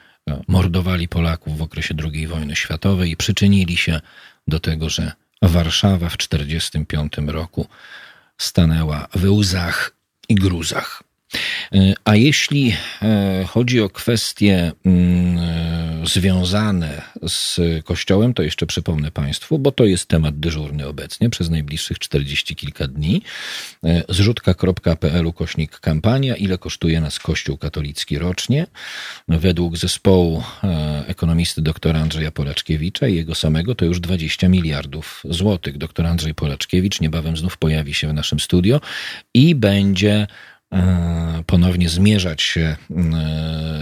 mordowali Polaków w okresie II wojny światowej i przyczynili się do tego, że Warszawa w 1945 roku stanęła we łzach i gruzach. E, A jeśli e, chodzi o kwestie mm, e, związane z Kościołem, to jeszcze przypomnę Państwu, bo to jest temat dyżurny obecnie przez najbliższych 40 kilka dni. Zrzutka.pl ukośnik kampania. Ile kosztuje nas Kościół katolicki rocznie? Według zespołu ekonomisty doktora Andrzeja Polaczkiewicza i jego samego to już 20 miliardów złotych. Doktor Andrzej Polaczkiewicz niebawem znów pojawi się w naszym studio i będzie ponownie zmierzać się e,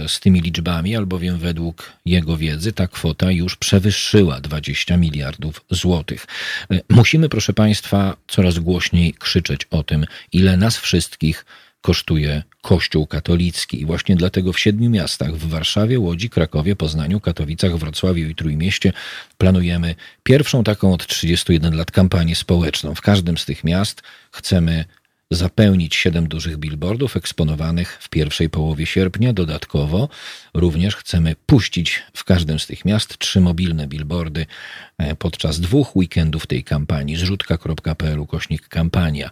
z tymi liczbami, albowiem według jego wiedzy ta kwota już przewyższyła 20 miliardów złotych. E, Musimy, proszę Państwa, coraz głośniej krzyczeć o tym, ile nas wszystkich kosztuje Kościół katolicki. I właśnie dlatego w siedmiu miastach w Warszawie, Łodzi, Krakowie, Poznaniu, Katowicach, Wrocławiu i Trójmieście planujemy pierwszą taką od 31 lat kampanię społeczną. W każdym z tych miast chcemy zapełnić siedem dużych billboardów eksponowanych w pierwszej połowie sierpnia. Dodatkowo również chcemy puścić w każdym z tych miast trzy mobilne billboardy e, podczas dwóch weekendów tej kampanii. Zrzutka.pl ukośnik kampania.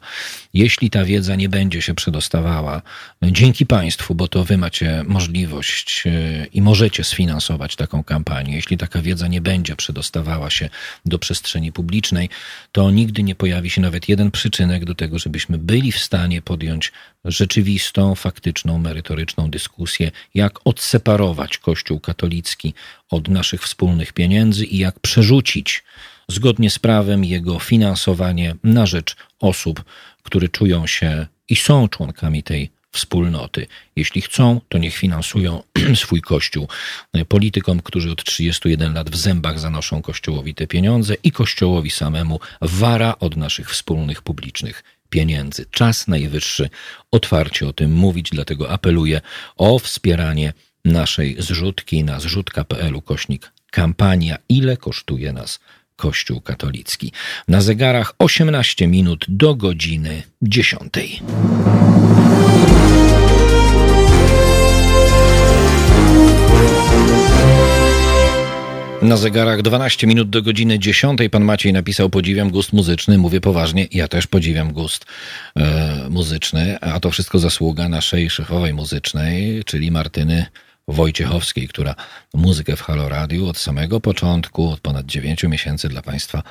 Jeśli ta wiedza nie będzie się przedostawała, e, dzięki Państwu, bo to Wy macie możliwość e, i możecie sfinansować taką kampanię, jeśli taka wiedza nie będzie przedostawała się do przestrzeni publicznej, to nigdy nie pojawi się nawet jeden przyczynek do tego, żebyśmy byli w stanie podjąć rzeczywistą, faktyczną, merytoryczną dyskusję, jak odseparować Kościół katolicki od naszych wspólnych pieniędzy i jak przerzucić zgodnie z prawem jego finansowanie na rzecz osób, które czują się i są członkami tej wspólnoty. Jeśli chcą, to niech finansują swój kościół politykom, którzy od 31 lat w zębach zanoszą kościołowi te pieniądze i kościołowi samemu wara od naszych wspólnych publicznych pieniędzy. Czas najwyższy otwarcie o tym mówić, dlatego apeluję o wspieranie naszej zrzutki na zrzutka.pl kośnik kampania ile kosztuje nas Kościół katolicki. Na zegarach 18 minut do godziny 10. Na zegarach 12 minut do godziny 10. Pan Maciej napisał: Podziwiam gust muzyczny. Mówię poważnie, ja też podziwiam gust e, muzyczny, a to wszystko zasługa naszej szefowej muzycznej, czyli Martyny Wojciechowskiej, która muzykę w Halo Radio od samego początku, od ponad 9 miesięcy dla Państwa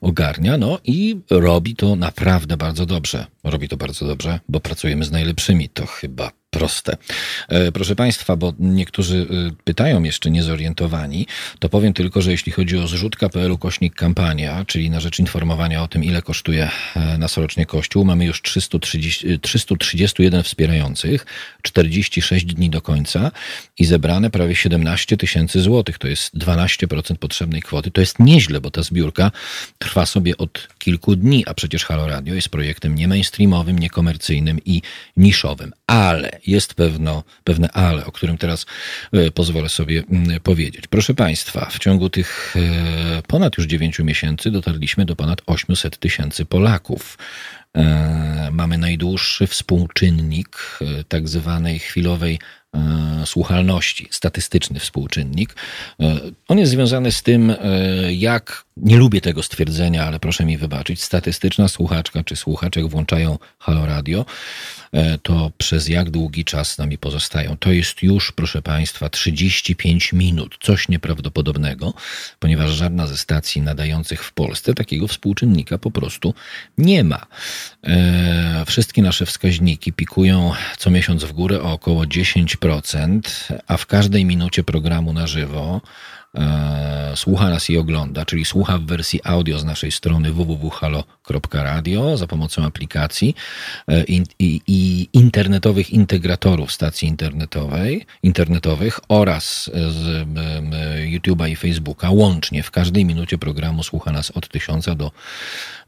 ogarnia. No i robi to naprawdę bardzo dobrze. Robi to bardzo dobrze, bo pracujemy z najlepszymi. To chyba proste. E, Proszę Państwa, bo niektórzy y, pytają jeszcze niezorientowani, to powiem tylko, że jeśli chodzi o zrzutka.pl kośnik kampania, czyli na rzecz informowania o tym, ile kosztuje e, nas rocznie Kościół, mamy już 330, y, 331 wspierających, 46 dni do końca i zebrane prawie 17 tysięcy złotych. To jest 12% potrzebnej kwoty. To jest nieźle, bo ta zbiórka trwa sobie od kilku dni, a przecież Halo Radio jest projektem nie mainstreamowym, niekomercyjnym i niszowym. Ale jest pewno, pewne ale, o którym teraz e, pozwolę sobie mm, powiedzieć. Proszę Państwa, w ciągu tych e, ponad już 9 miesięcy dotarliśmy do ponad 800 tysięcy Polaków. E, Mamy najdłuższy współczynnik tak zwanej chwilowej słuchalności, statystyczny współczynnik. On jest związany z tym, jak, nie lubię tego stwierdzenia, ale proszę mi wybaczyć, statystyczna słuchaczka czy słuchaczek włączają Halo Radio, e, to przez jak długi czas z nami pozostają. To jest już, proszę Państwa, 35 minut. Coś nieprawdopodobnego, ponieważ żadna ze stacji nadających w Polsce takiego współczynnika po prostu nie ma. E, Wszystkie nasze wskaźniki pikują co miesiąc w górę o około 10%, a w każdej minucie programu na żywo słucha nas i ogląda, czyli słucha w wersji audio z naszej strony www.halo.radio za pomocą aplikacji e, i, internetowych integratorów stacji internetowej, internetowych oraz z YouTube'a i Facebooka, łącznie w każdej minucie programu słucha nas od tysiąca do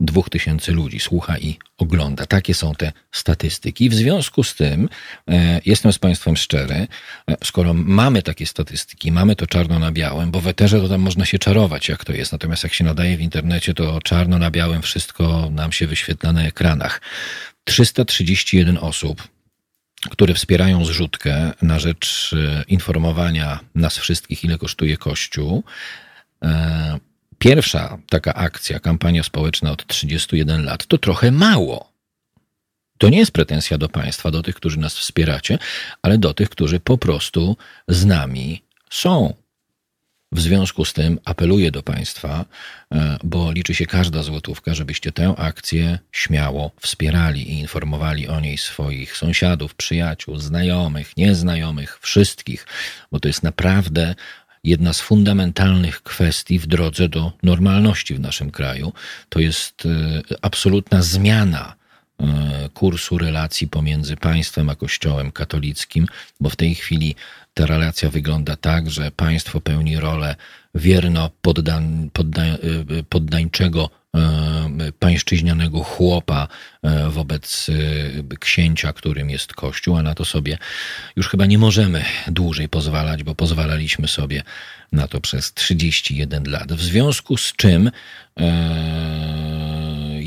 dwóch tysięcy ludzi. Słucha i ogląda. Takie są te statystyki. W związku z tym e, jestem z Państwem szczery, e, skoro mamy takie statystyki, mamy to czarno na białym, bo w eterze to tam można się czarować, jak to jest. Natomiast jak się nadaje w internecie, to czarno na białym wszystko nam się wyświetla na ekranach. 331 osób które wspierają zrzutkę na rzecz e, informowania nas wszystkich, ile kosztuje Kościół. Pierwsza taka akcja, kampania społeczna od 31 lat, to trochę mało. To nie jest pretensja do Państwa, do tych, którzy nas wspieracie, ale do tych, którzy po prostu z nami są. W związku z tym apeluję do Państwa, e, bo liczy się każda złotówka, żebyście tę akcję śmiało wspierali i informowali o niej swoich sąsiadów, przyjaciół, znajomych, nieznajomych, wszystkich, bo to jest naprawdę jedna z fundamentalnych kwestii w drodze do normalności w naszym kraju. To jest e, absolutna zmiana kursu relacji pomiędzy państwem a Kościołem katolickim, bo w tej chwili ta relacja wygląda tak, że państwo pełni rolę wierno poddań, poddań, e, poddańczego pańszczyźnianego chłopa wobec księcia, którym jest Kościół, a na to sobie już chyba nie możemy dłużej pozwalać, bo pozwalaliśmy sobie na to przez 31 lat. W związku z czym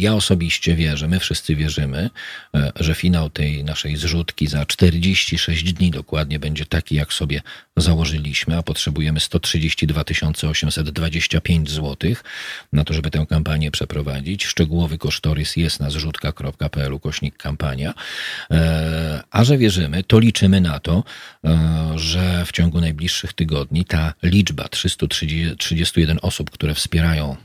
ja osobiście wierzę, my wszyscy wierzymy, e, że finał tej naszej zrzutki za 46 dni dokładnie będzie taki, jak sobie założyliśmy, a potrzebujemy 132 825 zł na to, żeby tę kampanię przeprowadzić. Szczegółowy kosztorys jest na zrzutka.pl kośnik kampania. E, a że wierzymy, to liczymy na to, e, że w ciągu najbliższych tygodni ta liczba 331 osób, które wspierają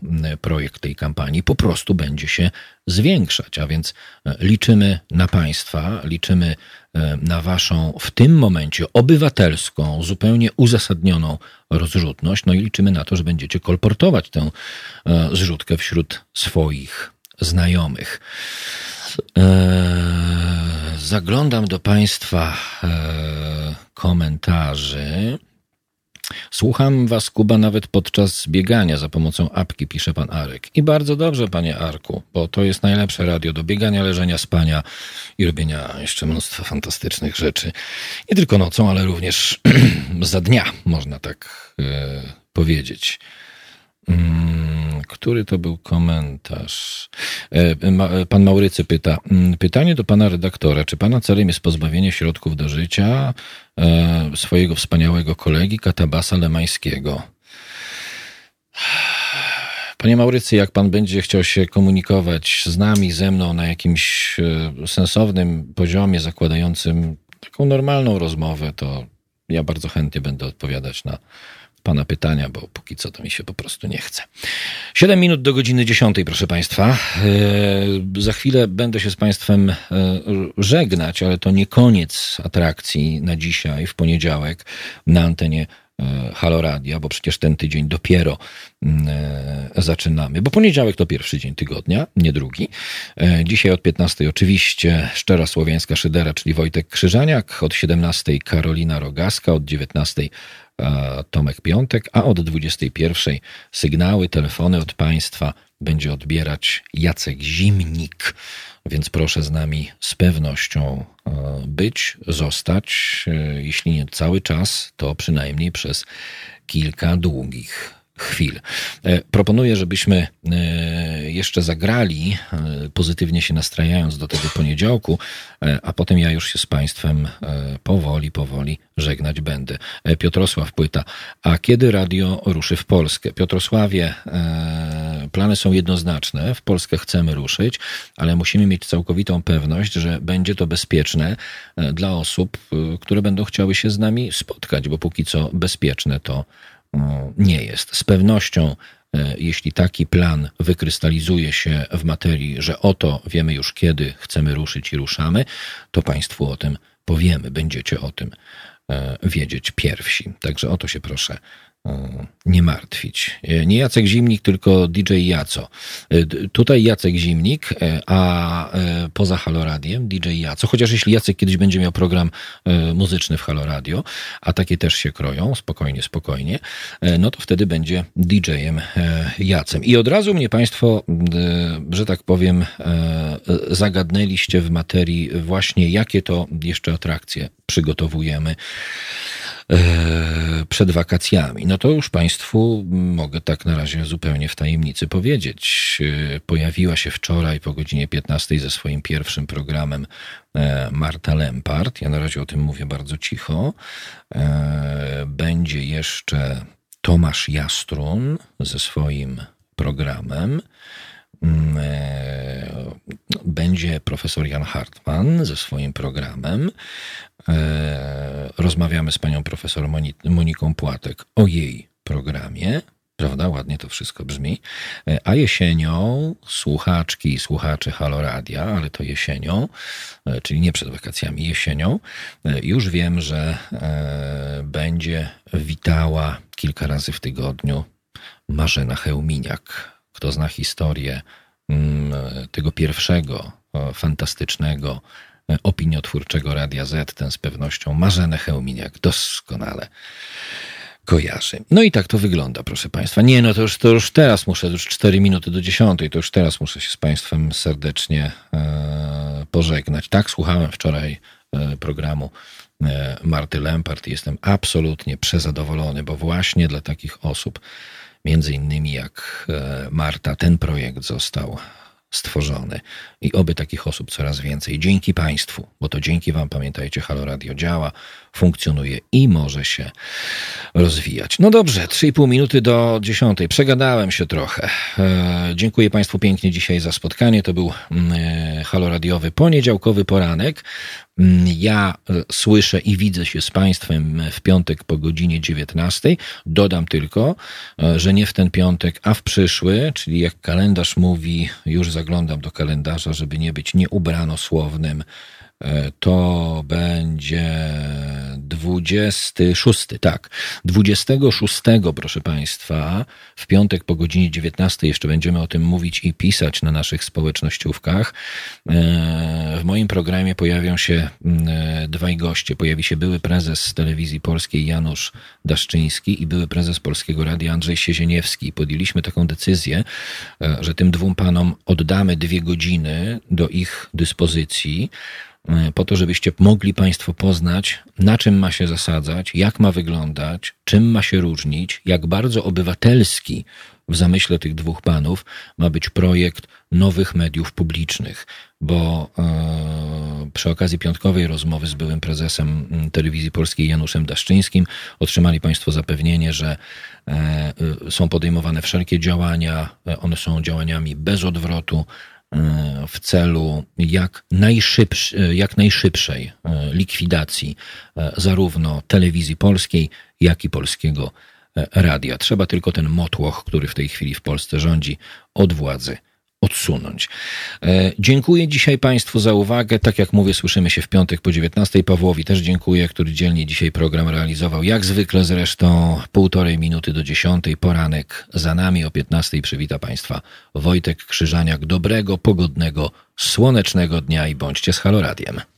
projekt tej kampanii, po prostu będzie się zwiększać. A więc e, liczymy na Państwa, liczymy na Waszą w tym momencie obywatelską, zupełnie uzasadnioną rozrzutność, no i liczymy na to, że będziecie kolportować tę e, zrzutkę wśród swoich znajomych. Zaglądam do Państwa komentarzy. Słucham was, Kuba, nawet podczas biegania za pomocą apki, pisze pan Arek. I bardzo dobrze, panie Arku, bo to jest najlepsze radio do biegania, leżenia, spania i robienia jeszcze mnóstwa fantastycznych rzeczy. Nie tylko nocą, ale również za dnia, można tak e, powiedzieć. Mm, który to był komentarz? E, pan Maurycy pyta. Mm, pytanie do pana redaktora. Czy pana celem jest pozbawienie środków do życia swojego wspaniałego kolegi Katabasa Lemańskiego? Panie Maurycy, jak pan będzie chciał się komunikować z nami, ze mną na jakimś e, sensownym poziomie, zakładającym taką normalną rozmowę, to ja bardzo chętnie będę odpowiadać na Pana pytania, bo póki co to mi się po prostu nie chce. 7 minut do godziny 10, proszę Państwa. E, za chwilę będę się z Państwem e, żegnać, ale to nie koniec atrakcji na dzisiaj, w poniedziałek, na antenie e, Halo Radia, bo przecież ten tydzień dopiero zaczynamy, bo poniedziałek to pierwszy dzień tygodnia, nie drugi. Dzisiaj od 15 oczywiście Szczera Słowiańska Szydera, czyli Wojtek Krzyżaniak, od 17 Karolina Rogaska, od 19 Tomek Piątek, a od 21 sygnały, telefony od Państwa będzie odbierać Jacek Zimnik. Więc proszę z nami z pewnością być, zostać, e, jeśli nie cały czas, to przynajmniej przez kilka długich chwil. E, proponuję, żebyśmy e, jeszcze zagrali, e, pozytywnie się nastrajając do tego poniedziałku, a potem ja już się z Państwem powoli, powoli żegnać będę. Piotrosław Płyta. A kiedy radio ruszy w Polskę? Piotrosławie, plany są jednoznaczne. W Polskę chcemy ruszyć, ale musimy mieć całkowitą pewność, że będzie to bezpieczne dla osób, które będą chciały się z nami spotkać, bo póki co bezpieczne to nie jest. Z pewnością, e, jeśli taki plan wykrystalizuje się w materii, że oto wiemy już kiedy chcemy ruszyć i ruszamy, to Państwu o tym powiemy. Będziecie o tym e, wiedzieć pierwsi. Także o to się proszę nie martwić. E, nie Jacek Zimnik, tylko DJ Jaco. E, tutaj Jacek Zimnik, a poza Haloradiem DJ Jaco, chociaż jeśli Jacek kiedyś będzie miał program muzyczny w Haloradio, a takie też się kroją, spokojnie, spokojnie, no to wtedy będzie DJ-em Jacem. I od razu mnie Państwo, że tak powiem, zagadnęliście w materii właśnie, jakie to jeszcze atrakcje przygotowujemy E, przed wakacjami. No to już Państwu mogę tak na razie zupełnie w tajemnicy powiedzieć. E, pojawiła się wczoraj po godzinie 15 ze swoim pierwszym programem e, Marta Lempart. Ja na razie o tym mówię bardzo cicho. Będzie jeszcze Tomasz Jastrun ze swoim programem. Mm, będzie profesor Jan Hartmann ze swoim programem. E, rozmawiamy z panią profesor Moniką Płatek o jej programie. Prawda? Ładnie to wszystko brzmi. E, a jesienią słuchaczki i słuchacze Haloradia, ale to jesienią, e, czyli nie przed wakacjami, jesienią, już wiem, że będzie witała kilka razy w tygodniu Marzena Hełminiak. Kto zna historię mm, tego pierwszego fantastycznego opiniotwórczego Radia Z, ten z pewnością Marzenę Chełminiak doskonale kojarzy. No i tak to wygląda, proszę Państwa. Nie, no to już, to już teraz muszę, już 4 minuty do 10, to już teraz muszę się z Państwem serdecznie e, pożegnać. Tak, słuchałem wczoraj e, programu e, Marty Lempart i jestem absolutnie przezadowolony, bo właśnie dla takich osób, między innymi jak e, Marta, ten projekt został stworzony. I oby takich osób coraz więcej. Dzięki Państwu, bo to dzięki Wam, pamiętajcie, Halo Radio działa, funkcjonuje i może się rozwijać. No dobrze, 3,5 minuty do 10. Przegadałem się trochę. E, dziękuję Państwu pięknie dzisiaj za spotkanie. To był mm, e, Halo Radiowy poniedziałkowy poranek. Ja e, słyszę i widzę się z Państwem w piątek po godzinie 19. Dodam tylko, e, że nie w ten piątek, a w przyszły, czyli jak kalendarz mówi, już zaglądam do kalendarza, żeby nie być nieubranosłownym, E, to będzie 26, tak. 26, proszę Państwa, w piątek po godzinie 19 jeszcze będziemy o tym mówić i pisać na naszych społecznościówkach. E, w moim programie pojawią się e, dwaj goście. Pojawi się były prezes telewizji polskiej Janusz Daszczyński i były prezes Polskiego Radia Andrzej Siezieniewski. Podjęliśmy taką decyzję, że tym dwóm panom oddamy dwie godziny do ich dyspozycji E, po to, żebyście mogli Państwo poznać, na czym ma się zasadzać, jak ma wyglądać, czym ma się różnić, jak bardzo obywatelski w zamyśle tych dwóch panów ma być projekt nowych mediów publicznych, bo e, przy okazji piątkowej rozmowy z byłym prezesem telewizji polskiej Januszem Daszczyńskim otrzymali Państwo zapewnienie, że e, e są podejmowane wszelkie działania, e, one są działaniami bez odwrotu, E, w celu jak, najszybszy, jak najszybszej e, likwidacji e, zarówno telewizji polskiej, jak i polskiego radia. Trzeba tylko ten motłoch, który w tej chwili w Polsce rządzi, od władzy odsunąć. E, dziękuję dzisiaj Państwu za uwagę. Tak jak mówię, słyszymy się w piątek po 19. Pawłowi też dziękuję, który dzielnie dzisiaj program realizował. Jak zwykle zresztą półtorej minuty do 10. Poranek za nami o 15. Przywita Państwa Wojtek Krzyżaniak. Dobrego, pogodnego, słonecznego dnia i bądźcie z Haloradiem.